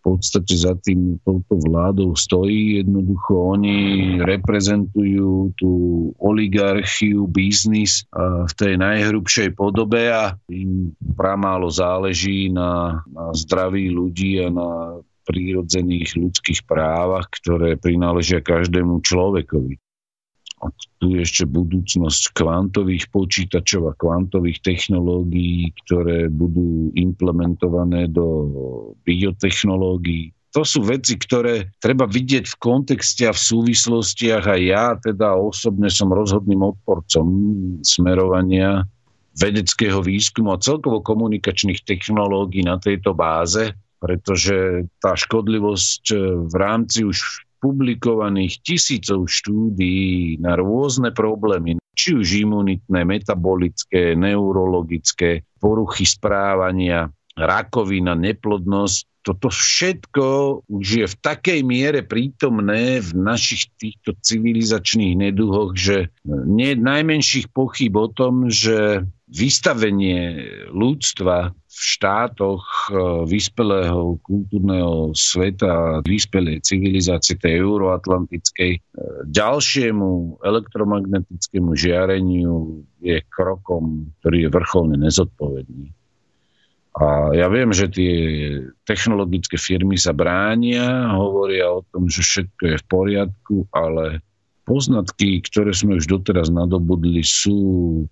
v podstate za tým touto vládou stojí. Jednoducho oni reprezentujú tú oligarchiu, biznis v tej najhrubšej podobe a im pramálo záleží na, na zdraví ľudí a na prírodzených ľudských právach, ktoré prináležia každému človekovi. Tu ešte budúcnosť kvantových počítačov a kvantových technológií, ktoré budú implementované do biotechnológií. To sú veci, ktoré treba vidieť v kontexte a v súvislostiach a ja teda osobne som rozhodným odporcom smerovania vedeckého výskumu a celkovo komunikačných technológií na tejto báze, pretože tá škodlivosť v rámci už publikovaných tisícov štúdií na rôzne problémy, či už imunitné, metabolické, neurologické, poruchy správania, rakovina, neplodnosť. Toto všetko už je v takej miere prítomné v našich týchto civilizačných neduhoch, že nie je najmenších pochyb o tom, že vystavenie ľudstva v štátoch e, vyspelého kultúrneho sveta, vyspelej civilizácie tej euroatlantickej, e, ďalšiemu elektromagnetickému žiareniu je krokom, ktorý je vrcholne nezodpovedný. A ja viem, že tie technologické firmy sa bránia, hovoria o tom, že všetko je v poriadku, ale poznatky, ktoré sme už doteraz nadobudli, sú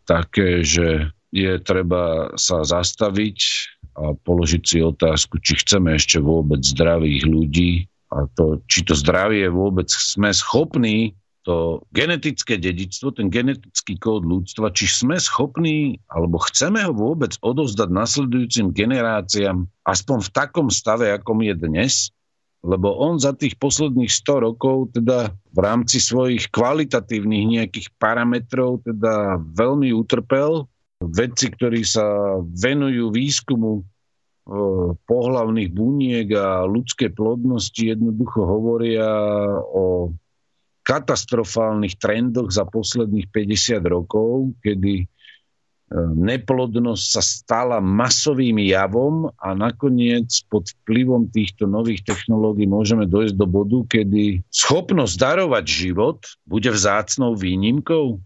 také, že je treba sa zastaviť a položiť si otázku, či chceme ešte vôbec zdravých ľudí. A to, či to zdravie vôbec sme schopní to genetické dedictvo, ten genetický kód ľudstva, či sme schopní, alebo chceme ho vôbec odovzdať nasledujúcim generáciám, aspoň v takom stave, akom je dnes, lebo on za tých posledných 100 rokov teda v rámci svojich kvalitatívnych nejakých parametrov teda veľmi utrpel. Vedci, ktorí sa venujú výskumu e, pohlavných buniek a ľudskej plodnosti jednoducho hovoria o katastrofálnych trendoch za posledných 50 rokov, kedy neplodnosť sa stala masovým javom a nakoniec pod vplyvom týchto nových technológií môžeme dojsť do bodu, kedy schopnosť darovať život bude vzácnou výnimkou.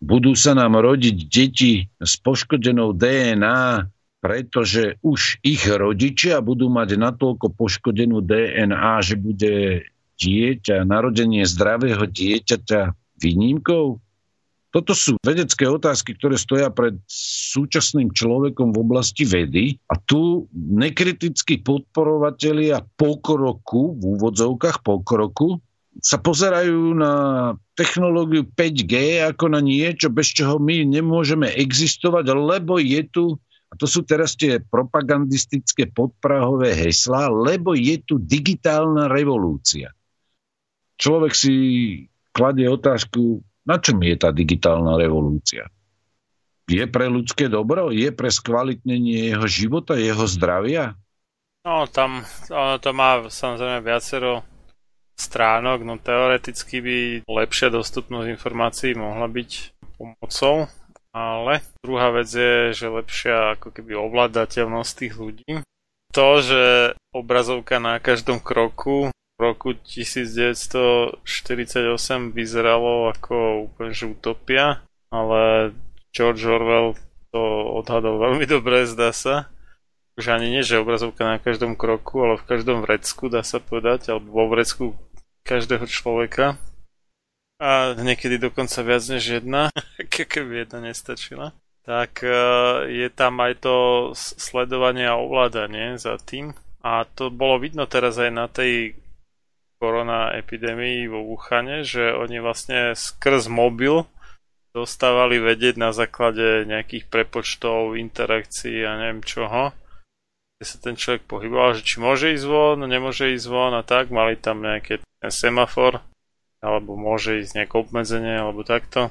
Budú sa nám rodiť deti s poškodenou DNA, pretože už ich rodičia budú mať natoľko poškodenú DNA, že bude dieťa, narodenie zdravého dieťaťa výnimkou? Toto sú vedecké otázky, ktoré stoja pred súčasným človekom v oblasti vedy a tu nekritickí podporovatelia pokroku, v úvodzovkách pokroku, sa pozerajú na technológiu 5G ako na niečo, bez čoho my nemôžeme existovať, lebo je tu, a to sú teraz tie propagandistické podprahové heslá, lebo je tu digitálna revolúcia. Človek si kladie otázku, na čom je tá digitálna revolúcia? Je pre ľudské dobro? Je pre skvalitnenie jeho života, jeho zdravia? No, tam ono to má samozrejme viacero stránok, no teoreticky by lepšia dostupnosť informácií mohla byť pomocou, ale druhá vec je, že lepšia ako keby ovládateľnosť tých ľudí. To, že obrazovka na každom kroku roku 1948 vyzeralo ako úplne že utopia, ale George Orwell to odhadol veľmi dobre, zdá sa. Už ani nie, že obrazovka na každom kroku, ale v každom vrecku, dá sa povedať, alebo vo vrecku každého človeka. A niekedy dokonca viac než jedna, keby jedna nestačila. Tak e, je tam aj to sledovanie a ovládanie za tým. A to bolo vidno teraz aj na tej korona epidémii vo Wuhane, že oni vlastne skrz mobil dostávali vedieť na základe nejakých prepočtov, interakcií a neviem čoho, kde sa ten človek pohyboval, že či môže ísť von, nemôže ísť von a tak, mali tam nejaké semafor, alebo môže ísť nejaké obmedzenie, alebo takto.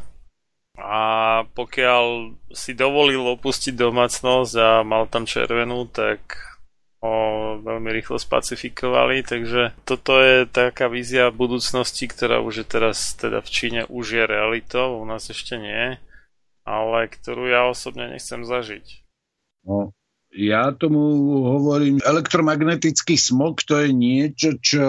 A pokiaľ si dovolil opustiť domácnosť a mal tam červenú, tak ho veľmi rýchlo spacifikovali, takže toto je taká vízia budúcnosti, ktorá už je teraz teda v Číne už je realitou, u nás ešte nie, ale ktorú ja osobne nechcem zažiť. No, ja tomu hovorím, elektromagnetický smog to je niečo, čo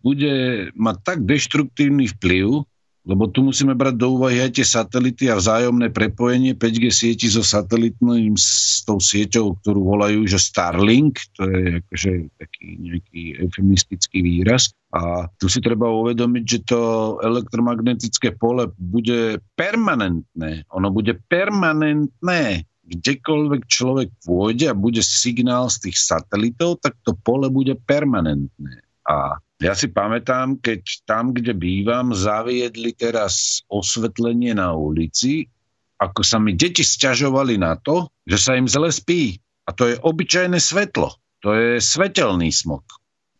bude mať tak deštruktívny vplyv lebo tu musíme brať do úvahy aj tie satelity a vzájomné prepojenie 5G sieti so satelitným s tou sieťou, ktorú volajú, že Starlink, to je akože taký nejaký eufemistický výraz. A tu si treba uvedomiť, že to elektromagnetické pole bude permanentné. Ono bude permanentné. Kdekoľvek človek pôjde a bude signál z tých satelitov, tak to pole bude permanentné. A ja si pamätám, keď tam, kde bývam, zaviedli teraz osvetlenie na ulici, ako sa mi deti sťažovali na to, že sa im zle spí. A to je obyčajné svetlo. To je svetelný smog.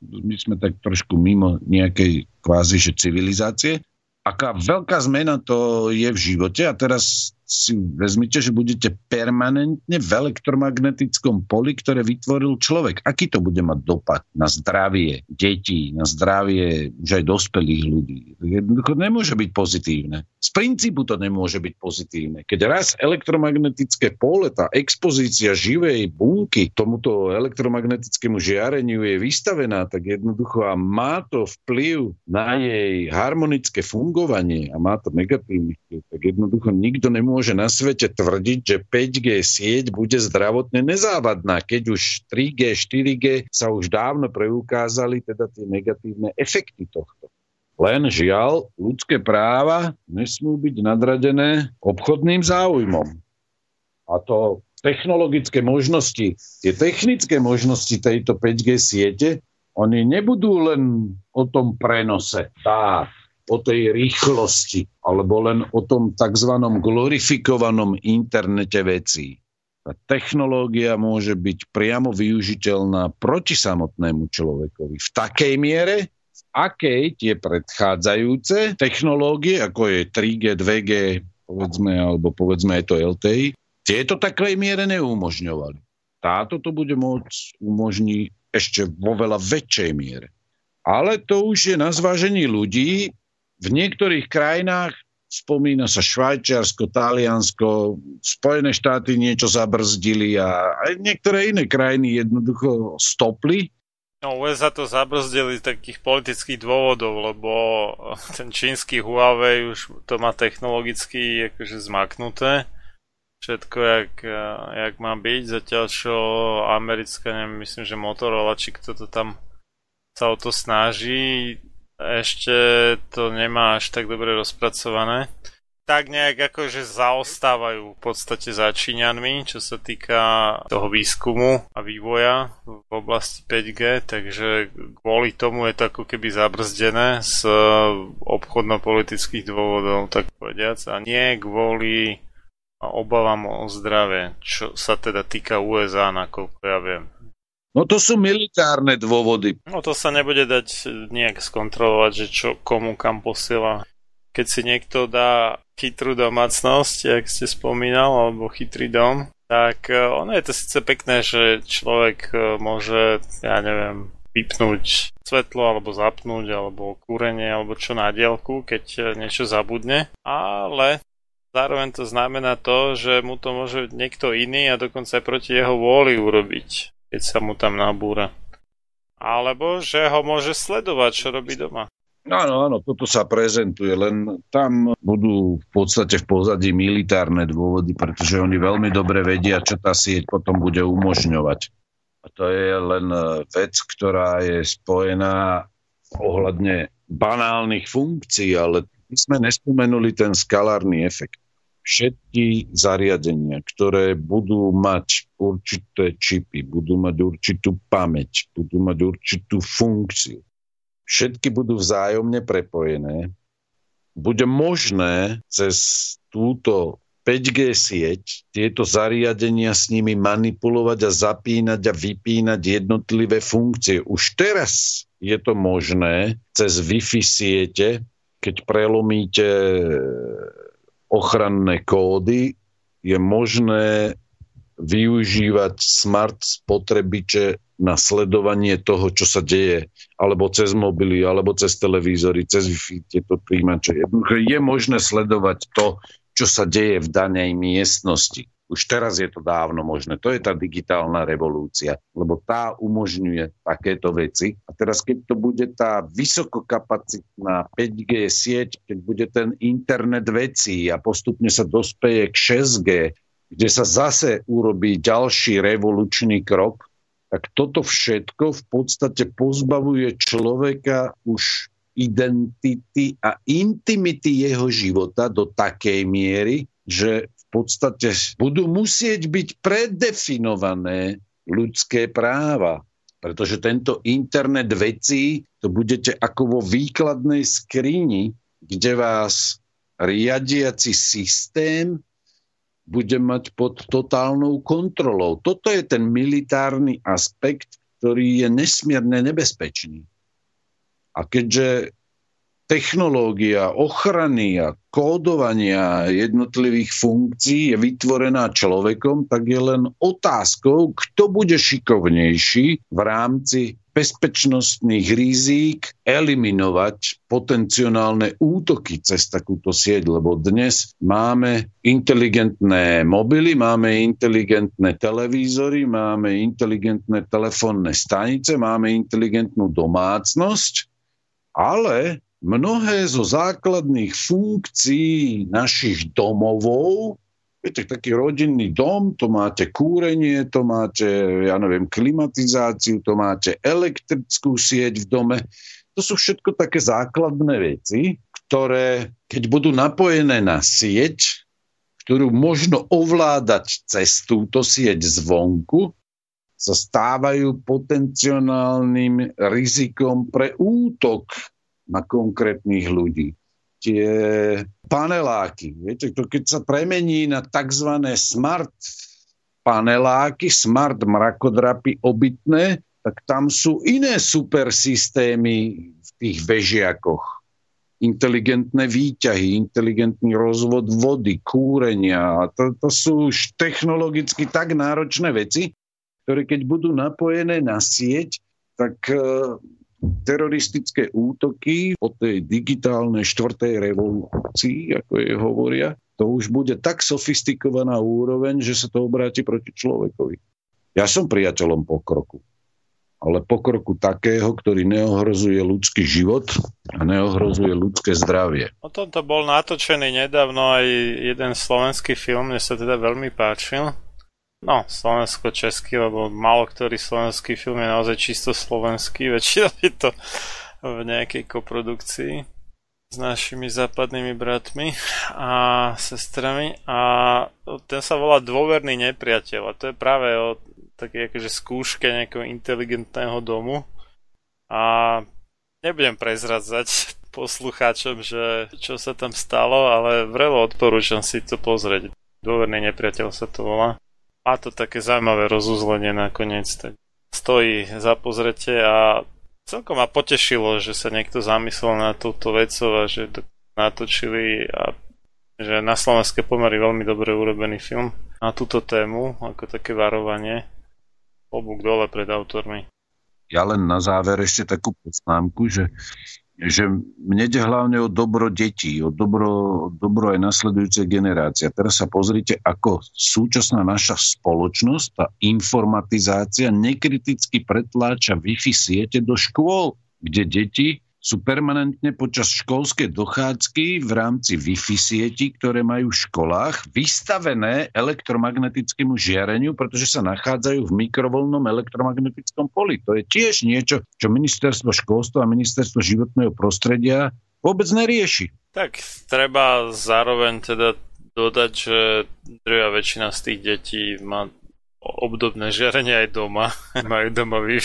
My sme tak trošku mimo nejakej kvázi že civilizácie. Aká veľká zmena to je v živote a teraz si vezmite, že budete permanentne v elektromagnetickom poli, ktoré vytvoril človek. Aký to bude mať dopad na zdravie detí, na zdravie už aj dospelých ľudí? Jednoducho nemôže byť pozitívne. Z princípu to nemôže byť pozitívne. Keď raz elektromagnetické pole, tá expozícia živej bunky tomuto elektromagnetickému žiareniu je vystavená, tak jednoducho a má to vplyv na jej harmonické fungovanie a má to negatívny vplyv, tak jednoducho nikto nemôže nemôže na svete tvrdiť, že 5G sieť bude zdravotne nezávadná, keď už 3G, 4G sa už dávno preukázali teda tie negatívne efekty tohto. Len žiaľ, ľudské práva nesmú byť nadradené obchodným záujmom. A to technologické možnosti, tie technické možnosti tejto 5G siete, oni nebudú len o tom prenose dát, o tej rýchlosti alebo len o tom tzv. glorifikovanom internete vecí. Tá technológia môže byť priamo využiteľná proti samotnému človekovi v takej miere, v akej tie predchádzajúce technológie, ako je 3G, 2G, povedzme, alebo povedzme aj to LTI, tieto takej miere neumožňovali. Táto to bude môcť umožniť ešte vo veľa väčšej miere. Ale to už je na zvážení ľudí, v niektorých krajinách spomína sa Švajčiarsko, Taliansko, Spojené štáty niečo zabrzdili a aj niektoré iné krajiny jednoducho stopli. No USA to zabrzdili z takých politických dôvodov, lebo ten čínsky Huawei už to má technologicky akože zmaknuté. Všetko, jak, jak má byť, zatiaľ čo americká, neviem, myslím, že Motorola, či kto to tam sa o to snaží, ešte to nemá až tak dobre rozpracované. Tak nejak akože zaostávajú v podstate za Číňanmi, čo sa týka toho výskumu a vývoja v oblasti 5G, takže kvôli tomu je to ako keby zabrzdené z obchodno-politických dôvodov, tak povediac, a nie kvôli obavám o zdravie, čo sa teda týka USA, nakoľko ja viem. No to sú militárne dôvody. No to sa nebude dať nejak skontrolovať, že čo komu kam posiela. Keď si niekto dá chytrú domácnosť, jak ste spomínal, alebo chytrý dom, tak e, ono je to síce pekné, že človek e, môže, ja neviem, vypnúť svetlo alebo zapnúť alebo kúrenie alebo čo na dielku, keď niečo zabudne, ale zároveň to znamená to, že mu to môže niekto iný a dokonca aj proti jeho vôli urobiť keď sa mu tam nabúra. Alebo že ho môže sledovať, čo robí doma. Áno, áno, toto sa prezentuje, len tam budú v podstate v pozadí militárne dôvody, pretože oni veľmi dobre vedia, čo tá sieť potom bude umožňovať. A to je len e, vec, ktorá je spojená ohľadne banálnych funkcií, ale my sme nespomenuli ten skalárny efekt všetky zariadenia, ktoré budú mať určité čipy, budú mať určitú pamäť, budú mať určitú funkciu, všetky budú vzájomne prepojené, bude možné cez túto 5G sieť tieto zariadenia s nimi manipulovať a zapínať a vypínať jednotlivé funkcie. Už teraz je to možné cez Wi-Fi siete, keď prelomíte ochranné kódy, je možné využívať smart spotrebiče na sledovanie toho, čo sa deje, alebo cez mobily, alebo cez televízory, cez Wi-Fi, tieto príjimače. Je možné sledovať to, čo sa deje v danej miestnosti. Už teraz je to dávno možné. To je tá digitálna revolúcia, lebo tá umožňuje takéto veci. A teraz, keď to bude tá vysokokapacitná 5G sieť, keď bude ten internet vecí a postupne sa dospeje k 6G, kde sa zase urobí ďalší revolučný krok, tak toto všetko v podstate pozbavuje človeka už identity a intimity jeho života do takej miery, že podstate budú musieť byť predefinované ľudské práva. Pretože tento internet vecí, to budete ako vo výkladnej skrini, kde vás riadiaci systém bude mať pod totálnou kontrolou. Toto je ten militárny aspekt, ktorý je nesmierne nebezpečný. A keďže technológia ochrany a kódovania jednotlivých funkcií je vytvorená človekom, tak je len otázkou, kto bude šikovnejší v rámci bezpečnostných rizík eliminovať potenciálne útoky cez takúto sieť, lebo dnes máme inteligentné mobily, máme inteligentné televízory, máme inteligentné telefónne stanice, máme inteligentnú domácnosť, ale mnohé zo základných funkcií našich domovov, viete, taký rodinný dom, to máte kúrenie, to máte, ja neviem, klimatizáciu, to máte elektrickú sieť v dome, to sú všetko také základné veci, ktoré, keď budú napojené na sieť, ktorú možno ovládať cez túto sieť zvonku, sa stávajú potenciálnym rizikom pre útok na konkrétnych ľudí. Tie paneláky, viete, to keď sa premení na tzv. smart paneláky, smart mrakodrapy obytné, tak tam sú iné super systémy v tých bežiakoch. Inteligentné výťahy, inteligentný rozvod vody, kúrenia. To, to sú už technologicky tak náročné veci, ktoré keď budú napojené na sieť, tak teroristické útoky po tej digitálnej štvrtej revolúcii, ako je hovoria, to už bude tak sofistikovaná úroveň, že sa to obráti proti človekovi. Ja som priateľom pokroku, ale pokroku takého, ktorý neohrozuje ľudský život a neohrozuje ľudské zdravie. O tomto bol natočený nedávno aj jeden slovenský film, mne sa teda veľmi páčil. No, slovensko-český, lebo málo ktorý slovenský film je naozaj čisto slovenský, väčšinou je to v nejakej koprodukcii s našimi západnými bratmi a sestrami a ten sa volá Dôverný nepriateľ a to je práve o také akože skúške nejakého inteligentného domu a nebudem prezradzať poslucháčom, že čo sa tam stalo, ale vrelo odporúčam si to pozrieť. Dôverný nepriateľ sa to volá. Má to také zaujímavé rozuzlenie nakoniec. Tak stojí za pozretie a celkom ma potešilo, že sa niekto zamyslel na túto vecou a že to natočili a že na slovenské pomery veľmi dobre urobený film na túto tému, ako také varovanie. Obuk dole pred autormi. Ja len na záver ešte takú poznámku, že že mne ide hlavne o dobro detí, o dobro, dobro aj nasledujúcej generácie. teraz sa pozrite, ako súčasná naša spoločnosť, tá informatizácia nekriticky pretláča Wi-Fi siete do škôl, kde deti sú permanentne počas školskej dochádzky v rámci Wi-Fi sieti, ktoré majú v školách, vystavené elektromagnetickému žiareniu, pretože sa nachádzajú v mikrovoľnom elektromagnetickom poli. To je tiež niečo, čo ministerstvo školstva a ministerstvo životného prostredia vôbec nerieši. Tak treba zároveň teda dodať, že druhá väčšina z tých detí má obdobné žiarenie aj doma. Majú doma wi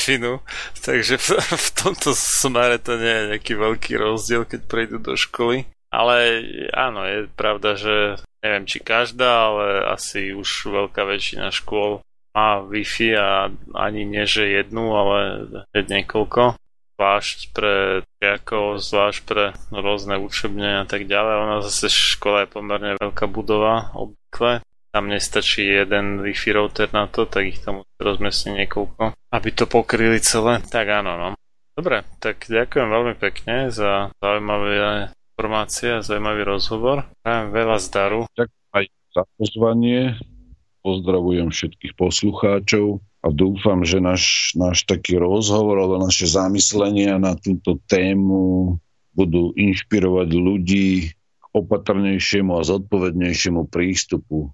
takže v, v tomto smere to nie je nejaký veľký rozdiel, keď prejdú do školy. Ale áno, je pravda, že neviem či každá, ale asi už veľká väčšina škôl má Wi-Fi a ani nie, že jednu, ale niekoľko. Zvlášť pre žiakov, zvlášť pre rôzne učebne a tak ďalej. Ona zase škola je pomerne veľká budova obvykle, tam nestačí jeden Wi-Fi router na to, tak ich tam rozmiestne niekoľko, aby to pokryli celé. Tak áno, no. Dobre, tak ďakujem veľmi pekne za zaujímavé informácie a zaujímavý rozhovor. Prajem veľa zdaru. Ďakujem aj za pozvanie pozdravujem všetkých poslucháčov a dúfam, že náš, náš taký rozhovor alebo naše zamyslenia na túto tému budú inšpirovať ľudí k opatrnejšiemu a zodpovednejšiemu prístupu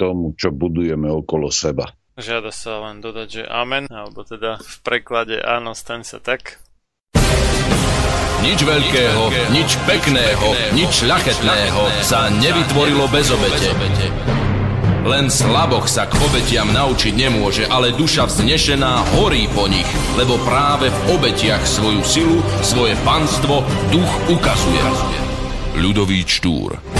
tomu, čo budujeme okolo seba. Žiada sa len dodať, že amen, alebo teda v preklade áno, staň sa tak. Nič veľkého, nič pekného, nič ľachetného sa nevytvorilo bez obete. Len slaboch sa k obetiam naučiť nemôže, ale duša vznešená horí po nich, lebo práve v obetiach svoju silu, svoje panstvo duch ukazuje. Ľudový Štúr